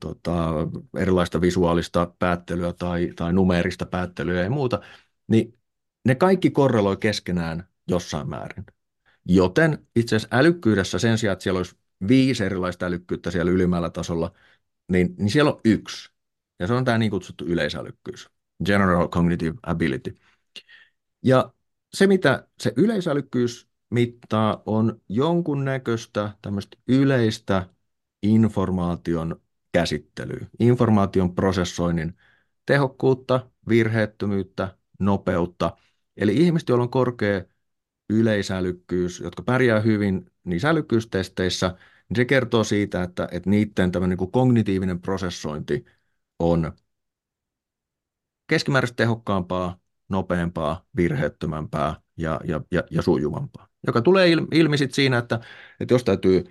tota, erilaista visuaalista päättelyä tai, tai numeerista päättelyä ja muuta, niin ne kaikki korreloi keskenään jossain määrin. Joten itse asiassa älykkyydessä sen sijaan, että siellä olisi viisi erilaista älykkyyttä siellä ylimmällä tasolla, niin, niin siellä on yksi. Ja se on tämä niin kutsuttu yleisälykkyys, General Cognitive Ability. Ja se, mitä se yleisälykkyys mittaa, on jonkunnäköistä tämmöistä yleistä informaation käsittelyä, informaation prosessoinnin tehokkuutta, virheettömyyttä, nopeutta. Eli ihmiset, joilla on korkea yleisälykkyys, jotka pärjää hyvin niissä älykkyystesteissä, niin se kertoo siitä, että, että niiden tämmöinen niin kognitiivinen prosessointi on keskimääräistä tehokkaampaa, nopeampaa, virheettömämpää ja, ja, ja, ja sujuvampaa. Joka tulee ilmi sit siinä, että, että jos täytyy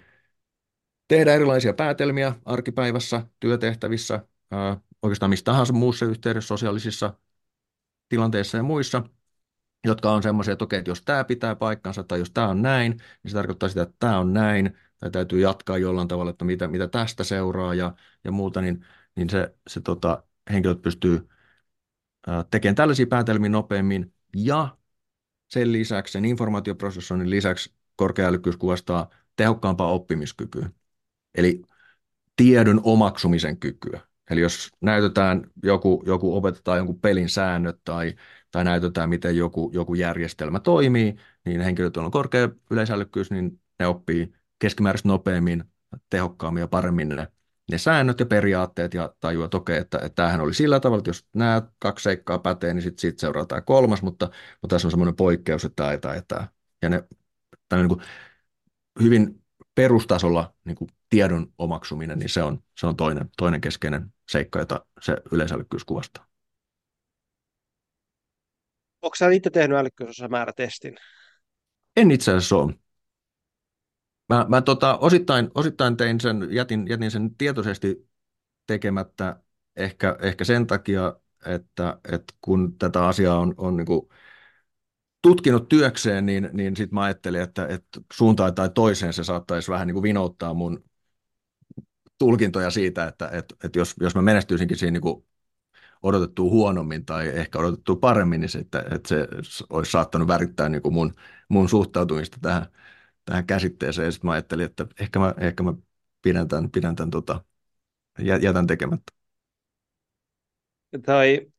tehdä erilaisia päätelmiä arkipäivässä, työtehtävissä, ää, oikeastaan mistä tahansa muussa yhteydessä, sosiaalisissa tilanteissa ja muissa, jotka on semmoisia, että okei, että jos tämä pitää paikkansa tai jos tämä on näin, niin se tarkoittaa sitä, että tämä on näin, tai täytyy jatkaa jollain tavalla, että mitä, mitä tästä seuraa ja, ja muuta, niin, niin se, se tota, henkilöt pystyy tekemään tällaisia päätelmiä nopeammin ja sen lisäksi, sen informaatioprosessoinnin lisäksi korkeaälykkyys kuvastaa tehokkaampaa oppimiskykyä, eli tiedon omaksumisen kykyä. Eli jos näytetään joku, joku opetetaan jonkun pelin säännöt tai, tai näytetään, miten joku, joku järjestelmä toimii, niin henkilöt, on korkea yleisälykkyys, niin ne oppii keskimääräisesti nopeammin, tehokkaammin ja paremmin ne ne säännöt ja periaatteet ja tajua, että okei, että, että tämähän oli sillä tavalla, että jos nämä kaksi seikkaa pätee, niin sitten siitä seuraa tämä kolmas, mutta, mutta tässä on semmoinen poikkeus, että tämä ja tämä ja tämä. Ja ne, tämä niin kuin hyvin perustasolla niin kuin tiedon omaksuminen, niin se on, se on toinen, toinen keskeinen seikka, jota se yleisälykkyys kuvastaa. Onko sä itse tehnyt älykkyysosamäärätestin? En itse asiassa ole. Mä, mä tota, osittain, osittain tein sen, jätin, jätin sen tietoisesti tekemättä ehkä, ehkä sen takia, että, että kun tätä asiaa on, on niin kuin tutkinut työkseen, niin, niin sitten mä ajattelin, että, että suuntaan tai toiseen se saattaisi vähän niin kuin vinouttaa mun tulkintoja siitä, että, että, että jos, jos mä menestyisinkin siinä niin kuin odotettua huonommin tai ehkä odotettua paremmin, niin se, että, että se olisi saattanut värittää niin kuin mun, mun suhtautumista tähän, tähän käsitteeseen. Ja sitten mä ajattelin, että ehkä mä, ehkä mä pidän tämän, pidän tämän tota, jätän tekemättä. Toi,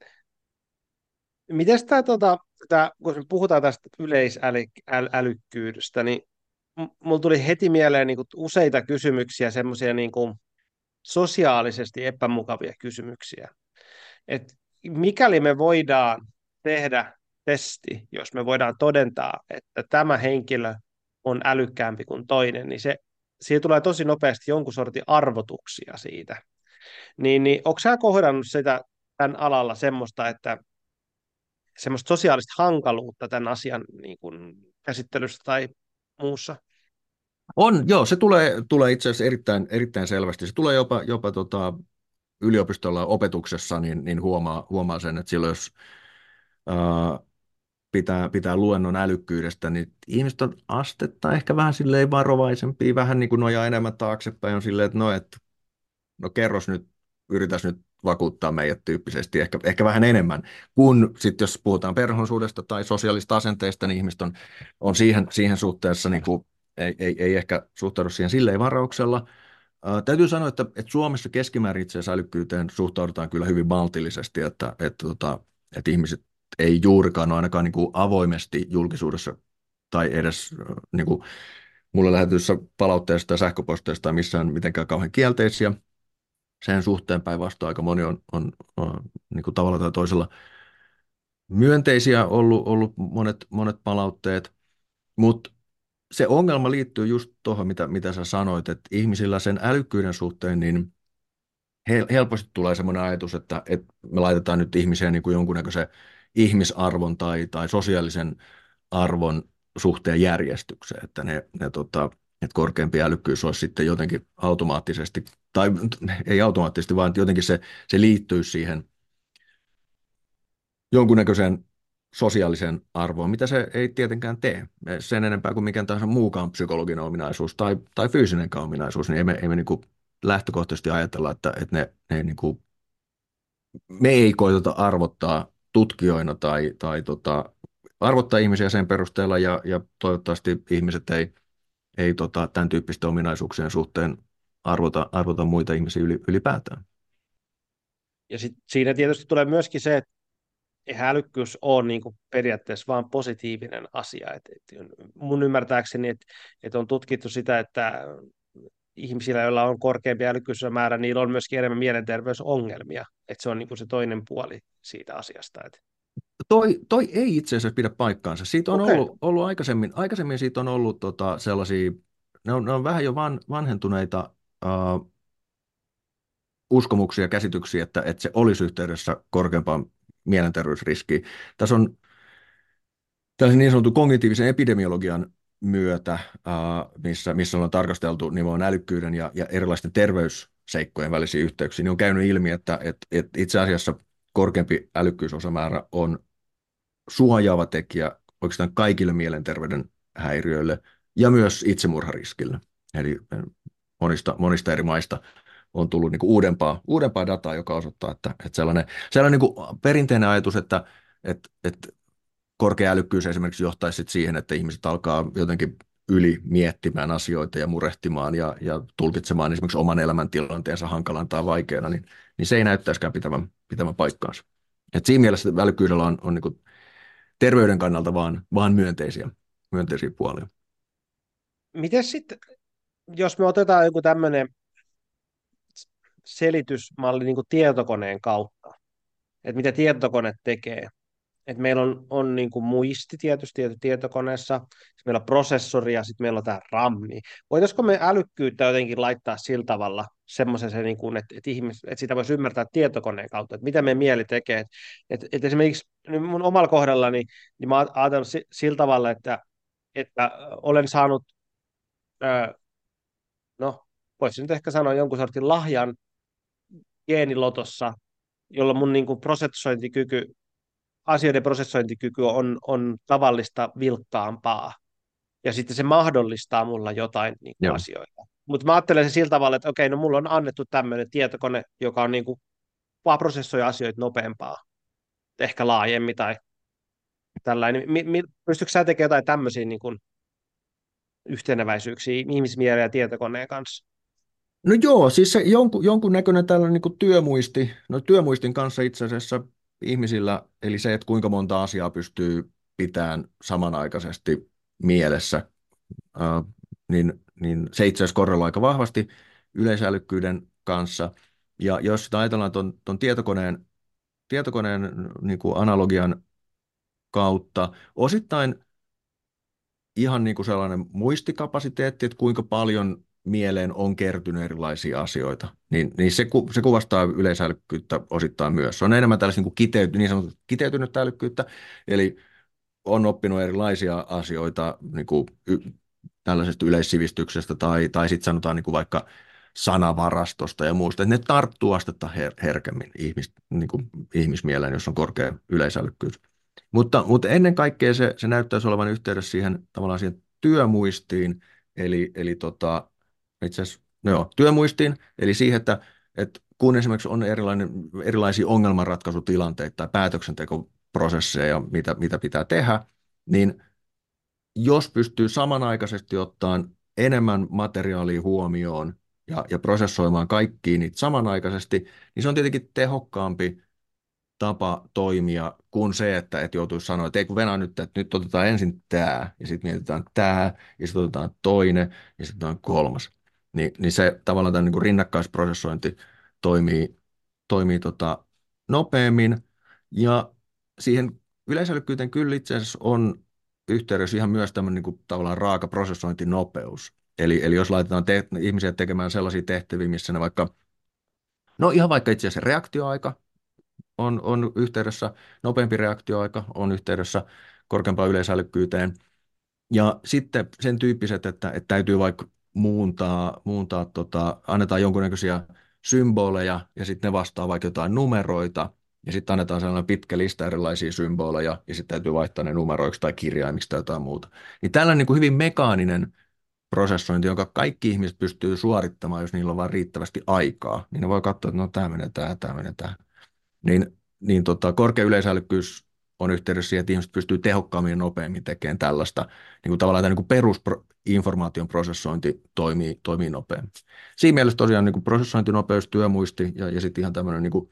mites tämä, tota, kun me puhutaan tästä yleisälykkyydestä, niin mulla tuli heti mieleen niin useita kysymyksiä, semmoisia niin sosiaalisesti epämukavia kysymyksiä. Et mikäli me voidaan tehdä testi, jos me voidaan todentaa, että tämä henkilö on älykkäämpi kuin toinen, niin se, siitä tulee tosi nopeasti jonkun sortin arvotuksia siitä. Niin, niin onko sä kohdannut sitä tämän alalla semmoista, että semmoista sosiaalista hankaluutta tämän asian niin kuin, käsittelyssä tai muussa? On, joo, se tulee, tulee itse asiassa erittäin, erittäin selvästi. Se tulee jopa, jopa tota, yliopistolla opetuksessa, niin, niin huomaa, huomaa sen, että silloin jos ää, pitää, pitää luennon älykkyydestä, niin ihmiset on astetta ehkä vähän silleen varovaisempia, vähän niin kuin nojaa enemmän taaksepäin, on silleen, että no, että no kerros nyt, yritäs nyt vakuuttaa meidät tyyppisesti, ehkä, ehkä vähän enemmän, kun sitten jos puhutaan perhonsuudesta tai sosiaalista asenteista, niin ihmiset on, on siihen, siihen suhteessa niin kuin ei, ei, ei ehkä suhtaudu siihen silleen varauksella. Uh, täytyy sanoa, että, että Suomessa keskimäärin itse asiassa älykkyyteen suhtaudutaan kyllä hyvin maltillisesti, että, että, tota, että ihmiset ei juurikaan ole ainakaan niin kuin avoimesti julkisuudessa tai edes niin kuin mulle lähetyssä palautteesta ja sähköposteista tai missään mitenkään kauhean kielteisiä. Sen suhteen päinvastoin aika moni on, on, on niin kuin tavalla tai toisella myönteisiä ollut, ollut monet, monet palautteet, mutta se ongelma liittyy just tuohon, mitä, mitä sä sanoit, että ihmisillä sen älykkyyden suhteen, niin helposti tulee semmoinen ajatus, että, että me laitetaan nyt ihmisiä niin kuin jonkunnäköisen ihmisarvon tai, tai sosiaalisen arvon suhteen järjestykseen, että ne, ne tota, että korkeampi älykkyys olisi sitten jotenkin automaattisesti, tai ei automaattisesti, vaan jotenkin se, se liittyy siihen jonkunnäköiseen sosiaalisen arvoon, mitä se ei tietenkään tee. Sen enempää kuin mikään tahansa muukaan psykologinen ominaisuus tai, tai fyysinenkään ominaisuus, niin ei me, ei me niin kuin lähtökohtaisesti ajatella, että, että ne, ne niin kuin, me ei koiteta arvottaa tutkijoina tai, tai tota, arvottaa ihmisiä sen perusteella ja, ja toivottavasti ihmiset ei, ei tota, tämän tyyppisten ominaisuuksien suhteen arvota, arvota muita ihmisiä ylipäätään. Ja sit siinä tietysti tulee myöskin se, että eihän älykkyys ole niin kuin periaatteessa vain positiivinen asia. Et, et mun ymmärtääkseni, että et on tutkittu sitä, että ihmisillä, joilla on korkeampi älykkyysmäärä, niillä on myöskin enemmän mielenterveysongelmia. Et se on niin kuin se toinen puoli siitä asiasta. Et. Toi, toi ei itse asiassa pidä paikkaansa. Siitä on okay. ollut, ollut aikaisemmin, aikaisemmin siitä on ollut tota sellaisia, ne on, ne on vähän jo van, vanhentuneita uh, uskomuksia ja käsityksiä, että, että se olisi yhteydessä korkeampaan mielenterveysriskiä. Tässä on tällaisen niin sanotun kognitiivisen epidemiologian myötä, missä, missä on tarkasteltu nimenomaan älykkyyden ja, ja erilaisten terveysseikkojen välisiä yhteyksiä, niin on käynyt ilmi, että, että, että itse asiassa korkeampi älykkyysosamäärä on suojaava tekijä oikeastaan kaikille mielenterveyden häiriöille ja myös itsemurhariskille. Eli monista, monista eri maista on tullut niin uudempaa, uudempaa dataa, joka osoittaa, että, että sellainen, sellainen niin perinteinen ajatus, että, että, että korkea älykkyys esimerkiksi johtaisi sit siihen, että ihmiset alkaa jotenkin yli miettimään asioita ja murehtimaan ja, ja tulkitsemaan esimerkiksi oman elämäntilanteensa hankalan tai vaikeana, niin, niin se ei näyttäisikään pitävän, pitävän paikkaansa. Et siinä mielessä älykkyydellä on, on niin terveyden kannalta vaan, vaan myönteisiä, myönteisiä puolia. Miten sitten, jos me otetaan joku tämmöinen selitysmalli niin tietokoneen kautta, että mitä tietokone tekee. Et meillä on, on niin kuin muisti tietysti tietokoneessa, meillä on prosessori ja sitten meillä on tämä rammi. Voitaisiko me älykkyyttä jotenkin laittaa sillä tavalla semmoisen, se, niin että, että, että sitä voisi ymmärtää tietokoneen kautta, että mitä meidän mieli tekee. Että, että, että esimerkiksi mun omalla kohdallani, niin mä oon ajatellut sillä tavalla, että, että olen saanut, no voisin nyt ehkä sanoa jonkun sortin lahjan geenilotossa, jolla mun niin kuin prosessointikyky, asioiden prosessointikyky on, on tavallista vilkkaampaa. ja sitten se mahdollistaa mulla jotain niin kuin Joo. asioita. Mutta mä ajattelen se sillä tavalla, että okei, no mulla on annettu tämmöinen tietokone, joka on niin kuin, vaan prosessoi asioita nopeampaa, ehkä laajemmin tai tällainen. Mi, mi, pystytkö sä tekemään jotain tämmöisiä niin kuin, yhteneväisyyksiä ihmismielen ja tietokoneen kanssa? No joo, siis se jonkun, jonkun näköinen tällainen niin työmuisti, no työmuistin kanssa itse asiassa ihmisillä, eli se, että kuinka monta asiaa pystyy pitämään samanaikaisesti mielessä, niin, niin se itse asiassa korreloi aika vahvasti yleisälykkyyden kanssa. Ja jos sitä ajatellaan tuon, tuon tietokoneen, tietokoneen niin kuin analogian kautta, osittain ihan niin kuin sellainen muistikapasiteetti, että kuinka paljon mieleen on kertynyt erilaisia asioita, niin, niin se, ku, se kuvastaa yleisälykkyyttä osittain myös. Se on enemmän tällaista niin, kiteyty, niin sanottu kiteytynyt älykkyyttä, eli on oppinut erilaisia asioita niin kuin y, tällaisesta yleissivistyksestä tai, tai sitten sanotaan niin kuin vaikka sanavarastosta ja muusta, että ne tarttuu astetta her, herkemmin ihmis, niin kuin ihmismieleen, jos on korkea yleisälykkyys. Mutta, mutta ennen kaikkea se, se näyttäisi olevan yhteydessä siihen tavallaan siihen työmuistiin, eli, eli tota, itse asiassa, no joo, työmuistiin, eli siihen, että, että kun esimerkiksi on erilainen, erilaisia ongelmanratkaisutilanteita tai päätöksentekoprosesseja, mitä, mitä pitää tehdä, niin jos pystyy samanaikaisesti ottamaan enemmän materiaalia huomioon ja, ja prosessoimaan kaikkiin niitä samanaikaisesti, niin se on tietenkin tehokkaampi tapa toimia kuin se, että, että joutuisi sanoa, että ei kun Venä nyt, että nyt otetaan ensin tämä, ja sitten mietitään tämä, ja sitten otetaan toinen, ja sitten on kolmas. Niin, niin se tavallaan tämä niin rinnakkaisprosessointi toimii, toimii tota nopeammin, ja siihen yleisälykkyyteen kyllä itse asiassa on yhteydessä ihan myös tämmöinen niin kuin, tavallaan raaka prosessointinopeus. Eli, eli jos laitetaan te- ihmisiä tekemään sellaisia tehtäviä, missä ne vaikka, no ihan vaikka itse asiassa reaktioaika, on, on yhteydessä, nopeampi reaktioaika on yhteydessä korkeampaan yleisälykkyyteen. Ja sitten sen tyyppiset, että, että täytyy vaikka muuntaa, muuntaa tota, annetaan jonkunnäköisiä symboleja ja sitten ne vastaa vaikka jotain numeroita. Ja sitten annetaan sellainen pitkä lista erilaisia symboleja ja sitten täytyy vaihtaa ne numeroiksi tai kirjaimiksi tai jotain muuta. Niin tällainen niin kuin hyvin mekaaninen prosessointi, jonka kaikki ihmiset pystyy suorittamaan, jos niillä on vain riittävästi aikaa, niin ne voi katsoa, että no tämä menee tähän, tämä menee tähän. Niin, niin tota, korkea yleisälykkyys on yhteydessä siihen, että ihmiset pystyy tehokkaammin ja nopeammin tekemään tällaista. Niin kuin tavallaan tämä niin perusinformaation prosessointi toimii, toimii nopeammin. Siinä mielessä tosiaan niin kuin prosessointinopeus, työmuisti ja, ja sitten ihan tämmöinen niin kuin,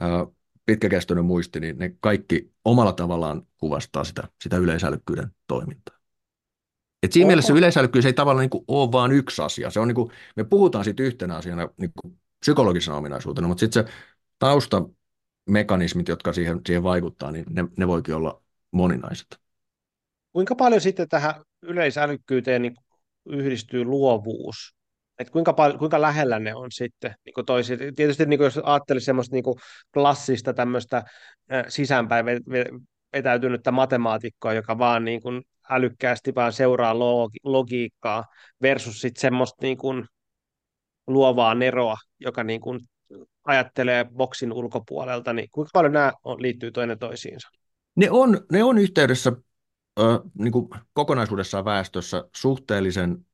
ää, pitkäkestoinen muisti, niin ne kaikki omalla tavallaan kuvastaa sitä, sitä yleisälykkyyden toimintaa. Et siinä Oho. mielessä yleisälykkyys ei tavallaan niin kuin ole vain yksi asia. Se on niin kuin, me puhutaan siitä yhtenä asiana niin kuin psykologisena ominaisuutena, mutta sitten se taustamekanismit, jotka siihen, siihen vaikuttaa, niin ne, ne voikin olla moninaiset. Kuinka paljon sitten tähän yleisälykkyyteen niin yhdistyy luovuus? Et kuinka, paljon, kuinka lähellä ne on sitten niin toiset? Tietysti niin jos ajattelisi semmoista niin klassista tämmöistä sisäänpäin vetäytynyttä matemaatikkoa, joka vaan niin kuin älykkäästi vaan seuraa logiikkaa versus sitten semmoista niin kuin luovaa neroa, joka niin kuin ajattelee boksin ulkopuolelta, niin kuinka paljon nämä on, liittyy toinen toisiinsa? Ne on, ne on yhteydessä ö, niin kuin kokonaisuudessaan väestössä suhteellisen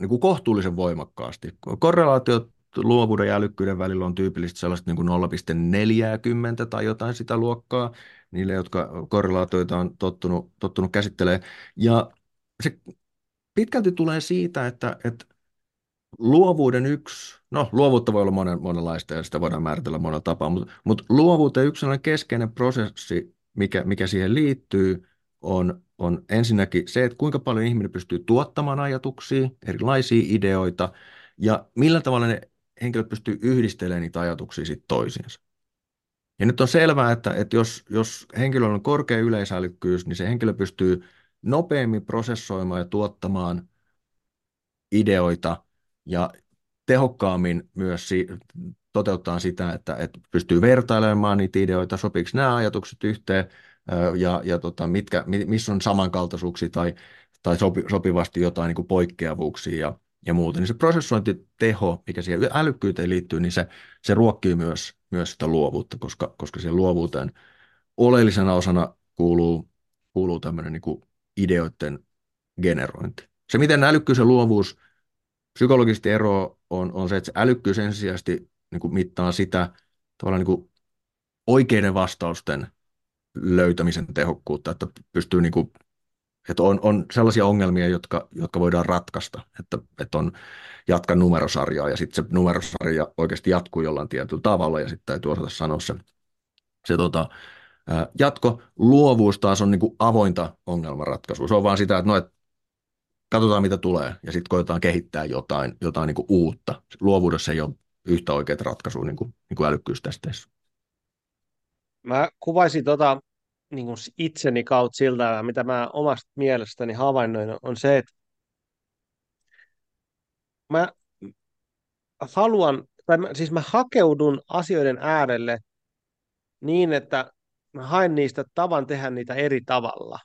niin kuin kohtuullisen voimakkaasti. Korrelaatiot luovuuden ja älykkyyden välillä on tyypillisesti sellaista niin kuin 0,40 tai jotain sitä luokkaa, niille, jotka korrelaatioita on tottunut, tottunut käsittelemään. Ja se pitkälti tulee siitä, että, että luovuuden yksi, no luovuutta voi olla monen, monenlaista ja sitä voidaan määritellä monella tapaa, mutta, mutta luovuuteen yksi sellainen keskeinen prosessi, mikä, mikä siihen liittyy, on, on ensinnäkin se, että kuinka paljon ihminen pystyy tuottamaan ajatuksia, erilaisia ideoita ja millä tavalla ne henkilöt pystyy yhdistelemään niitä ajatuksia sitten toisiinsa. Ja nyt on selvää, että, että jos, jos henkilöllä on korkea yleisälykkyys, niin se henkilö pystyy nopeammin prosessoimaan ja tuottamaan ideoita ja tehokkaammin myös si- toteuttaa sitä, että, että pystyy vertailemaan niitä ideoita, sopiiko nämä ajatukset yhteen ja, ja tota, mitkä, missä on samankaltaisuuksia tai, tai sopi, sopivasti jotain niin kuin poikkeavuuksia ja, ja muuta. Niin se prosessointiteho, mikä siihen älykkyyteen liittyy, niin se, se ruokkii myös, myös sitä luovuutta, koska, koska siihen luovuuteen oleellisena osana kuuluu, kuuluu tämmöinen niin kuin ideoiden generointi. Se, miten älykkyys ja luovuus psykologisesti ero on, on se, että se älykkyys ensisijaisesti niin kuin mittaa sitä tavallaan niin kuin oikeiden vastausten löytämisen tehokkuutta, että pystyy niin kuin, että on, on sellaisia ongelmia, jotka, jotka voidaan ratkaista, että, että on jatka numerosarjaa ja sitten se numerosarja oikeasti jatkuu jollain tietyllä tavalla ja sitten täytyy osata sanoa se, se tota, jatko. Luovuus taas on niin kuin avointa ongelmanratkaisua. Se on vaan sitä, että no, et katsotaan mitä tulee ja sitten koetaan kehittää jotain, jotain niin kuin uutta. Luovuudessa ei ole yhtä oikeat ratkaisua niin kuin, niin kuin älykkyystesteissä. Mä kuvaisin tota, niin kuin itseni kautta siltä, mitä mä omasta mielestäni havainnoin, on se, että mä haluan, tai mä, siis mä hakeudun asioiden äärelle niin, että mä haen niistä tavan tehdä niitä eri tavalla.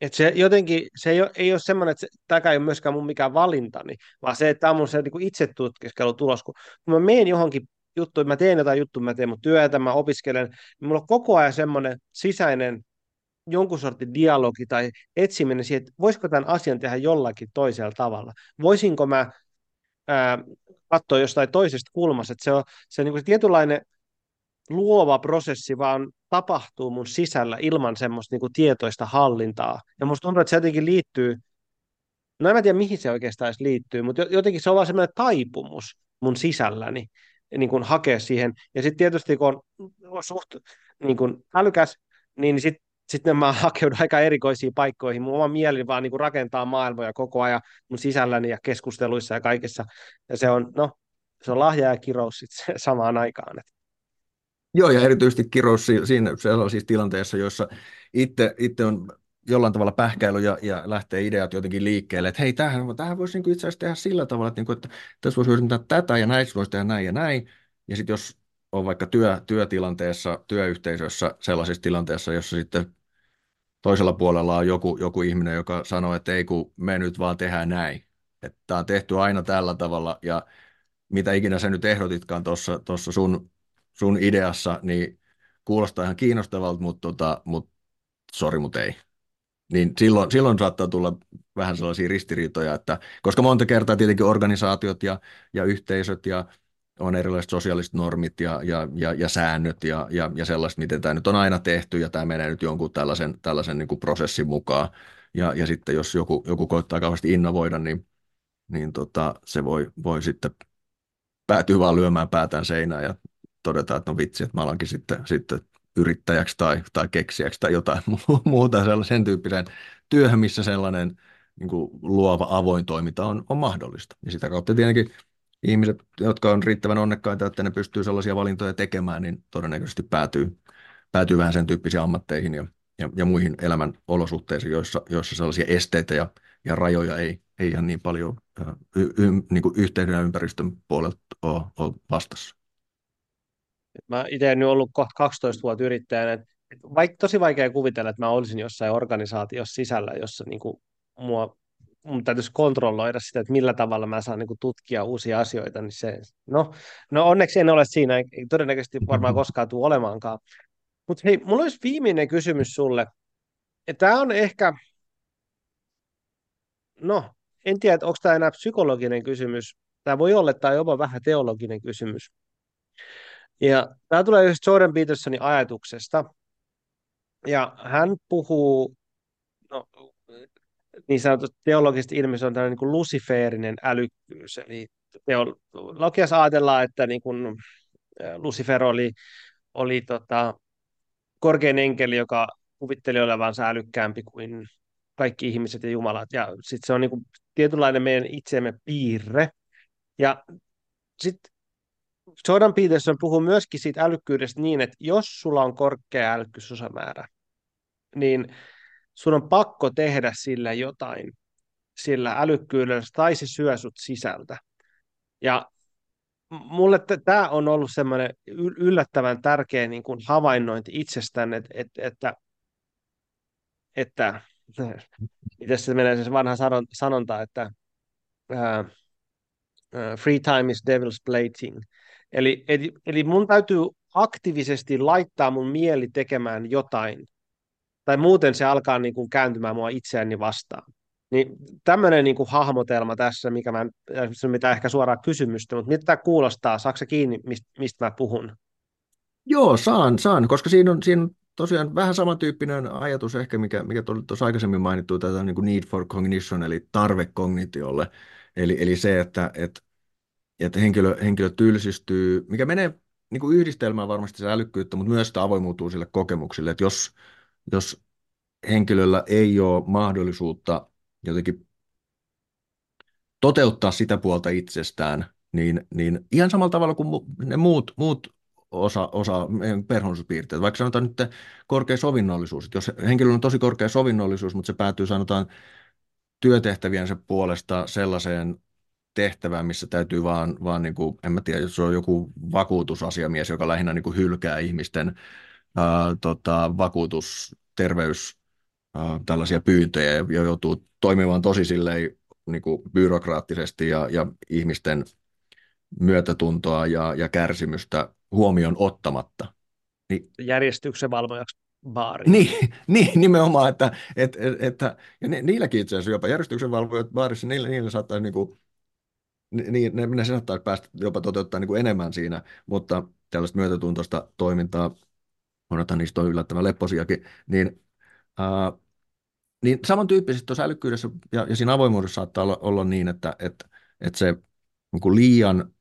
Et se jotenkin, se ei ole, ei ole semmoinen, että tämä ei ole myöskään mun mikään valintani, vaan se, että tämä on mun se niin itsetutkiskelutulos, kun, kun mä menen johonkin juttuun, mä teen jotain juttuja, mä teen mun työtä, mä opiskelen, niin mulla on koko ajan semmoinen sisäinen jonkun sortin dialogi tai etsiminen siihen, että voisiko tämän asian tehdä jollakin toisella tavalla. Voisinko mä ää, katsoa jostain toisesta kulmasta, että se on se, niin kuin se tietynlainen luova prosessi vaan tapahtuu mun sisällä ilman semmoista niin kuin tietoista hallintaa. Ja musta tuntuu, että se jotenkin liittyy, no en tiedä mihin se oikeastaan edes liittyy, mutta jotenkin se on vaan semmoinen taipumus mun sisälläni niin kuin hakea siihen. Ja sitten tietysti kun on suht niin kuin älykäs, niin sitten sitten mä hakeudun aika erikoisiin paikkoihin. Mun oma mieli vaan niin kuin rakentaa maailmoja koko ajan mun sisälläni ja keskusteluissa ja kaikessa. Ja se on, no, se on lahja ja kirous sit samaan aikaan. Että. Joo, ja erityisesti kirous siinä sellaisissa tilanteissa, joissa itse, itse on jollain tavalla pähkäily ja, ja lähtee ideat jotenkin liikkeelle, että hei, tämähän, tämähän voisi niin itse asiassa tehdä sillä tavalla, että, niin että tässä voisi hyödyntää tätä ja näin, voisi tehdä näin ja näin. Ja sitten jos on vaikka työ, työtilanteessa, työyhteisössä, sellaisessa tilanteessa, jossa sitten toisella puolella on joku, joku ihminen, joka sanoo, että ei kun me nyt vaan tehdään näin. Että tämä on tehty aina tällä tavalla ja mitä ikinä sä nyt ehdotitkaan tuossa sun sun ideassa, niin kuulostaa ihan kiinnostavalta, mutta, tota, mutta sori, mutta ei. Niin silloin, silloin saattaa tulla vähän sellaisia ristiriitoja, että koska monta kertaa tietenkin organisaatiot ja, ja yhteisöt ja on erilaiset sosiaaliset normit ja, ja, ja, ja säännöt ja, ja, ja sellaiset, miten tämä nyt on aina tehty ja tämä menee nyt jonkun tällaisen, tällaisen niin kuin prosessin mukaan. Ja, ja sitten jos joku, joku koittaa kauheasti innovoida, niin, niin tota, se voi, voi sitten päätyy vaan lyömään päätään seinään ja todetaan, että no vitsi, että mä alankin sitten, sitten yrittäjäksi tai, tai keksijäksi tai jotain muuta sellaisen tyyppisen työhön, missä sellainen niin kuin luova avoin toiminta on, on mahdollista. Ja sitä kautta tietenkin ihmiset, jotka on riittävän onnekkaita, että ne pystyy sellaisia valintoja tekemään, niin todennäköisesti päätyy, päätyy vähän sen tyyppisiin ammatteihin ja, ja, ja muihin elämän olosuhteisiin, joissa, joissa sellaisia esteitä ja, ja rajoja ei, ei ihan niin paljon y, y, niin kuin yhteyden ja ympäristön puolelta ole, ole vastassa. Mä itse nyt ollut kohta 12 vuotta yrittäjänä, että vaikka tosi vaikea kuvitella, että mä olisin jossain organisaatiossa sisällä, jossa niin kuin mua, mun täytyisi kontrolloida sitä, että millä tavalla mä saan niin kuin tutkia uusia asioita, niin se, no, no onneksi en ole siinä, ei todennäköisesti varmaan koskaan tule olemaankaan. Mutta hei, mulla olisi viimeinen kysymys sulle. Tämä on ehkä, no, en tiedä, onko tämä enää psykologinen kysymys. Tämä voi olla, tai jopa vähän teologinen kysymys. Ja tämä tulee just Jordan Petersonin ajatuksesta. Ja hän puhuu, no, niin sanotusti teologisesti ilmeisesti on tällainen niin kuin älykkyys. Eli teologiassa ajatellaan, että niin kuin Lucifer oli, oli tota, korkein enkeli, joka kuvitteli olevansa älykkäämpi kuin kaikki ihmiset ja jumalat. Ja sitten se on niin kuin tietynlainen meidän itsemme piirre. Ja sitten Jordan Peterson puhuu myöskin siitä älykkyydestä niin, että jos sulla on korkea älykkyysosamäärä, niin sun on pakko tehdä sillä jotain, sillä älykkyydellä, tai se syö sut sisältä. Ja mulle tämä on ollut semmoinen yllättävän tärkeä niin kuin havainnointi itsestään, että, että, että, että miten se menee se vanha sanonta, että uh, free time is devil's plaything, Eli, eli, eli mun täytyy aktiivisesti laittaa mun mieli tekemään jotain, tai muuten se alkaa niin kuin kääntymään mua itseäni vastaan. Niin tämmöinen niin kuin hahmotelma tässä, mikä mä, mitä ehkä suoraan kysymystä, mutta mitä tämä kuulostaa? Saako se kiinni, mistä, mä puhun? Joo, saan, saan, koska siinä on, siinä on tosiaan vähän samantyyppinen ajatus ehkä, mikä, mikä tuossa aikaisemmin mainittu, tätä niin kuin need for cognition, eli tarve kognitiolle. Eli, eli se, että, että, että henkilö, henkilö tylsistyy, mikä menee niin kuin yhdistelmään varmasti se älykkyyttä, mutta myös sitä avoimuutta uusille kokemuksille. Että jos, jos henkilöllä ei ole mahdollisuutta jotenkin toteuttaa sitä puolta itsestään, niin, niin ihan samalla tavalla kuin ne muut, muut osa, osa persoonallisuuspiirteitä. Vaikka sanotaan nyt korkea sovinnollisuus. Että jos henkilöllä on tosi korkea sovinnollisuus, mutta se päätyy sanotaan työtehtäviensä puolesta sellaiseen tehtävään, missä täytyy vaan, vaan niin kuin, en mä tiedä, jos se on joku vakuutusasiamies, joka lähinnä niin kuin hylkää ihmisten ää, tota, vakuutus, terveys, ää, tällaisia pyyntöjä ja joutuu toimimaan tosi silleen niin kuin byrokraattisesti ja, ja ihmisten myötätuntoa ja, ja kärsimystä huomioon ottamatta. Niin, Järjestyksen valvojaksi baariin. Niin, niin nimenomaan, että, että, että ja ni, niilläkin itse asiassa jopa järjestyksen valvojat baarissa, niillä, niillä saattaa niin kuin, niin, ne, ne saattaa päästä jopa toteuttaa niin kuin enemmän siinä, mutta tällaista myötätuntoista toimintaa, monethan niistä on yllättävän lepposiakin, niin, ää, niin samantyyppisesti tuossa älykkyydessä ja, ja siinä avoimuudessa saattaa olla, olla niin, että, että, että se niin kuin liian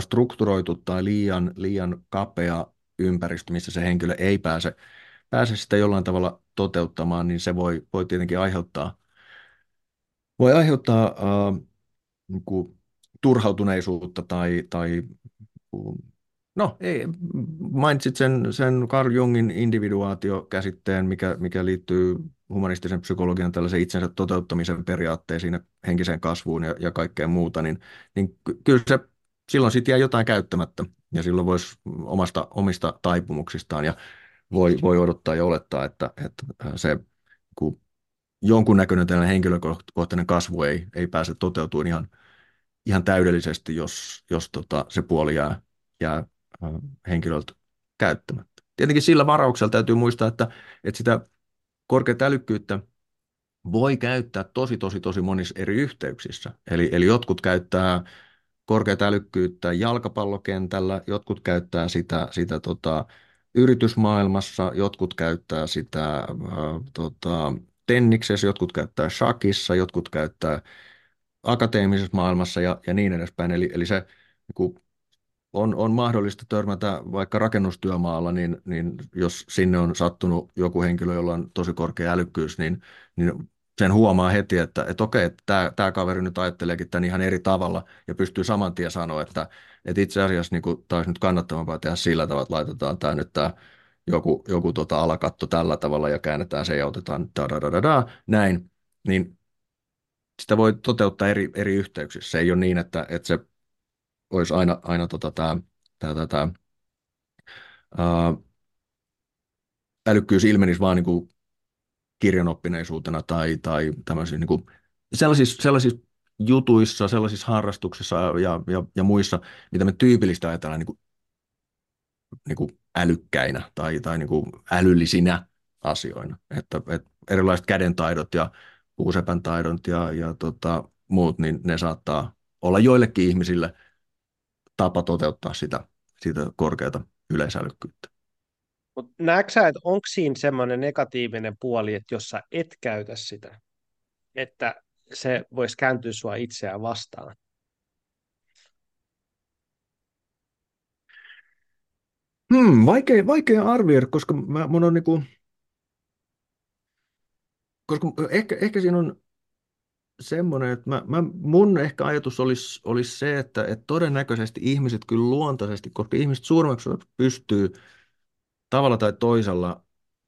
strukturoitu tai liian, liian kapea ympäristö, missä se henkilö ei pääse, pääse sitä jollain tavalla toteuttamaan, niin se voi, voi tietenkin aiheuttaa, voi aiheuttaa äh, niin kuin turhautuneisuutta tai, tai no ei, mainitsit sen, sen Carl Jungin individuaatiokäsitteen, mikä, mikä liittyy humanistisen psykologian tällaisen itsensä toteuttamisen periaatteisiin ja henkiseen kasvuun ja, ja kaikkeen muuta, niin, niin kyllä se silloin sitten jää jotain käyttämättä ja silloin voisi omasta, omista taipumuksistaan ja voi, voi odottaa ja olettaa, että, että se kun jonkunnäköinen tällainen henkilökohtainen kasvu ei, ei pääse toteutumaan ihan, ihan täydellisesti, jos, jos tota, se puoli jää, jää henkilöltä käyttämättä. Tietenkin sillä varauksella täytyy muistaa, että, että sitä korkeata älykkyyttä voi käyttää tosi, tosi, tosi monissa eri yhteyksissä. Eli, eli jotkut käyttää korkeata älykkyyttä jalkapallokentällä, jotkut käyttää sitä, sitä tota, yritysmaailmassa, jotkut käyttää sitä äh, tota, tenniksessä, jotkut käyttää shakissa, jotkut käyttää akateemisessa maailmassa ja, ja niin edespäin. Eli, eli se niin on, on mahdollista törmätä vaikka rakennustyömaalla, niin, niin jos sinne on sattunut joku henkilö, jolla on tosi korkea älykkyys, niin, niin sen huomaa heti, että, että okei, että tämä, tämä kaveri nyt ajatteleekin tämän ihan eri tavalla ja pystyy saman tien sanoa, että, että itse asiassa niin kuin, tämä olisi nyt kannattavampaa tehdä sillä tavalla, että laitetaan tämä nyt tämä joku, joku tota alakatto tällä tavalla ja käännetään se ja otetaan da, da, da, da, näin, niin sitä voi toteuttaa eri, eri yhteyksissä. Se ei ole niin, että, että se olisi aina, aina tota, tämä, tämä, tämä, tämä ää, älykkyys ilmenisi vaan niin kuin kirjanoppineisuutena tai, tai tämmöisiä niin kuin, sellaisissa, sellaisissa jutuissa, sellaisissa harrastuksissa ja, ja, ja muissa, mitä me tyypillistä ajatellaan niin kuin, niin kuin älykkäinä tai, tai niin kuin älyllisinä asioina. Että, että erilaiset kädentaidot ja puusepän taidot ja, ja tota, muut, niin ne saattaa olla joillekin ihmisille tapa toteuttaa sitä, sitä korkeata yleisälykkyyttä. Näetkö sä, että onko siinä semmoinen negatiivinen puoli, että jos sä et käytä sitä, että se voisi kääntyä sua itseään vastaan? Hmm, vaikea, vaikea arvioida, koska mä, mun on niinku, koska ehkä, ehkä siinä on semmoinen, että mä, mä, mun ehkä ajatus olisi, olisi se, että, että todennäköisesti ihmiset kyllä luontaisesti, koska ihmiset suurimmaksi pystyy tavalla tai toisella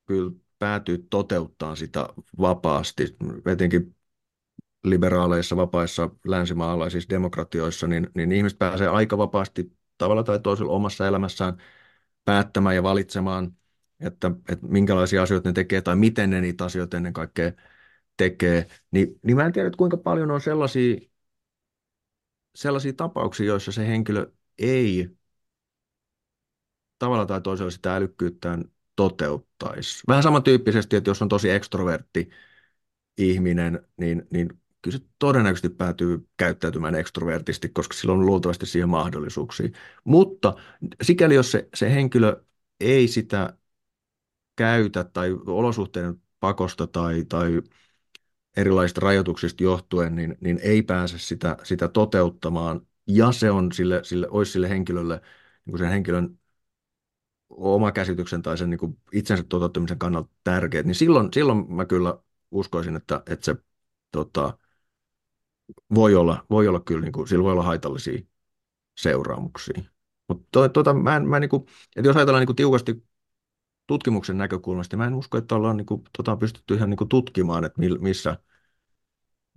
kyllä päätyy toteuttaa sitä vapaasti, etenkin liberaaleissa, vapaissa länsimaalaisissa demokratioissa, niin, niin ihmiset pääsee aika vapaasti tavalla tai toisella omassa elämässään päättämään ja valitsemaan, että, että minkälaisia asioita ne tekee tai miten ne niitä asioita ennen kaikkea tekee, niin, niin mä en tiedä, kuinka paljon on sellaisia, sellaisia tapauksia, joissa se henkilö ei tavalla tai toisella sitä älykkyyttään toteuttaisi. Vähän samantyyppisesti, että jos on tosi ekstrovertti, ihminen, niin, niin kyllä se todennäköisesti päätyy käyttäytymään ekstrovertisti, koska sillä on luultavasti siihen mahdollisuuksia. Mutta sikäli jos se, se henkilö ei sitä käytä tai olosuhteiden pakosta tai, tai erilaisista rajoituksista johtuen, niin, niin ei pääse sitä, sitä toteuttamaan. Ja se on sille, sille, olisi sille henkilölle, niin kuin sen henkilön oma käsityksen tai sen niin kuin itsensä toteuttamisen kannalta tärkeät, niin silloin, silloin mä kyllä uskoisin, että, että se tota, voi, olla, voi olla kyllä, niin kuin, sillä voi olla haitallisia seuraamuksia. Mutta to, tota, mä en, mä niin kuin, että jos ajatellaan niin kuin tiukasti tutkimuksen näkökulmasta, mä en usko, että ollaan niin kuin, tota, pystytty ihan niin kuin tutkimaan, että missä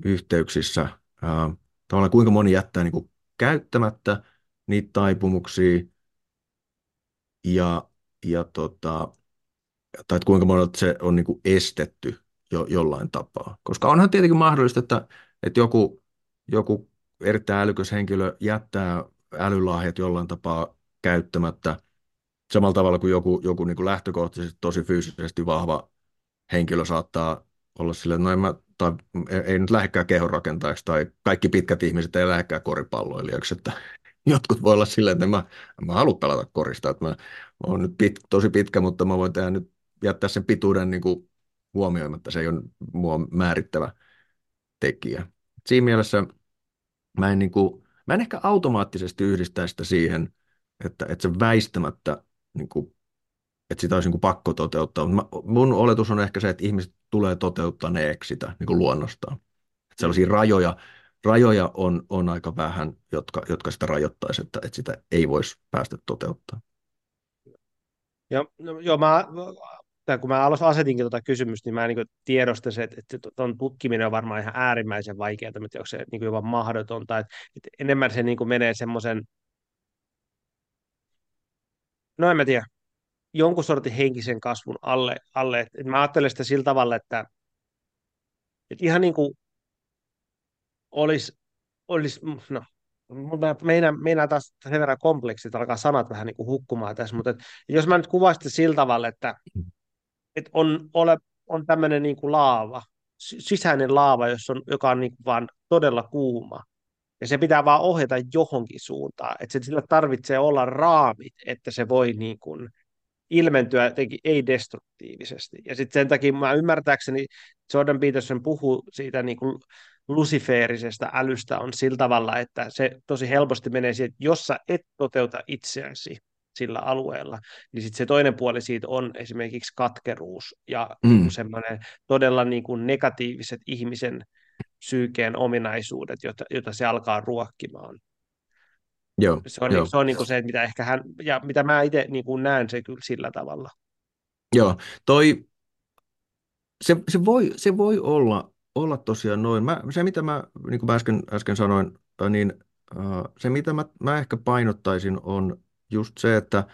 yhteyksissä ää, tavallaan kuinka moni jättää niin kuin käyttämättä niitä taipumuksia ja, ja tota, tai että kuinka monelta se on niin kuin estetty jo, jollain tapaa. Koska onhan tietenkin mahdollista, että, että joku, joku erittäin älykäs henkilö jättää älylahjat jollain tapaa käyttämättä samalla tavalla kuin joku, joku niin kuin lähtökohtaisesti tosi fyysisesti vahva henkilö saattaa olla silleen, no en mä, tai ei nyt lähdekään kehonrakentajaksi, tai kaikki pitkät ihmiset ei lähdekään koripalloilijaksi, että jotkut voi olla silleen, että mä, mä haluan pelata korista, että mä, mä oon nyt pit, tosi pitkä, mutta mä voin tehdä nyt jättää sen pituuden niin kuin huomioimatta, se ei ole mua määrittävä tekijä. Siinä mielessä mä en, niin kuin, mä en ehkä automaattisesti yhdistä sitä siihen, että, että se väistämättä, niin kuin, että sitä olisi niin pakko toteuttaa. Mutta mun oletus on ehkä se, että ihmiset tulee toteuttaneeksi sitä niin kuin luonnostaan. Että sellaisia rajoja, rajoja on, on aika vähän, jotka, jotka sitä rajoittaisi, että, että sitä ei voisi päästä toteuttaa. Ja, no, joo, mä, tai kun mä asetinkin tuota kysymystä, niin mä niin tiedostin se, että, että tuon tutkiminen on varmaan ihan äärimmäisen vaikeaa, mutta onko se niin jopa mahdotonta, että, että enemmän se niin menee semmoisen, no en mä tiedä, jonkun sortin henkisen kasvun alle. alle. Että mä ajattelen sitä sillä tavalla, että, että ihan niin kuin olisi, olisi no, meinaan, meinaan taas sen verran kompleksi, että alkaa sanat vähän niin kuin hukkumaan tässä, mutta että, jos mä nyt kuvaisin sillä tavalla, että, että on, ole, on tämmöinen niin kuin laava, sisäinen laava, jossa on, joka on niin kuin vaan todella kuuma, ja se pitää vaan ohjata johonkin suuntaan, että sillä tarvitsee olla raamit, että se voi niin kuin ilmentyä jotenkin ei-destruktiivisesti. Ja sitten sen takia mä ymmärtääkseni Jordan Peterson puhuu siitä niin kuin luciferisesta älystä on sillä tavalla, että se tosi helposti menee siihen, että jos sä et toteuta itseäsi sillä alueella, niin sitten se toinen puoli siitä on esimerkiksi katkeruus ja mm. semmoinen todella niin kuin negatiiviset ihmisen psyykeen ominaisuudet, joita, joita se alkaa ruokkimaan. Joo, se on, joo. Se on niin kuin se, mitä ehkä hän, ja mitä mä itse niin kuin näen se kyllä sillä tavalla. Joo, toi, se, se, voi, se voi olla, olla tosiaan noin. Mä, se, mitä mä, niin kuin mä äsken, äsken sanoin, niin uh, se, mitä mä, mä ehkä painottaisin, on just se, että,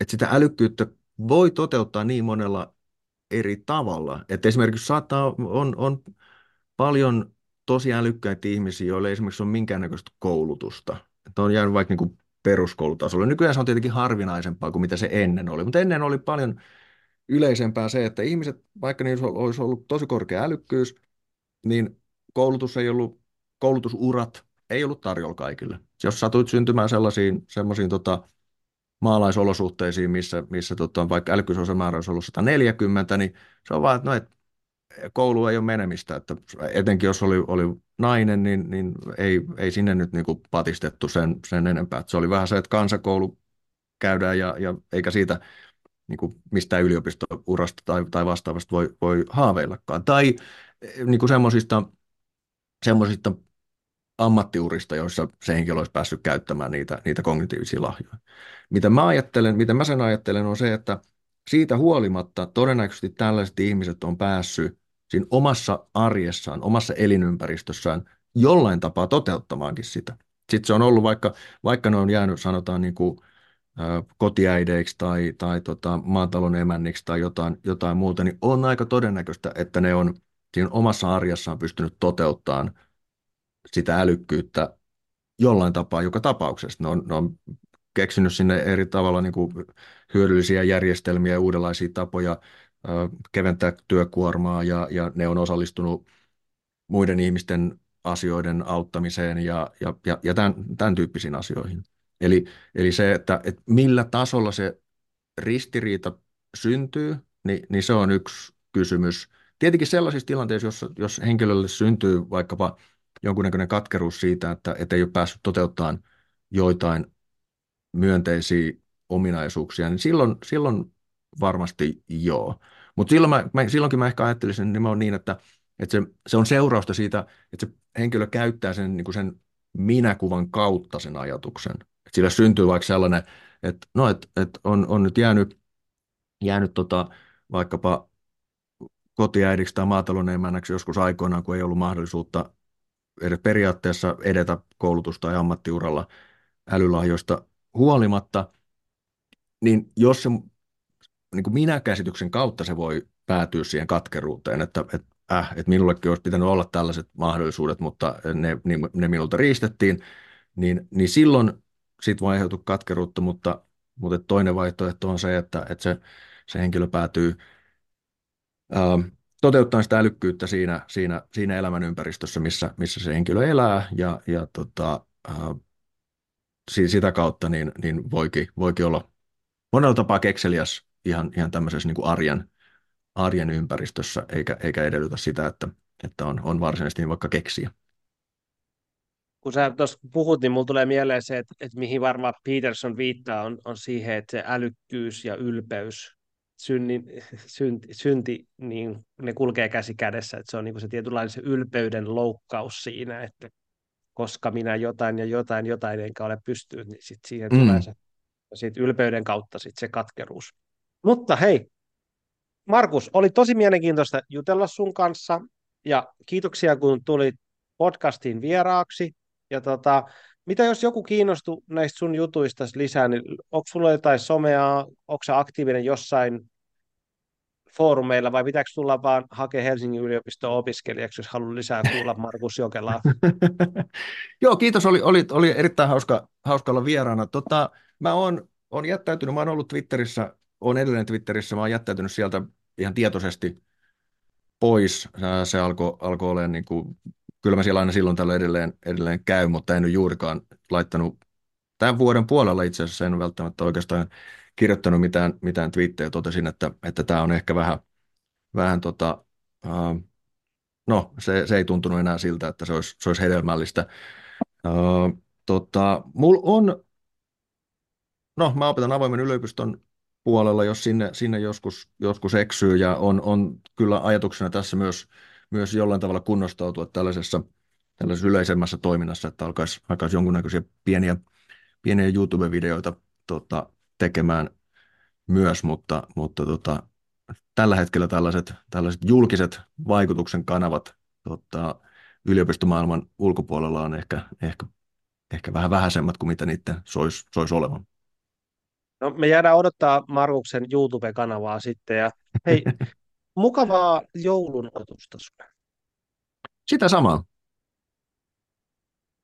että sitä älykkyyttä voi toteuttaa niin monella eri tavalla. Että esimerkiksi saattaa, on, on paljon tosi älykkäitä ihmisiä, joilla ei esimerkiksi ole minkäännäköistä koulutusta. Että on jäänyt vaikka niin peruskoulutasolle. Nykyään se on tietenkin harvinaisempaa kuin mitä se ennen oli, mutta ennen oli paljon yleisempää se, että ihmiset, vaikka niissä olisi ollut tosi korkea älykkyys, niin koulutus ei ollut, koulutusurat ei ollut tarjolla kaikille. Jos satuit syntymään sellaisiin, sellaisiin tota, maalaisolosuhteisiin, missä, missä tota, vaikka älykkyysosamäärä olisi ollut 140, niin se on vaan, että no, et, koulu ei ole menemistä, että etenkin jos oli, oli nainen, niin, niin ei, ei sinne nyt niin patistettu sen, sen enempää. Että se oli vähän se, että kansakoulu käydään ja, ja eikä siitä niin kuin mistään yliopistourasta tai, tai vastaavasta voi, voi haaveillakaan. Tai niin semmoisista, semmoisista ammattiurista, joissa se henkilö olisi päässyt käyttämään niitä, niitä kognitiivisia lahjoja. Mitä mä ajattelen, mitä mä sen ajattelen, on se, että siitä huolimatta todennäköisesti tällaiset ihmiset on päässyt siinä omassa arjessaan, omassa elinympäristössään jollain tapaa toteuttamaankin sitä. Sitten se on ollut vaikka, vaikka ne on jäänyt sanotaan niin kuin, kotiäideiksi tai, tai tota, maatalon emänniksi tai jotain, jotain muuta, niin on aika todennäköistä, että ne on siinä omassa arjessaan pystynyt toteuttamaan sitä älykkyyttä jollain tapaa joka tapauksessa. Ne on, ne on keksinyt sinne eri tavalla niin kuin hyödyllisiä järjestelmiä uudenlaisia tapoja keventää työkuormaa ja, ja ne on osallistunut muiden ihmisten asioiden auttamiseen ja, ja, ja, ja tämän, tämän tyyppisiin asioihin. Eli, eli se, että, että millä tasolla se ristiriita syntyy, niin, niin se on yksi kysymys. Tietenkin sellaisissa tilanteissa, jos, jos henkilölle syntyy vaikkapa jonkunnäköinen katkeruus siitä, että, että ei ole päässyt toteuttamaan joitain myönteisiä ominaisuuksia, niin silloin, silloin varmasti joo. Mutta silloin mä, mä, silloinkin mä ehkä ajattelisin nimenomaan niin, että, että se, se on seurausta siitä, että se henkilö käyttää sen, niin kuin sen minäkuvan kautta sen ajatuksen. Että sillä syntyy vaikka sellainen, että, no, että, että on, on nyt jäänyt, jäänyt tota, vaikkapa kotiäidiksi tai maatalouden emännäksi joskus aikoinaan, kun ei ollut mahdollisuutta periaatteessa edetä koulutus- tai ammattiuralla älylahjoista huolimatta, niin jos se niin kuin minä-käsityksen kautta se voi päätyä siihen katkeruuteen, että, että, äh, että minullekin olisi pitänyt olla tällaiset mahdollisuudet, mutta ne, ne minulta riistettiin, niin, niin silloin siitä voi aiheutua katkeruutta, mutta, mutta toinen vaihtoehto on se, että, että se, se henkilö päätyy ää, toteuttaa sitä älykkyyttä siinä, siinä, siinä elämän ympäristössä, missä, missä se henkilö elää ja, ja tota, ää, sitä kautta niin, niin voikin, voikin olla monella tapaa kekseliäs ihan, ihan tämmöisessä niin kuin arjen, arjen ympäristössä, eikä, eikä edellytä sitä, että, että on, on varsinaisesti niin vaikka keksiä. Kun sä tuossa puhut, niin mulla tulee mieleen se, että, että mihin varmaan Peterson viittaa, on, on siihen, että se älykkyys ja ylpeys, synni, synti, synti niin ne kulkee käsi kädessä, että se on niin kuin se tietynlainen se ylpeyden loukkaus siinä, että koska minä jotain ja jotain, jotain enkä ole pystynyt, niin sit siihen mm. tulee se siitä ylpeyden kautta sit se katkeruus. Mutta hei, Markus, oli tosi mielenkiintoista jutella sun kanssa ja kiitoksia kun tulit podcastiin vieraaksi. Ja tota, mitä jos joku kiinnostuu näistä sun jutuista lisää, niin onko sulla jotain somea, onko aktiivinen jossain foorumeilla vai pitääkö tulla vaan hakea Helsingin yliopiston opiskelijaksi, jos haluaa lisää kuulla Markus Jokelaa? Joo, kiitos. Oli, oli, oli erittäin hauska, hauska olla vieraana. Tota, mä oon, oon jättäytynyt, mä oon ollut Twitterissä, oon edelleen Twitterissä, mä oon jättäytynyt sieltä ihan tietoisesti pois. Se alkoi alko olemaan niin kuin, kyllä mä siellä aina silloin tällä edelleen, edelleen käy, mutta en ole juurikaan laittanut tämän vuoden puolella itse asiassa, en välttämättä oikeastaan kirjoittanut mitään, mitään twiittejä, totesin, että, että tämä on ehkä vähän, vähän tota, uh, no se, se ei tuntunut enää siltä, että se olisi, se olisi hedelmällistä. Uh, tota, mulla on, no mä opetan avoimen yliopiston puolella, jos sinne, sinne joskus, joskus eksyy ja on, on kyllä ajatuksena tässä myös, myös jollain tavalla kunnostautua tällaisessa, tällaisessa yleisemmässä toiminnassa, että alkaisi, alkaisi jonkunnäköisiä pieniä, pieniä YouTube-videoita tota, tekemään myös, mutta, mutta tota, tällä hetkellä tällaiset, tällaiset julkiset vaikutuksen kanavat tota, yliopistomaailman ulkopuolella on ehkä, ehkä, ehkä vähän vähäisemmät kuin mitä niiden soisi sois olevan. No, me jäädään odottaa Markuksen YouTube-kanavaa sitten. Ja hei, mukavaa joulun otusta sulle. Sitä samaa.